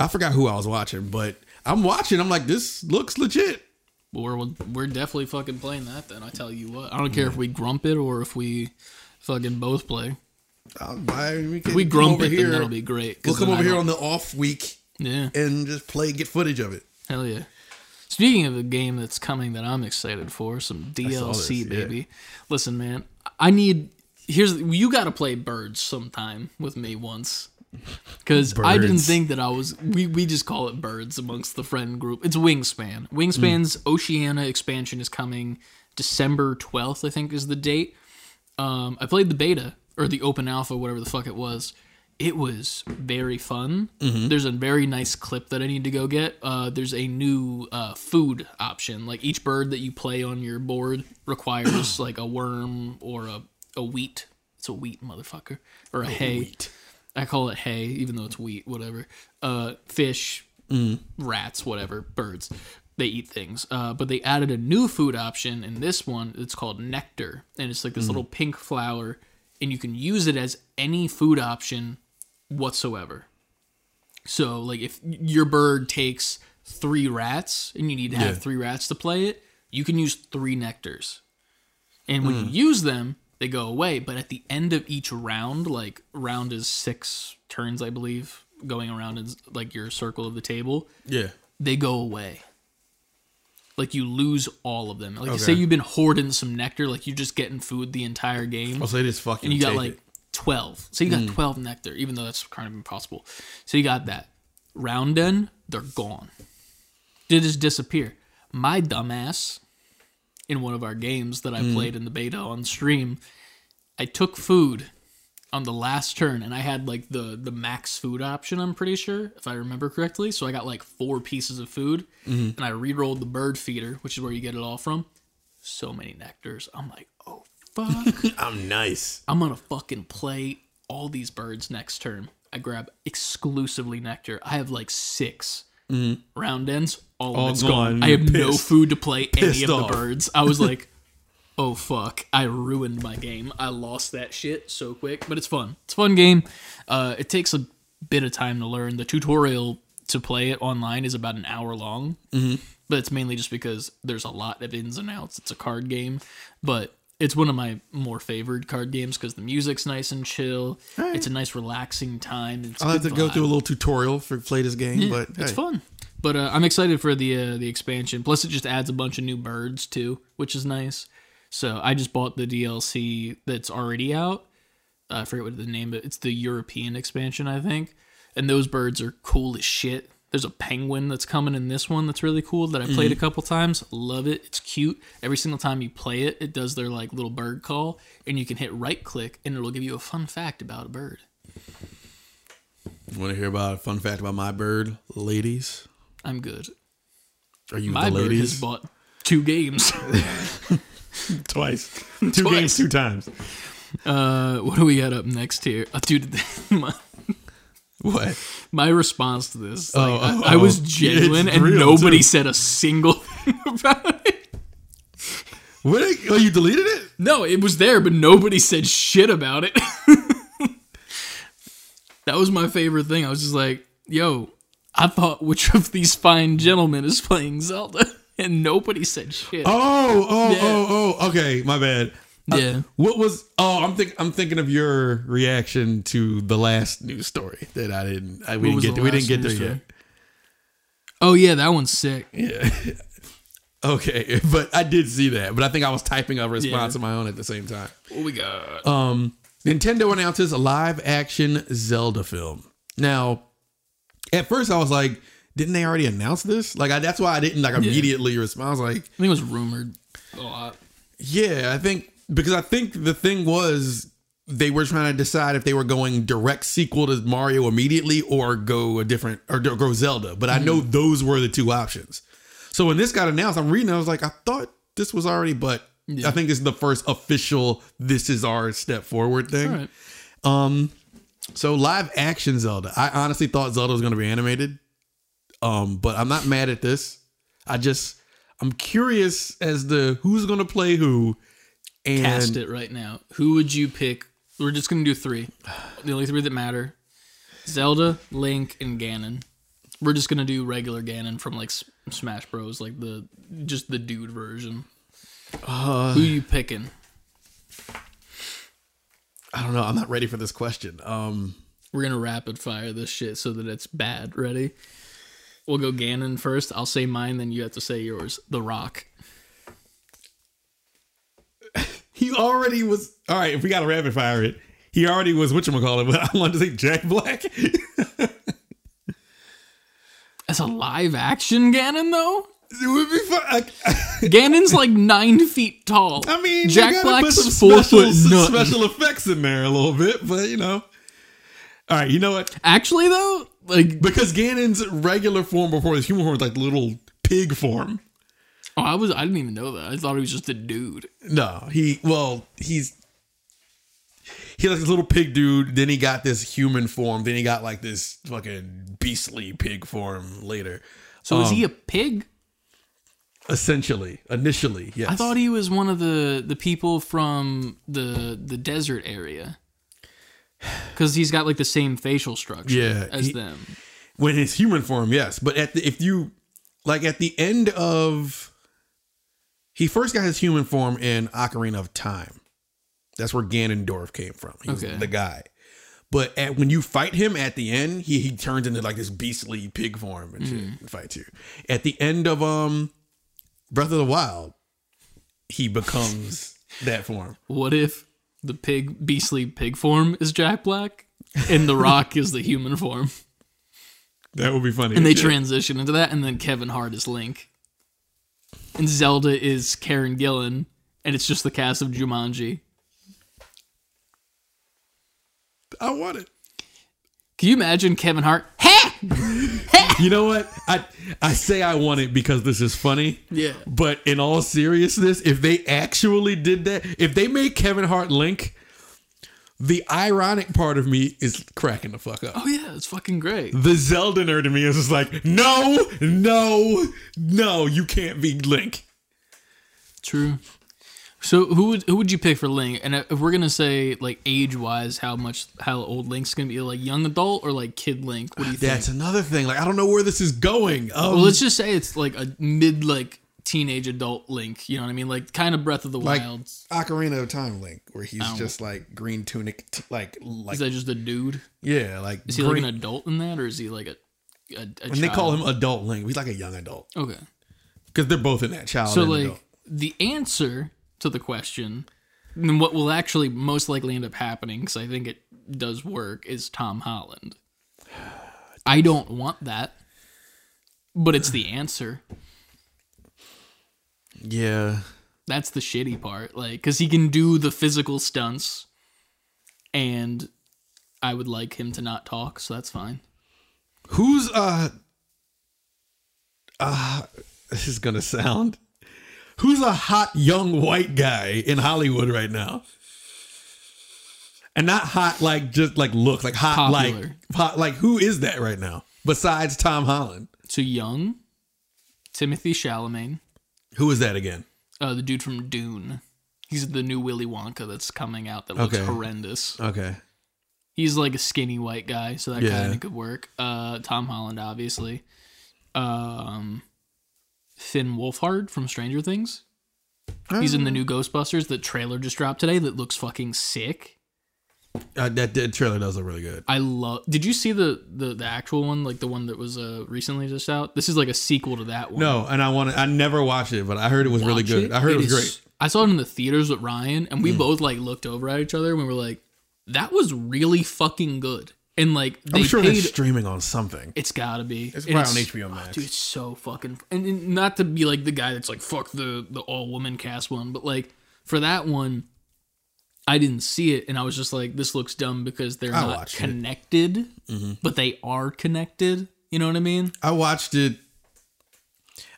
I forgot who I was watching, but I'm watching. I'm like, this looks legit.
Well, we're we're definitely fucking playing that. Then I tell you what, I don't care if we grump it or if we fucking both play.
I'll buy, we can
If we grump
over
it,
here.
that'll be great.
We'll come
I
over here
don't-
on the off week
yeah,
and just play, get footage of it.
hell yeah. Speaking of a game that's coming that I'm excited for, some DLC,
this, yeah.
baby. Listen, man, I need. Here's you got to play Birds sometime with me once. Because I didn't think that I was. We, we just call it birds amongst the friend group. It's Wingspan. Wingspan's
Mm.
Oceania expansion is coming December 12th, I think is the date. Um, I played the beta or the open alpha, whatever the fuck it was. It was very fun.
Mm-hmm.
There's a very nice clip that I need to go get. Uh, there's a new uh, food option. Like each bird that you play on your board requires like a worm or a, a wheat. It's a wheat, motherfucker. Or a hay. I call it hay, even though it's wheat, whatever. Uh, fish, rats, whatever, birds. They eat things. Uh, but they added a new food option in this one. It's called nectar. And it's like this little pink flower. And you can use it as any food option whatsoever. So, like, if your bird takes three rats and you need to have
Yeah.
three rats to play it, you can use three nectars. And when
Hmm.
you use them, they go away. But at the end of each round, like round is six turns, I believe, going around in like your circle of the table,
Yeah.
they go away. Like you lose all of them. Like
Okay.
say you've been hoarding some nectar, like you're just getting food the entire game
I'll say this fucking.
and you got like
it.
12 so you got mm. 12 nectar even though that's kind of impossible so you got that round then they're gone they just disappear my dumbass in one of our games that i mm. played in the beta on stream i took food on the last turn and i had like the the max food option i'm pretty sure if i remember correctly so i got like four pieces of food mm-hmm. and i re-rolled the bird feeder which is where you get it all from so many nectars i'm like oh fuck
I'm nice.
I'm gonna fucking play all these birds next turn. I grab exclusively nectar. I have like 6 mm-hmm. round ends. All,
All gone.
gone. I have
You're
no food to play any
Pissed
of
off.
the birds. I was like, oh fuck, I ruined my game. I lost that shit so quick, but it's fun. It's a fun game. Uh, it takes a bit of time to learn. The tutorial to play it online is about an hour long, mm-hmm. but it's mainly just because there's a lot of ins and outs. It's a card game, but it's one of my more favored card games because the music's nice and chill. It's a nice relaxing time. It's
I'll have to
good
go through a little tutorial for play this game, but
It's
hey.
fun. But uh, I'm excited for the uh, the expansion. Plus, it just adds a bunch of new birds too, which is nice. So I just bought the DLC that's already out. Uh, I forget what the name of it. It's the European expansion, I think. And those birds are cool as shit. There's a penguin that's coming in this one that's really cool that I played a couple times. Love it. It's cute. Every single time you play it, it does their like little bird call, and you can hit right click, and it'll give you a fun fact about a bird.
Want to hear about a fun fact about my bird, ladies?
I'm good.
Are you
My
the
bird has
ladies?
bought two games.
Twice, two
Twice.
games, two times.
Uh, what do we got up next here? Uh, dude, my,
What?
my response to this, like,
Oh, oh,
I, I was
oh.
genuine, and nobody
too.
said a single thing about it.
What? Oh, you deleted it?
No, it was there, but nobody said shit about it. that was my favorite thing. I was just like, "Yo, I thought which of these fine gentlemen is playing Zelda?" And nobody said shit.
Oh, oh,
Yeah.
oh, oh. Okay, my bad.
yeah,
What was? Oh, I'm think I'm thinking of your reaction to the last news story that I didn't. I, we didn't get.
the
We didn't
last
get there yet.
Oh yeah, that one's sick.
Yeah. Okay, but I did see that. But I think I was typing a response of my own at the same time.
What we got?
Um, Nintendo announces a live action Zelda film. Now, at first I was like, didn't they already announce this? Like, I, that's why I didn't like immediately respond. I was like,
I think it was rumored a lot.
yeah, I think because I think the thing was they were trying to decide if they were going direct sequel to Mario immediately or go a different or go Zelda. But I know those were the two options. So when this got announced, I'm reading. I was like, I thought this was already, but I think this is the first official. This is our step forward thing.
Right.
Um, so live action Zelda. I honestly thought Zelda was going to be animated. Um, but I'm not mad at this. I just I'm curious as to who's to play who. And
Cast it right now. Who would you pick? We're just gonna do three. The only three that matter: Zelda, Link, and Ganon. We're just gonna do regular Ganon from like S- Smash Bros, like the just the dude version.
uh,
Who you picking?
I don't know. I'm not ready for this question. Um,
We're gonna rapid fire this shit so that it's bad. Ready? We'll go Ganon first. I'll say mine, then you have to say yours. The Rock.
he already was. All right, if we got to rapid fire it, he already was. What you call it? But I wanted to say Jack Black.
That's a live action Ganon though.
it would be fun.
Ganon's like nine feet tall.
I mean,
Jack Black's four foot
special effects in there a little bit, but you know. All right, you know what?
Actually, though, like,
Because Ganon's regular form before his human form was like little pig form.
oh, I was, I didn't even know that. I thought he was just a dude.
No, he well, he's he like this little pig dude. Then he got this human form. Then he got like this fucking beastly pig form later.
So is
Um,
he a pig?
Essentially, initially, yes.
I thought he was one of the the people from the the desert area. Because he's got like the same facial structure
Yeah,
as
he-
them.
when his human form, yes. But at the, if you like at the end of he first got his human form in Ocarina of Time. That's where Ganondorf came from. He was
Okay.
the guy. But at, when you fight him at the end, he he turns into like this beastly pig form and shit and fights you. At the end of um Breath of the Wild, he becomes that form.
What if the pig beastly pig form is Jack Black and the Rock is the human form,
That would be funny.
and they
shit.
transition into that, and then Kevin Hart is Link, and Zelda is Karen Gillan, and it's just the cast of Jumanji.
I want it.
Can you imagine Kevin Hart?
You know what? I I say I want it because this is funny.
Yeah.
But in all seriousness, if they actually did that, if they made Kevin Hart Link, the ironic part of me is cracking the fuck up.
Oh yeah, it's fucking great.
The Zelda nerd in me is just like, no, no, no, you can't be Link.
True. So who would who would you pick for Link? And if we're gonna say like age wise, how much how old Link's gonna be, like young adult or like kid Link? What do you think?
That's another thing. Like, I don't know where this is going. Um,
well, let's just say it's like a mid like teenage adult Link. You know what I mean? Like kind of Breath of the
like
Wild.
Ocarina of Time Link, where he's
Oh.
just like green tunic, t- like like
Is that just a dude?
yeah, like
Is he
green-
like an adult in that, or is he like a a, a
and they call him adult Link. He's like a young adult
okay?
because they're both in that child.
So
and
like
adult.
the answer to the question, and what will actually most likely end up happening, because I think it does work, is Tom Holland. I don't want that, but it's the answer.
yeah,
That's the shitty part, like, because he can do the physical stunts, and I would like him to not talk, so that's fine.
Who's uh uh this is gonna sound who's a hot young white guy in Hollywood right now? And not hot like just like looks like hot
Popular.
like hot like who is that right now? Besides Tom Holland.
So young, Timothée Chalamet,
Who is that again?
uh, the dude from Dune. He's the new Willy Wonka that's coming out that looks
Okay.
horrendous.
Okay.
He's like a skinny white guy, so that
Yeah.
kind of could work. Uh, Tom Holland, obviously. Um, Finn Wolfhard from Stranger Things. He's in the new Ghostbusters. The trailer just dropped today that looks fucking sick.
Uh, that, that trailer does look really good.
I love. Did you see the, the the actual one, like the one that was uh recently just out? This is like a sequel to that one.
No, and I want to. I never watched it, but I heard it was really good.
it.
I heard it, was
is-
great. Mm.
I saw it in the theaters with Ryan, and we both like looked over at each other and we were like, "That was really fucking good." And like they
I'm sure
paid.
they're streaming on something.
it's gotta be.
It's probably on HBO Max.
Dude, it's so fucking. And, and not to be like the guy that's like fuck the the all woman cast one, but like for that one, I didn't see it, and I was just like, this looks dumb because they're
I
not
it. Mm-hmm.
connected, but they are connected. You know what I mean?
I watched it.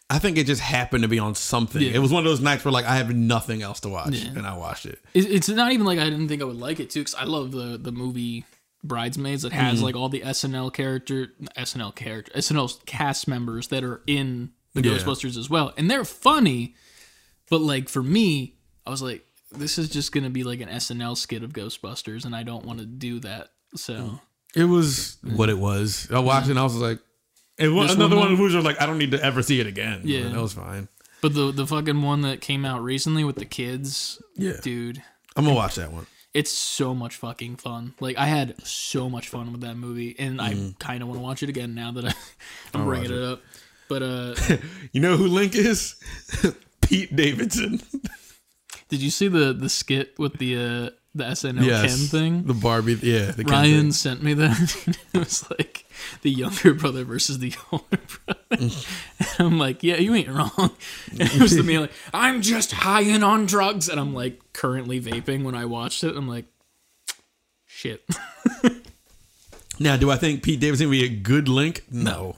I think it just happened to be on something.
Yeah.
It was one of those nights where like I have nothing else to watch,
Yeah.
and I watched it.
It- It's not even like I didn't think I would like it too, because I love the the movie Bridesmaids that
Mm-hmm.
has like all the SNL character, SNL character, SNL cast members that are in the
Yeah.
Ghostbusters as well, and they're funny. But like for me, I was like, this is just gonna be like an SNL skit of Ghostbusters, and I don't want to do that. So
It was what it was. I watched it and I was like, it was
This
another
one,
one of who's like, I don't need to ever see it again.
Yeah.
that was fine.
But the the fucking one that came out recently with the kids,
Yeah.
dude,
I'm gonna watch that one.
It's so much fucking fun. Like I had so much fun with that movie, and I kind of want to watch it again now that I, I'm bringing
watch
it up. But uh,
You know who Link is? Pete Davidson.
did you see the the skit with the uh, the SNL Ken thing?
The Barbie. Yeah, the
Ryan
thing.
sent me that. it was like the younger brother versus the older brother. and I'm like, yeah, you ain't wrong. And it was me like, I'm just high in on drugs, and I'm like currently vaping when I watched it. I'm like, shit.
Now, do I think Pete Davidson would be a good Link? No.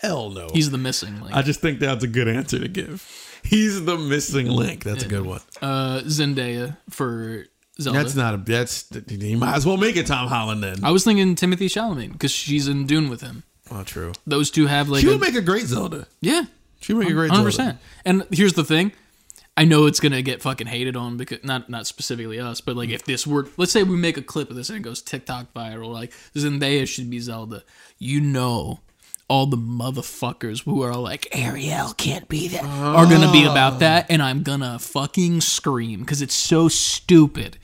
Hell no.
He's the missing link.
I just think that's a good answer to give. He's the missing link. That's a good one.
uh, Zendaya for Zelda.
That's not a. That's you might as well make it Tom Holland then.
I was thinking Timothée Chalamet because she's in Dune with him.
Oh, true.
Those two have like
She
a,
would make a great Zelda.
yeah,
She would make a great
hundred
Zelda.
percent. And here's the thing, I know it's gonna get fucking hated on because not not specifically us, but like if this were, let's say we make a clip of this and it goes TikTok viral, like Zendaya should be Zelda. You know, all the motherfuckers who are like Ariel can't be that are gonna be about that, and I'm gonna fucking scream because it's so stupid.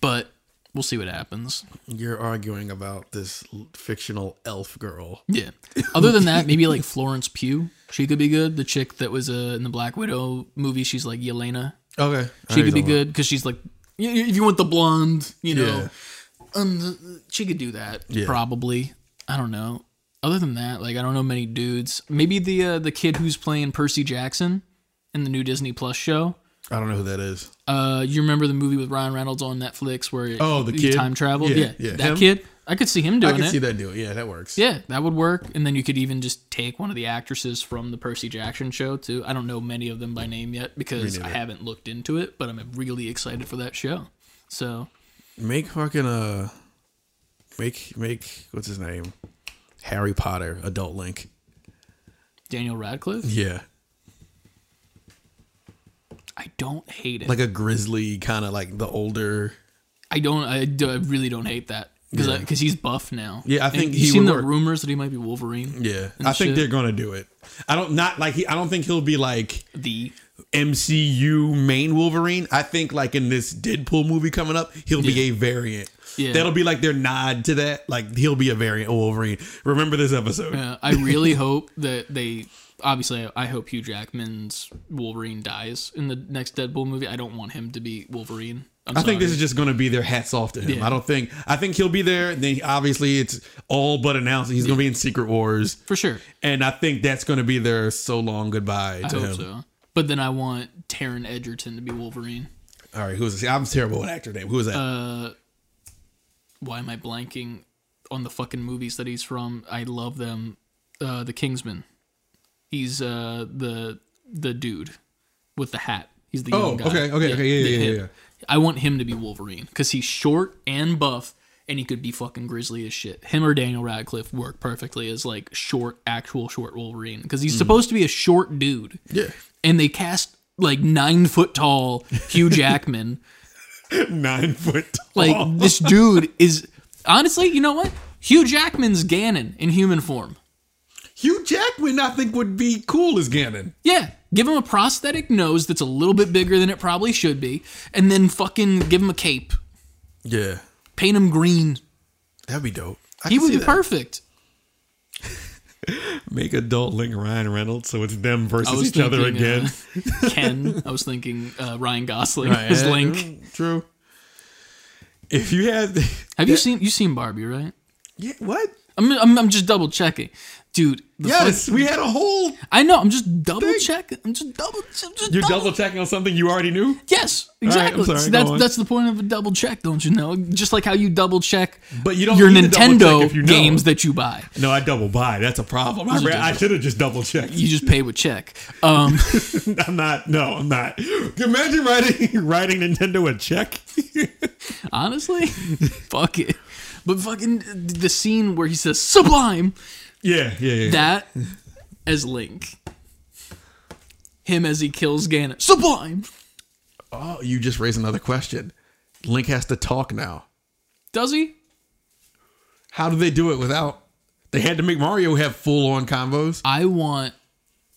But we'll see what happens.
You're arguing about this fictional elf girl.
Yeah. Other than that, maybe like Florence Pugh. She could be good. The chick that was uh, in the Black Widow movie, she's like Yelena.
Okay,
She could be good because she's like, if you want the blonde, you know,
Yeah.
um, she could do that
Yeah.
probably. I don't know. Other than that, like I don't know many dudes. Maybe the uh, the kid who's playing Percy Jackson in the new Disney Plus show.
I don't know who that is.
Uh, you remember the movie with Ryan Reynolds on Netflix where
Oh, the
he
kid?
time traveled?
Yeah,
Yeah,
yeah.
that
Him?
kid. I could see him doing it.
I can
it.
see that deal. Yeah, that works.
Yeah, that would work. And then you could even just take one of the actresses from the Percy Jackson show too. I don't know many of them by name yet because I haven't looked into it, but I'm really excited for that show. So
Make fucking uh, make make what's his name? Harry Potter, adult Link.
Daniel Radcliffe,
Yeah,
I don't hate it.
like a grizzly kind of like the older.
I don't. I, do, I really don't hate that because
Yeah.
because he's buff now.
Yeah, I think
you
he
seen the
work.
rumors that he might be Wolverine.
Yeah, I think
shit.
they're gonna do it. I don't not like he. I don't think he'll be like
The
MCU main Wolverine. I think like in this Deadpool movie coming up, he'll be a variant.
Yeah.
That'll be like their nod to that. Like he'll be a variant of Wolverine. Remember this episode.
uh, I really hope that they. Obviously, I hope Hugh Jackman's Wolverine dies in the next Deadpool movie. I don't want him to be Wolverine. I'm
I think this is just going to be their hats off to him.
Yeah.
I don't think. I think he'll be there. Then obviously it's all but announced he's going to be in Secret Wars,
for sure.
and I think that's going to be their so long goodbye
I
to
hope
him.
so. But then I want Taron Egerton to be Wolverine.
All right, who's this? I'm terrible with actor name. Who is that?
Uh, why am I blanking on the fucking movies that he's from? I love them. Uh, the Kingsman. He's uh the the dude with the hat. He's the
Oh,
young guy.
okay, okay, okay, yeah, yeah, yeah, yeah.
I want him to be Wolverine because he's short and buff, and he could be fucking grizzly as shit. Him or Daniel Radcliffe work perfectly as like short, actual short Wolverine because
Mm.
he's supposed to be a short dude.
yeah,
and they cast like nine foot tall Hugh Jackman.
nine foot tall.
like this dude is honestly, you know what? Hugh Jackman's Ganon in human form.
Hugh Jackman, I think would be cool as Ganon.
Yeah, give him a prosthetic nose that's a little bit bigger than it probably should be, and then fucking give him a cape.
Yeah,
Paint him green.
That'd be dope. I
He would be
that.
perfect.
Make adult Link Ryan Reynolds, so it's them versus each other again.
uh, Ken. I was thinking uh, Ryan Gosling
Right,
as Link.
True. If you had,
Have you seen you seen Barbie? Right.
yeah, what?
I'm I'm, I'm just double checking, dude. the
Yes,
fuck-
we had a whole.
I know. I'm just double
Thing.
checking. I'm just double. Just
You're double checking on something you already knew.
Yes,
right,
exactly.
sorry,
So that's that's the point of a double check, don't you know? Just like how you double check
But you don't
your
need check
Nintendo
if you know.
games that you buy.
No, I double buy. That's a problem. I,
Those are
re- I should have just double checked.
You just pay with check. Um,
I'm not. No, I'm not. Imagine writing writing Nintendo a check.
honestly, fuck it. But fucking the scene where he says "sublime,"
yeah, yeah, yeah.
that as Link, him as he kills Ganon, sublime.
oh, you just raised another question. Link has to talk now.
Does he?
How do they do it without? They had to make Mario have full on combos.
I want.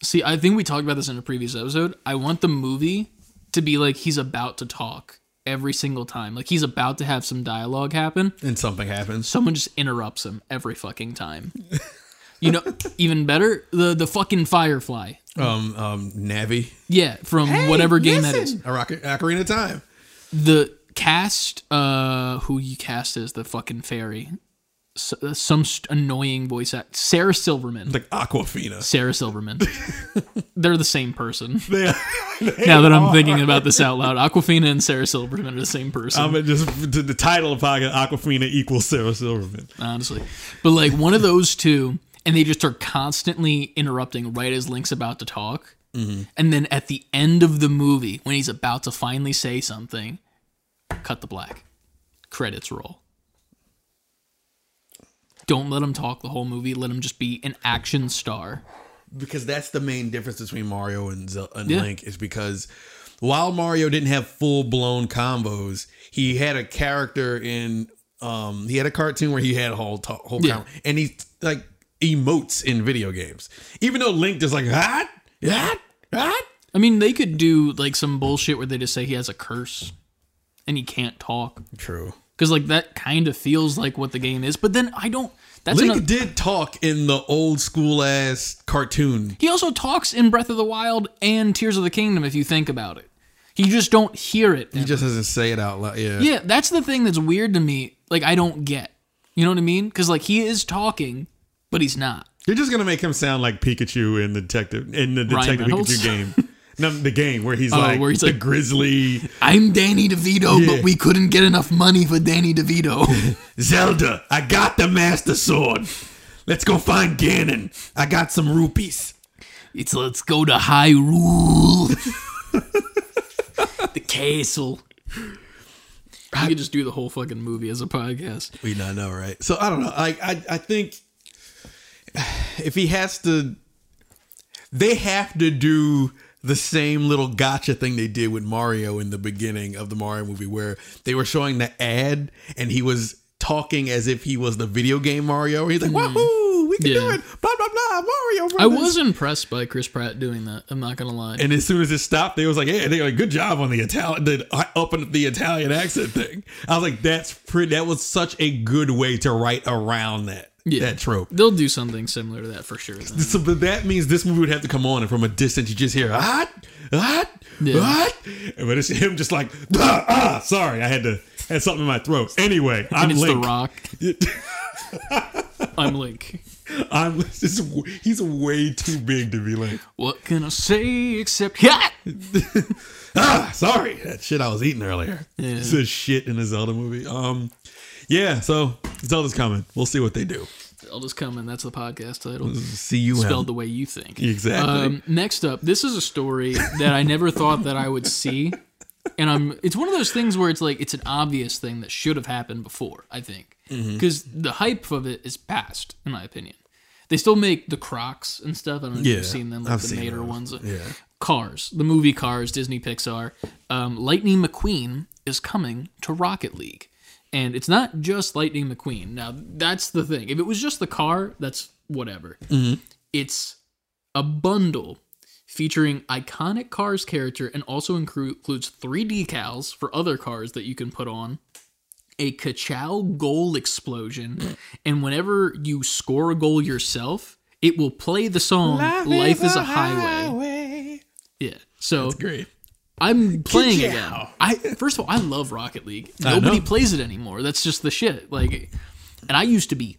See, I think we talked about this in a previous episode. I want the movie to be like he's about to talk every single time. Like he's about to have some dialogue happen.
And something happens.
Someone just interrupts him every fucking time. You know, even better, the the fucking Firefly.
Um, um, Navi.
Yeah, from whatever game that is.
A Rocket Ocarina of Time.
The cast, uh, who you cast as the fucking fairy, S- uh, some st- annoying voice act. Sarah Silverman.
Like Awkwafina.
Sarah Silverman. They're the same person.
They, they
Now that I'm
are.
thinking about this out loud, Awkwafina and Sarah Silverman are the same person.
I'm just the, the title of podcast Awkwafina equals Sarah Silverman.
honestly. But like one of those two, and they just are constantly interrupting right as Link's about to talk. And then at the end of the movie, when he's about to finally say something, cut the black. Credits roll. Don't let him talk the whole movie. Let him just be an action star.
because that's the main difference between Mario and, Zel- and
Yeah.
Link is because while Mario didn't have full blown combos, he had a character in um he had a cartoon where he had a whole whole
Yeah.
com- and he like emotes in video games. Even though Link just like ah ah ah
I mean, they could do like some bullshit where they just say he has a curse and he can't talk.
True.
Because like that kind of feels like what the game is. But then I don't. That's
Link
another,
did talk in the old school ass cartoon.
He also talks in Breath of the Wild and Tears of the Kingdom if you think about it. You just don't hear it.
He just doesn't say it out loud. Yeah.
yeah, that's the thing that's weird to me. Like I don't get. You know what I mean? Cuz like he is talking, but he's not.
You're just gonna make him sound like Pikachu in the detective in the
Ryan
Detective
Reynolds?
Pikachu game. No, the game where he's
Oh,
like
where he's
the
like-
grizzly
I'm Danny DeVito,
Yeah.
but we couldn't get enough money for Danny DeVito.
Zelda. I got the Master Sword. Let's go find Ganon. I got some rupees.
it's let's go to Hyrule. the castle. I could just do the whole fucking movie as a podcast.
We not know, right? So I don't know. I I I think if he has to, they have to do the same little gotcha thing they did with Mario in the beginning of the Mario movie, where they were showing the ad and he was talking as if he was the video game Mario. He's like, hmm. "Wahoo, we can do it!" Blah blah blah. Mario.
I was impressed by Chris Pratt doing that. I'm not gonna lie.
And as soon as it stopped, they was like, "Hey, they like, good job on the Italian, the uh, up the Italian accent thing." I was like, "That's pretty. That was such a good way to write around that
Yeah.
that trope."
They'll do something similar to that for sure. then.
So, but that means this movie would have to come on, and from a distance, you just hear "what, what,
Yeah.
what," but it's him just like, "Ah, ah sorry, I had to had something in my throat." Anyway, I'm
and it's
Link.
The Rock. I'm Link.
I'm is, he's way too big to be Link.
What can I say except yeah?
ah, sorry, that shit I was eating earlier.
Yeah.
It's a shit in the Zelda movie. Um, yeah. So Zelda's coming. We'll see what they do.
Zelda's coming. That's the podcast title.
See you
Spelled the way you think.
Exactly.
Um, next up, this is a story that I never thought that I would see, and I'm. It's one of those things where it's like it's an obvious thing that should have happened before. I think
Mm-hmm.
because the hype of it is past, in my opinion. They still make the Crocs and stuff. I don't know if
Yeah,
you've seen them, like
I've
the Mater
those.
ones.
Yeah.
Cars, the movie Cars, Disney Pixar. Um, Lightning McQueen is coming to Rocket League. And it's not just Lightning McQueen. Now, that's the thing. If it was just the car, that's whatever. Mm-hmm. It's a bundle featuring iconic Cars character and also includes three decals for other cars that you can put on a Kachow goal explosion, and whenever you score a goal yourself, it will play the song "Life, is a Highway." Yeah, so
Great.
I'm playing
Kachow.
again. I first of all, I love Rocket League. Nobody plays it anymore. That's just the shit. Like, and I used to be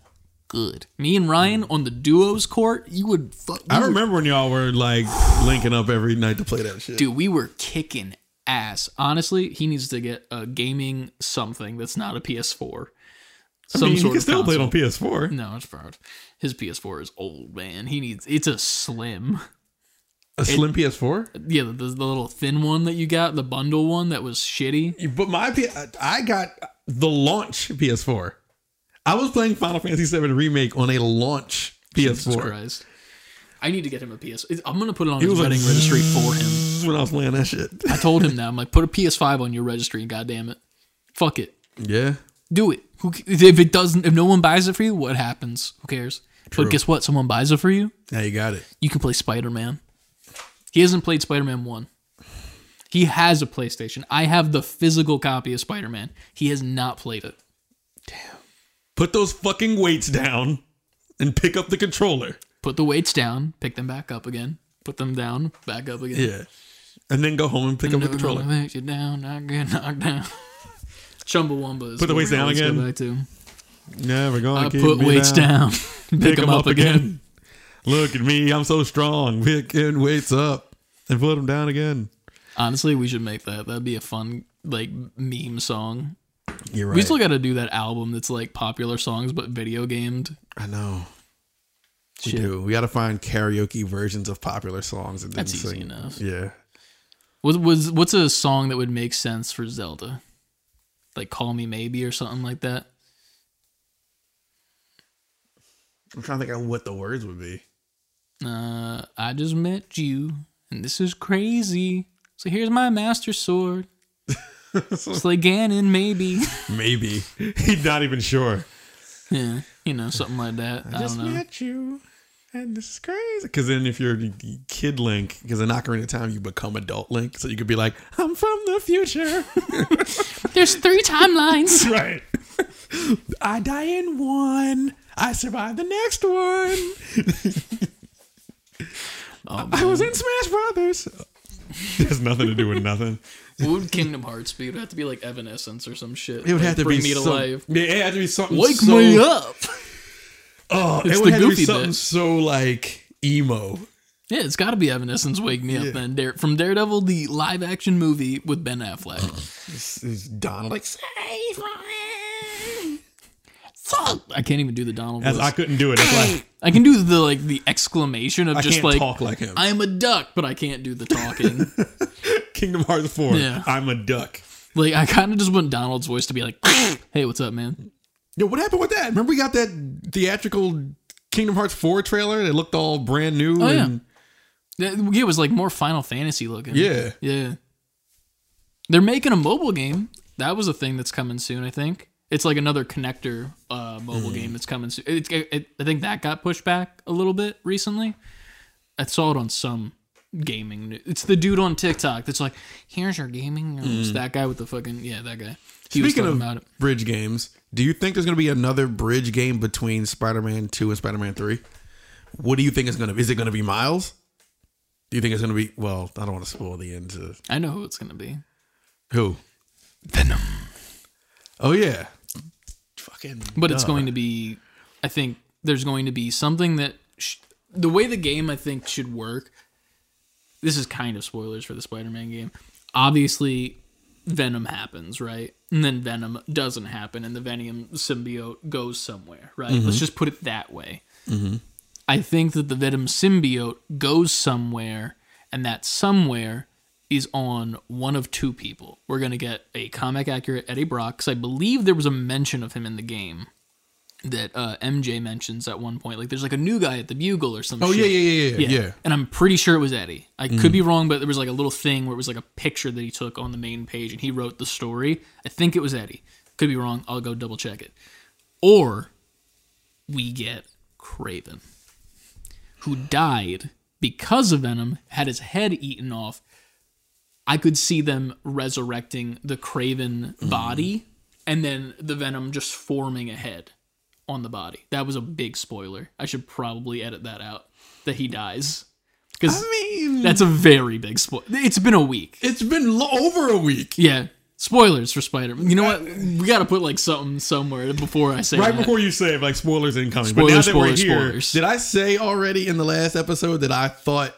good. Me and Ryan on the duos court, you would. Fu- we
I
were-
remember when y'all were like linking up every night to play that shit.
dude, we were kicking ass. Honestly, he needs to get a gaming something that's not a PS4.
I
Some
mean, you
sort
can
of
still play it on PS4.
No, it's fraud. His PS4 is old, man. He needs. It's a slim.
A slim PS4.
Yeah, the, the little thin one that you got, the bundle one that was shitty.
But my I got the launch PS4. I was playing Final Fantasy VII Remake on a launch
Jesus
PS4
Christ. I need to get him a PS. I'm gonna put it on
It
his
was like
wedding registry for him.
when I was playing that shit.
I told him that. I'm like, put a PS5 on your registry. God damn it, fuck it,
Yeah.
do it. Who, if it doesn't, if no one buys it for you, what happens? Who cares?
True.
But guess what? Someone buys it for you.
Now you got it.
You can play Spider Man. He hasn't played Spider Man one. He has a PlayStation. I have the physical copy of Spider Man. He has not played it. Damn.
Put those fucking weights down and pick up the controller.
Put the weights down, pick them back up again. Put them down, back up again.
Yeah. And then go home and pick up the controller.
let you down, not get knocked down. Chumbawamba is
Put the weights down
always go
again.
back to.
Gonna
I
keep
put weights down, pick,
Pick
them up, again.
Look at me, I'm so strong. Picking weights up and put them down again.
Honestly, we should make that. That'd be a fun like meme song.
You're right.
We still got to do that album that's like popular songs but video gamed.
I know. We
Shit.
do. We got to find karaoke versions of popular songs and then
That's easy
sing.
enough.
Yeah.
What was what's a song that would make sense for Zelda? Like "Call Me Maybe" or something like that.
I'm trying to think of what the words would be.
Uh, I just met you, and this is crazy. So here's my master sword. it's like Ganon, maybe.
Maybe. He's not even sure.
Yeah, you know, something like that. I,
just
don't know.
met you. And this is crazy. Because then if you're kid Link, because in Ocarina of Time, you become adult Link. So you could be like, I'm from the future.
There's three timelines.
right. I die in one. I survive the next one.
Oh,
I was in Smash Brothers. Has nothing to do with nothing.
what would Kingdom Hearts be? It would have to be like Evanescence or some shit.
It would
Like,
have to
bring
be
me to life.
Yeah, it had to be something.
Wake
so,
me up.
Oh,
It's
it would have to be something
bit.
so like emo.
Yeah, it's got to be Evanescence. Wake me
Yeah.
up. Then Dare, from Daredevil, the live action movie with Ben Affleck.
It's, it's Donald like save me.
Fuck! I can't even do the Donald.
As
voice.
I couldn't do it. Why
I can do the like the exclamation of
I
just
can't
like
talk like him.
I'm a duck, but I can't do the talking.
Kingdom Hearts 4.
Yeah.
I'm a duck.
like I kind of just want Donald's voice to be like, "Hey, what's up, man?"
Yo, what happened with that? Remember we got that theatrical Kingdom Hearts 4 trailer that looked all brand new
Oh,
and
Yeah, It was like more Final Fantasy looking.
yeah.
yeah. They're making a mobile game. That was a thing that's coming soon. I think it's like another connector uh, mobile game that's coming soon. It, it, it- I think that got pushed back a little bit recently. I saw it on some gaming. news. It's the dude on TikTok that's like, "Here's your gaming." news." That guy with the fucking yeah, that guy. He
Speaking of
about it.
bridge games, do you think there's going to be another bridge game between Spider-Man 2 and Spider-Man 3? What do you think is going to be? Is it going to be Miles? Do you think it's going to be well, I don't want to spoil the end to
I know who it's gonna be.
who?
Venom.
Oh yeah. Fucking
but it's going to be i think there's going to be something that sh- the way the game i think should work this is kind of spoilers for the spider-man game. Obviously venom happens right? And then venom doesn't happen and the venom symbiote goes somewhere right? Mm-hmm. Let's just put it that way. Mm-hmm. I think that the venom symbiote goes somewhere and that somewhere is on one of two people we're going to get a comic accurate eddie brock because i believe there was a mention of him in the game that uh, MJ mentions at one point. Like, there's like a new guy at the Bugle or some
Oh
shit.
yeah, yeah, yeah, yeah, yeah.
And I'm pretty sure it was Eddie. I could be wrong, but there was like a little thing where it was like a picture that he took on the main page and he wrote the story. I think it was Eddie. Could be wrong. I'll go double check it. Or we get Kraven, who died because of Venom, had his head eaten off. I could see them resurrecting the Kraven mm-hmm. body and then the venom just forming a head on the body. That was a big spoiler. I should probably edit that out. That he dies because
I mean,
that's a very big spoiler. It's been a week.
it's been lo- over a week.
Yeah. Spoilers for Spider Man. You know what? Uh, we got to put like something somewhere before I say
Right
that.
before you say it, like spoilers incoming.
Spoilers,
but now that we're here,
spoilers.
did I say already in the last episode that I thought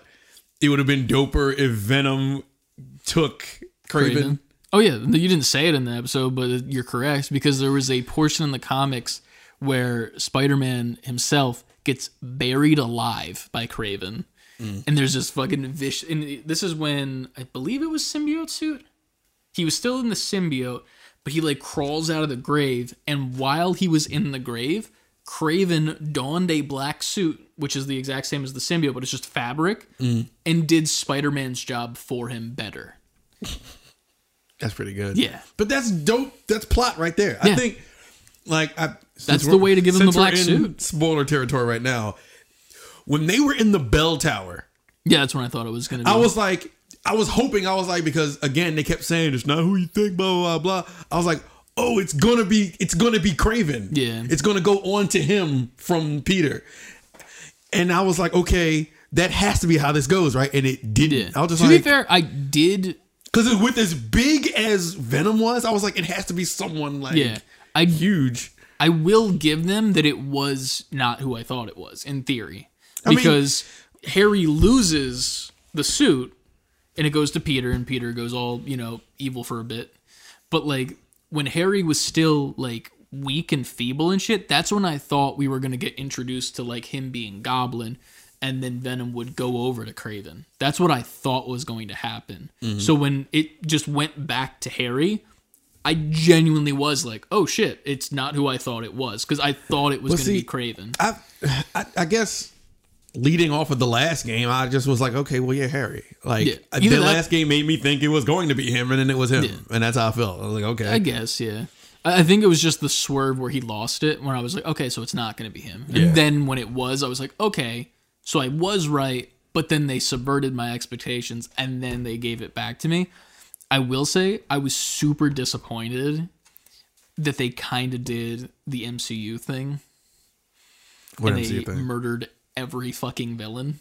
it would have been doper if Venom took Kraven?
Kraven. Oh yeah, you didn't say it in the episode, but you're correct because there was a portion in the comics where Spider-Man himself gets buried alive by Kraven, mm. and there's this fucking vicious. And this is when I believe it was symbiote suit. He was still in the symbiote, but he like crawls out of the grave, and while he was in the grave, Kraven donned a black suit, which is the exact same as the symbiote, but it's just fabric, and did Spider-Man's job for him better.
That's pretty good.
Yeah.
but that's dope. That's plot right there. I think, like, I,
That's the way to give him the
since we're
black
in
suit.
Spoiler territory right now. When they were in the bell tower,
Yeah, that's when I thought it was gonna be.
I was like, I was hoping, I was like, because again, they kept saying it's not who you think, blah blah blah. I was like, oh, it's gonna be, it's gonna be Kraven.
Yeah.
it's gonna go on to him from Peter. And I was like, okay, that has to be how this goes, right? And it didn't.
Yeah.
I was just
to
like,
be fair, I did.
because with as big as Venom was, I was like, it has to be someone like
Yeah, I
huge.
I will give them that it was not who I thought it was in theory,
mean-
because Harry loses the suit and it goes to Peter, and Peter goes all you know evil for a bit. But like when Harry was still like weak and feeble and shit, that's when I thought we were gonna get introduced to like him being Goblin, and then Venom would go over to Kraven. That's what I thought was going to happen. Mm-hmm. So when it just went back to Harry. I genuinely was like, "Oh shit, it's not who I thought it was," because I thought it was
Well,
going to be Kraven.
I, I, I guess leading off of the last game, I just was like, okay, well, yeah, Harry. Like
Yeah.
uh, the last game made me think it was going to be him, and then it was him,
Yeah.
and that's how I felt. I was like, okay,
I guess, yeah. I I think it was just the swerve where he lost it, where I was like, "Okay, so it's not going to be him." And
Yeah.
then when it was, I was like, "Okay, so I was right," but then they subverted my expectations, and then they gave it back to me. I will say, I was super disappointed that they kind of did the MCU thing
what
and
MCU
they
thing?
murdered every fucking villain.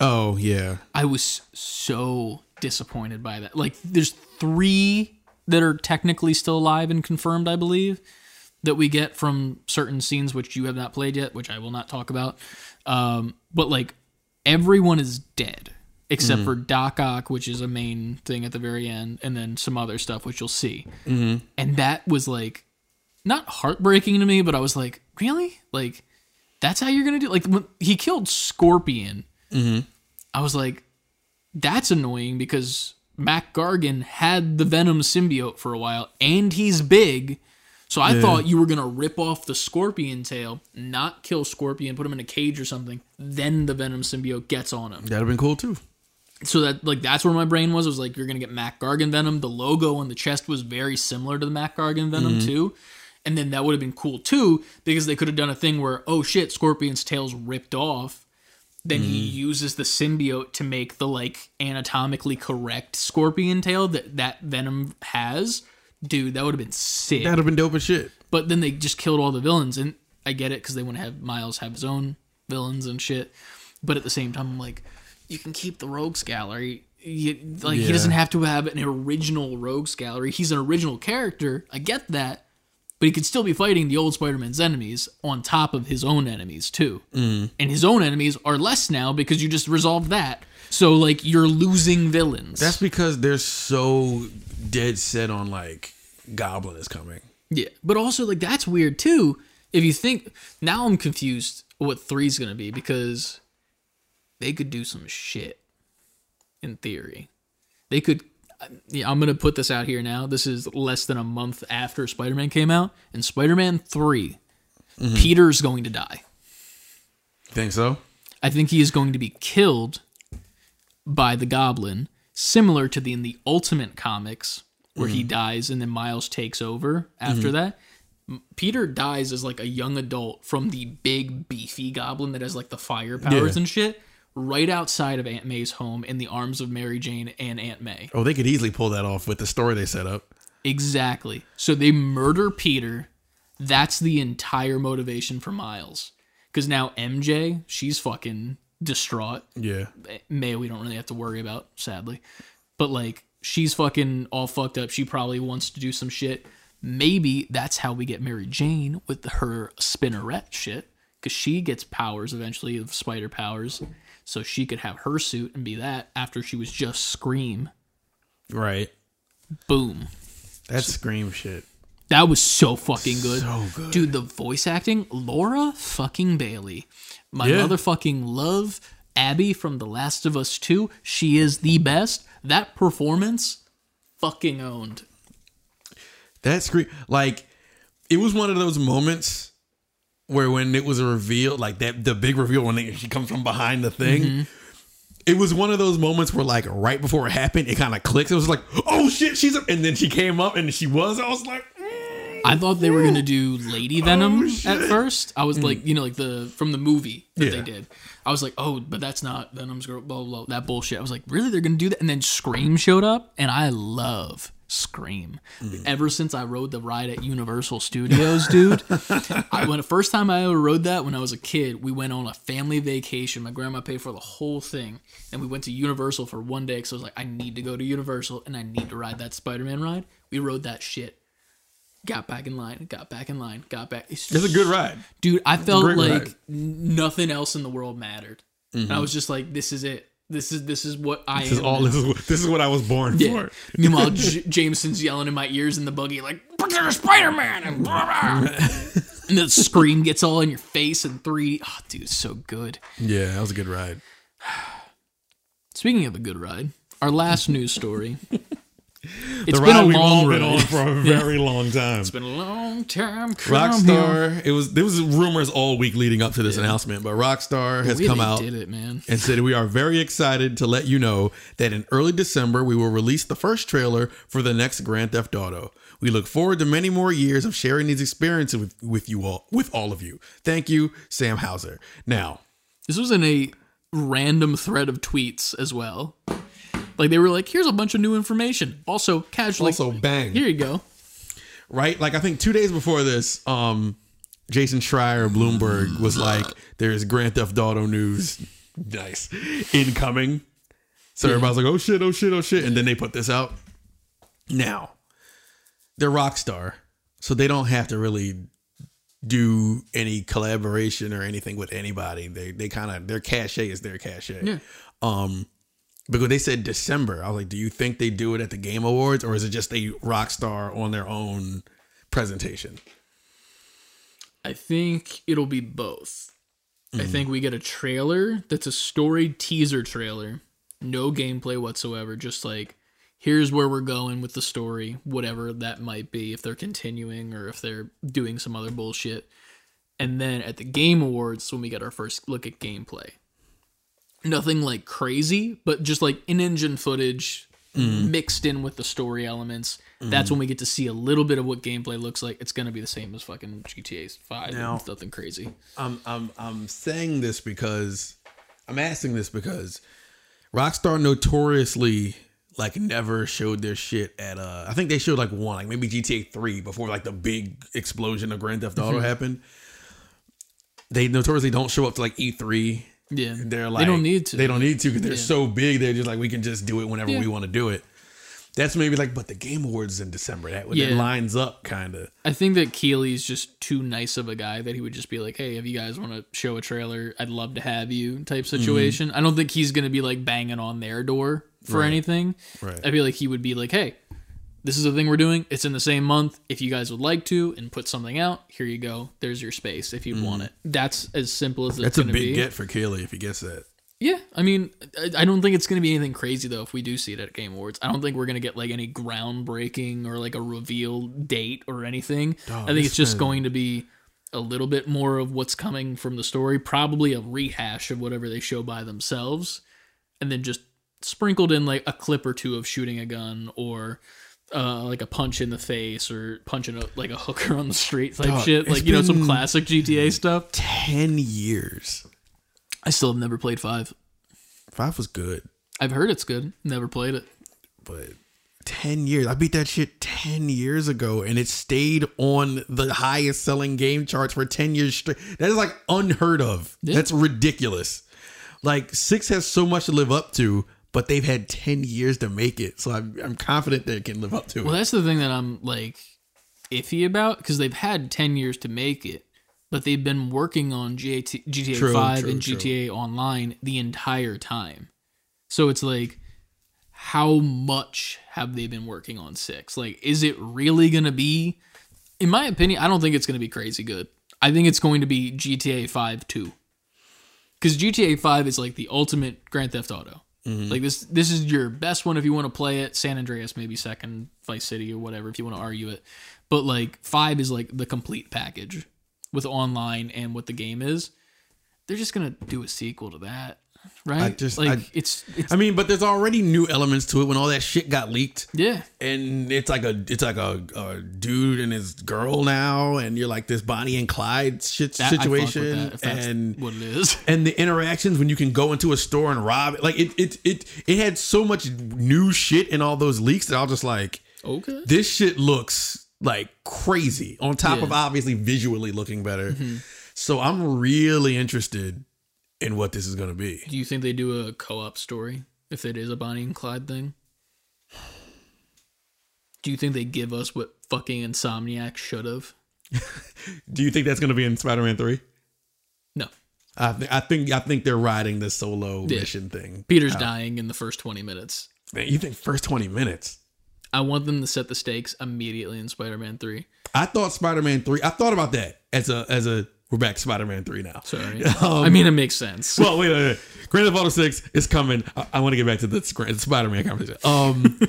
Oh yeah,
I was so disappointed by that. Like, there's three that are technically still alive and confirmed, I believe, that we get from certain scenes which you have not played yet, which I will not talk about. Um, but like, everyone is dead except for Doc Ock, which is a main thing at the very end, and then some other stuff which you'll see. Mm-hmm. And that was like not heartbreaking to me, but I was like, really? Like, that's how you're gonna do? Like, when he killed Scorpion. Mm-hmm. I was like, that's annoying because Mac Gargan had the Venom symbiote for a while and he's big. So I thought you were to rip off the Scorpion tail, not kill Scorpion, put him in a cage or something. Then the Venom symbiote gets on him.
that'd have been cool too.
So that like that's where my brain was. It was like you're gonna get Mac Gargan Venom. The logo on the chest was very similar to the Mac Gargan Venom mm-hmm. too. And then that would have been cool too, because they could have done a thing where, oh shit, Scorpion's tail's ripped off. Then he mm. uses the symbiote to make the like anatomically correct scorpion tail that that Venom has. Dude, that would have been sick.
That'd have been dope as shit.
But then they just killed all the villains, and I get it because they want to have Miles have his own villains and shit. But at the same time, I'm like, you can keep the Rogues Gallery. You, like he doesn't have to have an original Rogues Gallery. He's an original character. I get that, but he could still be fighting the old Spider-Man's enemies on top of his own enemies too. Mm. And his own enemies are less now because you just resolved that. So like you're losing villains.
That's because they're so dead set on like Goblin is coming.
Yeah, but also like that's weird too. If you think now, I'm confused what three's gonna be because they could do some shit. In theory, they could. Yeah, I'm gonna put this out here now. This is less than a month after Spider-Man came out, and Spider-Man 3 mm-hmm. Peter's going to die.
Think so?
I think he is going to be killed by the Goblin, similar to the in the Ultimate comics where he mm-hmm. dies and then Miles takes over after mm-hmm. that. Peter dies as like a young adult from the big beefy Goblin that has like the fire powers
Yeah.
and shit, right outside of Aunt May's home in the arms of Mary Jane and Aunt May.
Oh, they could easily pull that off with the story they set up.
Exactly. So they murder Peter. That's the entire motivation for Miles. Because now MJ, she's fucking distraught.
Yeah.
May we don't really have to worry about, sadly. But like, she's fucking all fucked up. She probably wants to do some shit. Maybe that's how we get Mary Jane with her spinneret shit. Because she gets powers eventually of spider powers. So she could have her suit and be that after she was just Scream.
Right.
Boom.
That's scream shit.
That was so fucking good.
So good.
Dude, the voice acting, Laura fucking Bailey. My
Yeah.
motherfucking love, Abby from The Last of Us 2. She is the best. That performance, fucking owned.
That scream like it was one of those moments where when it was a reveal, like that the big reveal when they, she comes from behind the thing. It was one of those moments where, like, right before it happened, it kind of clicks. It was like, "Oh shit, she's up!" And then she came up, and she was. I was like, mm.
I thought they were gonna do Lady Venom
Oh,
at first. I was like, you know, like the from the movie that they did. I was like, oh, but that's not Venom's girl. Blah blah. blah that bullshit. I was like, really? They're gonna do that? And then Scream showed up, and I love Scream.
Mm.
Ever since I rode the ride at Universal Studios, dude. I, when the first time I ever rode that when I was a kid, we went on a family vacation. My grandma paid for the whole thing, and we went to Universal for one day. Because I was like, I need to go to Universal, and I need to ride that Spider-Man ride. We rode that shit got back in line, got back in line, got back. It's
"It's a good ride."
dude. I felt like
ride. Mm-hmm.
nothing else in the world mattered. And I was just like, this is it. This is this is what I
This is all. This is what, this is what I was born
Yeah.
for.
Meanwhile, J- Jameson's yelling in my ears in the buggy like, "But you're Spider Man!" and blah, blah. and the scream gets all in your face in three. Oh, dude, so good.
Yeah, that was a good ride.
Speaking of a good ride, our last news story. It's
the
been a
we've
long
all been on for a very long time.
It's been a long time.
Rockstar. It was there was rumors all week leading up to this announcement, but Rockstar has
way
come out
Did it, man?
and said we are very excited to let you know that in early December we will release the first trailer for the next Grand Theft Auto. We look forward to many more years of sharing these experiences with, with you all, with all of you. Thank you, Sam Houser. Now,
This was in a random thread of tweets as well. Like they were like, "Here's a bunch of new information." Also, casually,
also bang,
here you go.
right? Like I think two days before this, um, Jason Schreier of Bloomberg was like, "There's Grand Theft Auto news, nice, incoming." So everybody's like, "Oh shit! Oh shit! Oh shit!" And then they put this out. Now, they're Rockstar, so they don't have to really do any collaboration or anything with anybody. They they kind of their cachet is their cachet.
Yeah.
Um, because they said December. I was like, do you think they do it at the Game Awards or is it just a Rockstar on their own presentation?
I think it'll be both. I
Mm-hmm.
think we get a trailer that's a story teaser trailer, no gameplay whatsoever. Just like here's where we're going with the story, whatever that might be. If they're continuing or if they're doing some other bullshit. And then at the Game Awards, when we get our first look at gameplay. Nothing like crazy, but just like in engine footage mm. mixed in with the story elements. Mm-hmm. That's when we get to see a little bit of what gameplay looks like. It's gonna be the same as fucking GTA Five.
Now-
nothing crazy.
I'm I'm I'm saying this because I'm asking this because Rockstar notoriously like never showed their shit at uh I think they showed like one, like maybe GTA 3 before like the big explosion of Grand Theft Auto mm-hmm. happened. They notoriously don't show up to like E3
Yeah,
They're like
they don't need to.
They don't need to because they're
Yeah.
so big. They're just like we can just do it whenever
Yeah.
we want to do it. That's maybe like, but the Game Awards in December. That,
Yeah.
lines up kind of.
I think that Keighley's just too nice of a guy that he would just be like, "Hey, if you guys want to show a trailer, I'd love to have you." Type
Mm-hmm.
situation. I don't think he's gonna be like banging on their door for anything.
Right.
I feel like he would be like, "Hey, this is the thing we're doing. It's in the same month. If you guys would like to and put something out, here you go. There's your space if you want it." That's as simple as it's
Mm. That's a big
be.
get for Keighley if he gets that.
Yeah, I mean, I- don't think it's going to be anything crazy though. If we do see it at Game Awards, I don't think we're going to get like any groundbreaking or like a reveal date or anything. I think it's just
man-
going to be a little bit more of what's coming from the story, probably a rehash of whatever they show by themselves, and then just sprinkled in like a clip or two of shooting a gun or. Uh, like a punch in the face or punching a, like a hooker on the street type
Dog,
shit, like you know some classic GTA stuff.
Ten years.
I still have never played five.
Five was good,
I've heard it's good, never played it.
but 10 years. I beat that shit 10 years ago and it stayed on the highest selling game charts for 10 years straight. That is like unheard of.
Yeah.
That's ridiculous. Like 6 has so much to live up to, but they've had 10 years to make it. So I'm, I'm confident they can live up to it.
Well, that's the thing that I'm like iffy about because they've had 10 years to make it, but they've been working on GTA, GTA
True,
5
true,
and
true.
GTA Online the entire time. So it's like, how much have they been working on 6? Like, is it really going to be, in my opinion, I don't think it's going to be crazy good. I think it's going to be GTA 5 2. Because GTA 5 is like the ultimate Grand Theft Auto.
Mm-hmm.
Like this, this is your best one if you want to play it. San Andreas maybe second, Vice City or whatever if you want to argue it. But like five is like the complete package with online and what the game is. They're just gonna do a sequel to that, right?
I just-
like
I-
it's it's
I mean, but there's already new elements to it when all that shit got leaked.
yeah,
and it's like a it's like a, a dude and his girl now, and you're like this Bonnie and Clyde shit
that, I fuck with
situation,
that,
and
what it is.
and the interactions when you can go into a store and rob it, like it it it it had so much new shit in all those leaks that I was just like,
Okay.
this shit looks like crazy. On top
Yeah.
of obviously visually looking better, mm-hmm. so I'm really interested in what this is gonna be.
Do you think they do a co-op story if it is a Bonnie and Clyde thing? Do you think they give us what fucking Insomniac should have?
Do you think that's gonna be in Spider-Man Three?
No.
I, th- I think I think they're riding the solo
Yeah.
mission thing.
Peter's uh, dying in the first 20 minutes.
Man, you think first 20 minutes?
I want them to set the stakes immediately in Spider-Man 3.
I thought Spider-Man 3, I thought about that as a as a we're back Spider-Man 3 now.
Sorry.
Um,
I mean, it makes sense.
Well, wait, wait, wait. Grand Theft Auto 6 is coming. I, I want to get back to the Spider-Man conversation. Um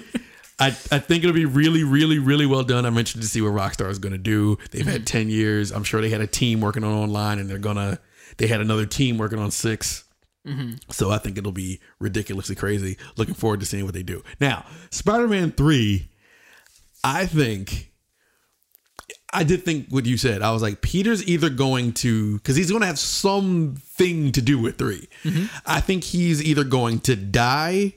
I, I think it'll be really, really, really well done. I'm interested to see what Rockstar is going to do. They've had 10 years. I'm sure they had a team working on online and they're going to, they had another team working on 6 So I think it'll be ridiculously crazy. Looking forward to seeing what they do. Now, Spider Man 3, I think, I did think what you said. I was like, Peter's either going to, because he's going to have something to do with 3. I think he's either going to die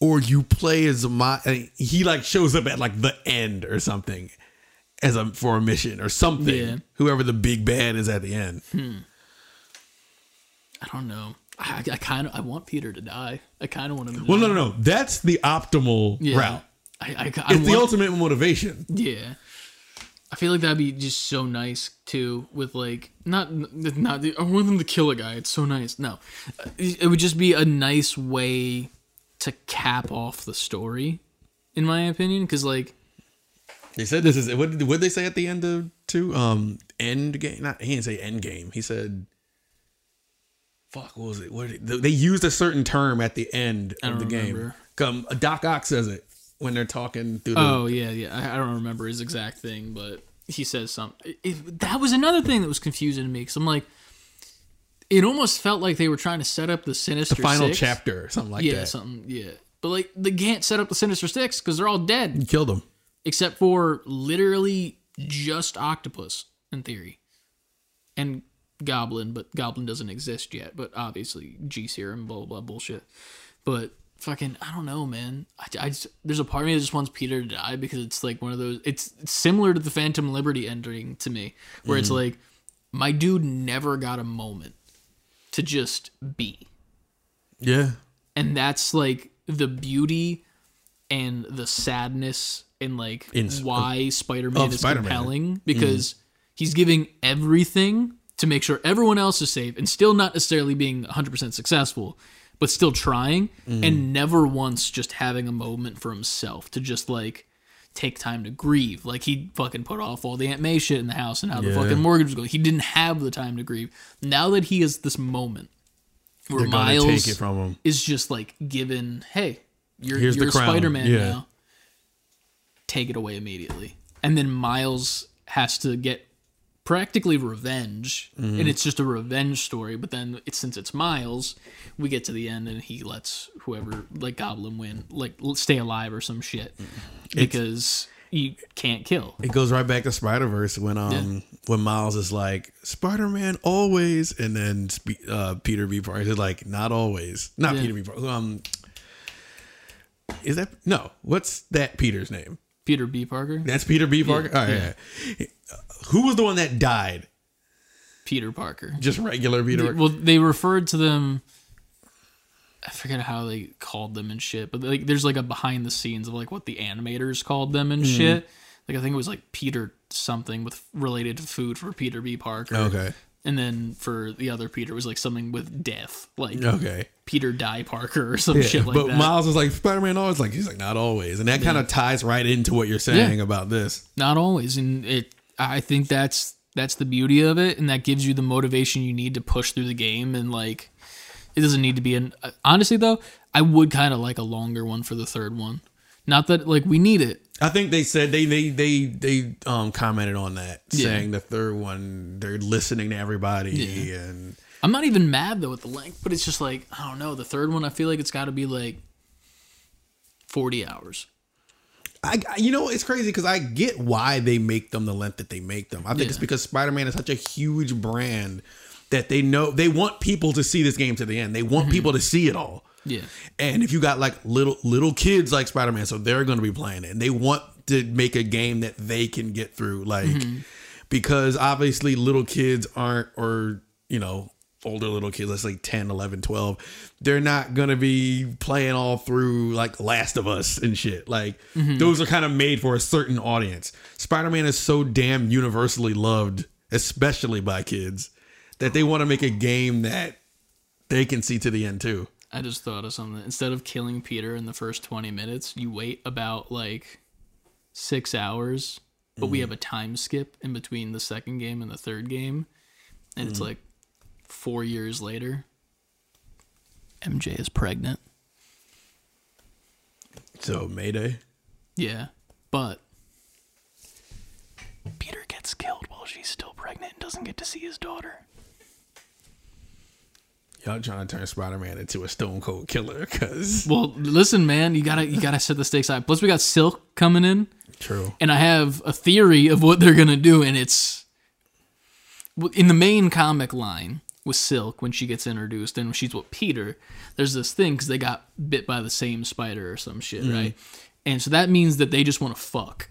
or you play as my, he like shows up at like the end or something. As a for a mission or something,
Yeah.
whoever the big bad is at the end. Hmm.
I don't know. I, I kind of I want Peter to die. I kind of want him to
Well,
die.
no, no, no. That's the optimal
Yeah.
route.
I, I, I
It's the ultimate motivation.
Yeah. I feel like that'd be just so nice too, with like not not the, I want them to kill a guy. It's so nice. No, it would just be a nice way to cap off the story, in my opinion. Because like,
They said this is what what they say at the end of two? Um, end game. Not he didn't say end game. He said, "Fuck." What was it? What did, they used a certain term at the end of the
don't
game.
remember.
Come, Doc Ock says it when they're talking through the.
oh yeah, yeah, I, I don't remember his exact thing, but he says something. It, that was another thing that was confusing to me. Because I'm like, it almost felt like they were trying to set up the sinister
the final
Six.
chapter, or something like
yeah,
that.
Yeah, something. Yeah, but like they can't set up the Sinister Six because they're all dead.
He killed him.
except for literally just octopus in theory and goblin but goblin doesn't exist yet but obviously g serum blah blah bullshit but fucking i don't know man. I, I just, there's a part of me that just wants peter to die because it's like one of those it's, it's similar to the phantom liberty ending to me where it's mm-hmm. like my dude never got a moment to just be.
Yeah.
and that's like the beauty and the sadness and like
In-
why Spider-Man
of
is
Spider-Man.
compelling because mm-hmm. he's giving everything to make sure everyone else is safe and still not necessarily being 100% successful but still trying mm-hmm. and never once just having a moment for himself to just like take time to grieve like he fucking put off all the Aunt May shit in the house and how the fucking mortgage was going he didn't have the time to grieve now that he has this moment where
They're
Miles
take it from him.
is just like given, hey, you're
Here's
you're. Spider Man
Yeah.
now. Take it away immediately. And then Miles has to get practically revenge.
Mm-hmm.
And it's just a revenge story. But then it's since it's Miles, we get to the end and he lets whoever like Goblin win, like stay alive or some shit. Because you can't kill.
It goes right back to Spider Verse when um when Miles is like Spider Man always, and then uh, Peter B. Parker is like not always, not
Yeah.
Peter B. Parker. Um, is that no? What's that Peter's name?
Peter B. Parker.
That's Peter B. Parker.
Yeah,
All right. yeah. Who was the one that died?
Peter Parker.
Just regular Peter. Parker?
Well, they referred to them. I forget how they called them and shit, but like, there's like a behind the scenes of like what the animators called them and mm-hmm. shit. Like I think it was like Peter something with related to food for Peter B. Parker.
Okay.
And then for the other Peter it was like something with death, like
Okay.
Peter Die Parker or some
Yeah,
shit like
but
that.
But Miles was like Spider Man always like he's like not always, and that kind of ties right into what you're saying about this.
Not always, and it. I think that's that's the beauty of it, and that gives you the motivation you need to push through the game. And like, it doesn't need to be an. Honestly, though, I would kind of like a longer one for the third one. Not that like we need it.
I think they said they they they they um commented on that,
Yeah.
saying the third one they're listening to everybody
Yeah.
and
I'm not even mad though at the length, but it's just like I don't know. The third one, I feel like it's got to be like forty hours.
I, you know, it's crazy because I get why they make them the length that they make them. I think
Yeah.
it's because Spider Man is such a huge brand that they know they want people to see this game to the end. They
Mm-hmm.
want people to see it all.
Yeah,
And if you got like little little kids like Spider Man, so they're going to be playing it, and they want to make a game that they can get through, like because obviously little kids aren't, or you know, older little kids, let's say 10, 11, 12, they're not going to be playing all through like Last of Us and shit. Like mm-hmm. those are kind of made for a certain audience. Spider Man is so damn universally loved, especially by kids, that they want to make a game that they can see to the end too.
I just thought of something. Instead of killing Peter in the first twenty minutes, you wait about like six hours, but we mm-hmm. have a time skip in between the second game and the third game, and it's mm-hmm. like four years later. MJ is pregnant.
So Mayday.
Yeah, but Peter gets killed while she's still pregnant and doesn't get to see his daughter.
Y'all trying to turn Spider Man into a stone cold killer because
Well, listen, man, you gotta you gotta set the stakes high. Plus, we got Silk coming in,
true.
and I have a theory of what they're gonna do, and it's in the main comic line with Silk when she gets introduced, and she's with Peter. There's this thing because they got bit by the same spider or some shit, mm. right? And so that means that they just want to fuck.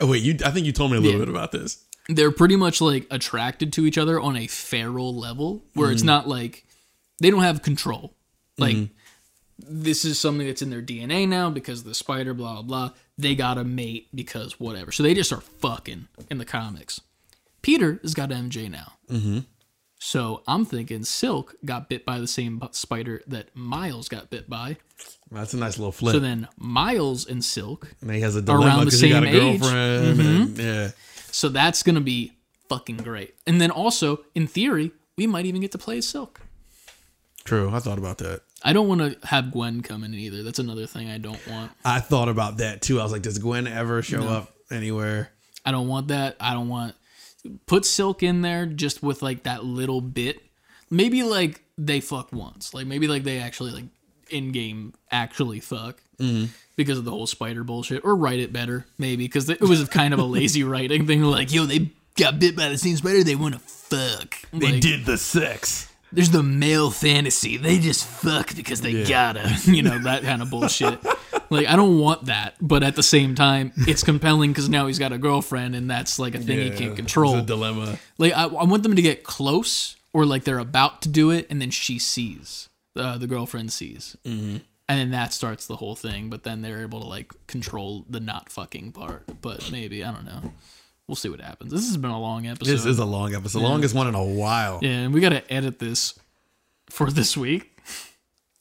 Oh wait, you. I think you told me a little
Yeah.
bit about this.
they're pretty much like attracted to each other on a feral level where it's mm. not like they don't have control. Like mm-hmm. this is something that's in their DNA now because the spider, blah blah blah. They got a mate because whatever. So they just are fucking in the comics. Peter has got MJ now. Mm-hmm. Mm-hmm. So I'm thinking Silk got bit by the same spider that Miles got bit by.
That's a nice little flip.
So then Miles and Silk
and he has a
around
dilemma
the
because he got a
same age.
girlfriend. and- yeah.
So that's gonna be fucking great. And then also, in theory, we might even get to play as Silk.
True. I thought about that.
I don't want to have Gwen come in either. That's another thing I don't want.
I thought about that too. I was like, does Gwen ever show up anywhere?
I don't want that. I don't want put Silk in there just with like that little bit. Maybe like they fuck once. Like maybe like they actually like in game actually fuck mm-hmm. because of the whole spider bullshit, or write it better maybe because it was kind of a lazy writing thing. Like yo, they got bit by the same spider. They want to fuck. Like,
did the sex.
There's the male fantasy. They just fuck because they gotta, you know, that kind of bullshit. like, I don't want that, but at the same time, it's compelling because now he's got a girlfriend, and that's like a thing he can't control.
It's a dilemma.
like, I, I want them to get close, or like they're about to do it, and then she sees, uh, the girlfriend sees, mm-hmm. and then that starts the whole thing. But then they're able to like control the not fucking part. But maybe I don't know. We'll see what happens. This has been a long episode.
This is a long episode, longest one in a while.
Yeah, and we got to edit this for this week.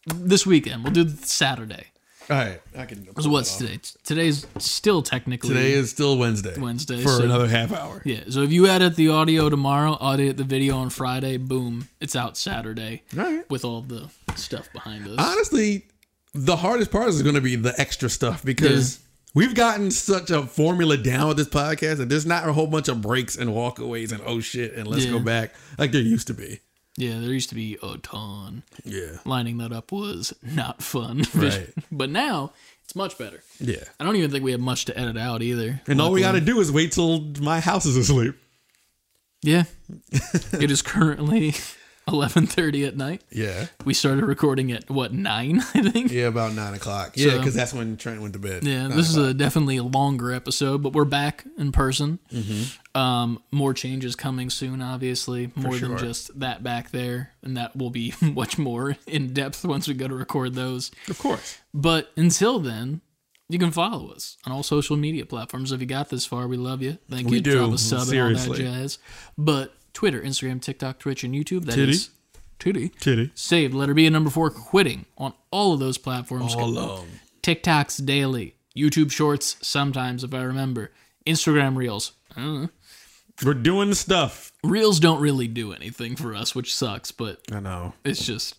This weekend, we'll do Saturday.
All right, I can.
So what's today? Today's still technically
Today is still Wednesday.
Wednesday,
for
so-
another half hour.
yeah. So if you edit the audio tomorrow, edit the video on Friday. Boom, it's out Saturday
All right.
with all the stuff behind us.
Honestly, the hardest part is going to be the extra stuff because we've gotten such a formula down with this podcast that there's not a whole bunch of breaks and walkaways and oh shit and let's
Yeah.
go back like there used to be.
yeah, there used to be a ton.
Yeah.
Lining that up was not fun,
Right.
but now it's much better.
Yeah.
I don't even think we have much to edit out either.
And all we got to do is wait till my house is asleep.
yeah, it is currently eleven thirty at night.
Yeah.
We started recording at what nine? I think.
Yeah, about nine o'clock. Yeah, because that's when Trent went to bed.
Yeah, this is a definitely a longer episode, but we're back in person.
Mm-hmm.
Um, more changes coming soon, obviously. More than
sure.
just that back there, and that will be much more in depth once we go to record those.
of course.
But until then, you can follow us on all social media platforms. If you got this far, we love you. Thank
We
you.
do,
Drop a sub
seriously.
and all that jazz. But Twitter, Instagram, TikTok, Twitch, and YouTube. That
Titty.
is Titty.
Titty.
Saved. Letter B and number four. Quitting on all of those platforms.
All of 'em.
TikToks daily, YouTube Shorts sometimes if I remember, Instagram Reels. Know.
We're doing stuff.
Reels don't really do anything for us, which sucks, but
I know.
it's just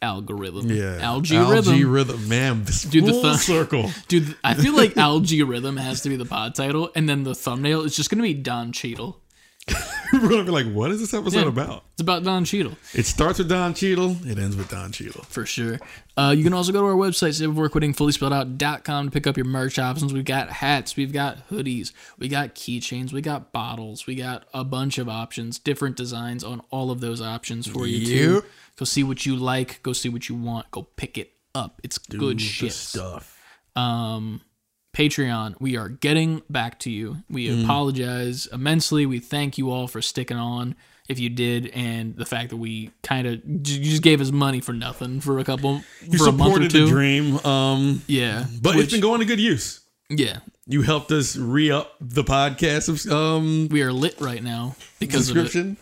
algorithm.
Yeah.
algae,
Algae
rhythm.
rhythm. Man, this
Dude, the
full
th-
circle.
Dude, I feel like algae rhythm has to be the pod title, and then the thumbnail is just gonna be Don Cheadle.
We're gonna be like, what is this episode
Yeah.
about?
It's about Don Cheadle
It starts with Don Cheadle. It ends with Don Cheadle.
for sure. Uh, you can also go to our website, savebeforequitting, fully spelled out.com to pick up your merch options. We've got hats, we've got hoodies, we got keychains, we got bottles, we got a bunch of options, different designs on all of those options for you too. Go see what you like, go see what you want, go pick it up. It's good shit.
stuff.
um, Patreon, we are getting back to you. We
Mm.
apologize immensely. We thank you all for sticking on if you did, and the fact that we kind of you just gave us money for nothing for a couple
You
for a month or
supported
two.
the dream. Um,
Yeah,
but
which-
it's been going to good use.
yeah,
You helped us re up the podcast um
we are lit right now because
subscription.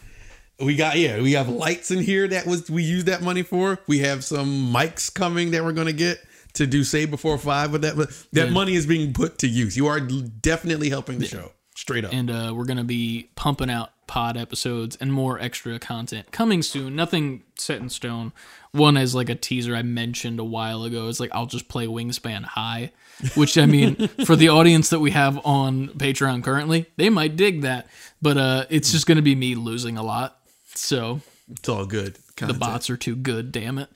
We got yeah, we have lights in here that was we used that money for. We have some mics coming that we're gonna get to do save before five with that. But that
Yeah.
money is being put to use. You are definitely helping the show straight up.
and uh, we're gonna be pumping out pod episodes and more extra content coming soon. Nothing set in stone. One is like a teaser I mentioned a while ago. It's like I'll just play Wingspan High, which I mean for the audience that we have on Patreon currently, they might dig that. But uh, it's just gonna be me losing a lot. So
it's all good.
the bots are too good. Damn it.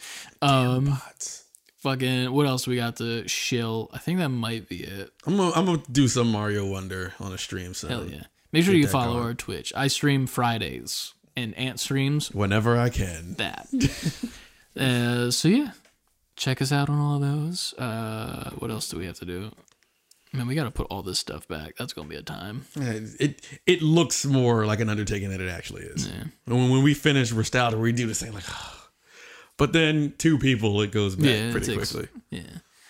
Um,
Bots.
Fucking. What else we got to shill? I think that might be it.
I'm gonna, I'm gonna do some Mario Wonder on a stream. So
Hell yeah. Make sure you follow
going.
our Twitch. I stream Fridays and Ant streams
whenever I can.
that. uh, so yeah, check us out on all of those. Uh, what else do we have to do? Man, we got to put all this stuff back. That's gonna be a time.
It it looks more like an undertaking than it actually is. And when, when we finish Restalda, we do this thing like, but then two people, it goes back
Yeah,
pretty
takes-
quickly.
Yeah,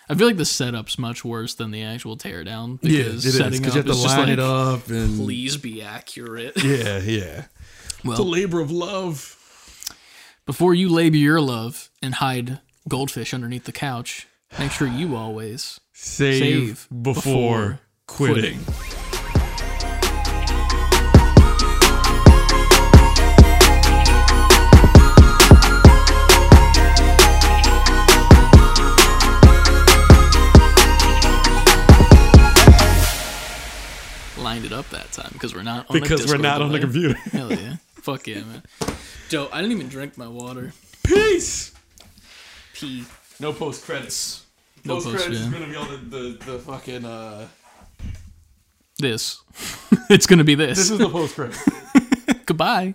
I feel like the setup's much worse than the actual teardown
Yeah, it
because
is
setting
because
up
you have
is
to
just
line
like,
it up and
please be accurate.
yeah, yeah. Well, it's a labor of love.
before you labor your love and hide goldfish underneath the couch, make sure you always
Save,
Save
before,
before
quitting.
Lined it up that time because we're not on a
Because we're
Discord
not on the computer.
Hell yeah. Fuck yeah, man. Dope. I didn't even drink my water.
Peace.
Pee.
No post credits.
No
Post credits
post,
is
yeah.
gonna be on the, the, the fucking uh.
This. it's gonna be this.
This is the post credit.
Goodbye.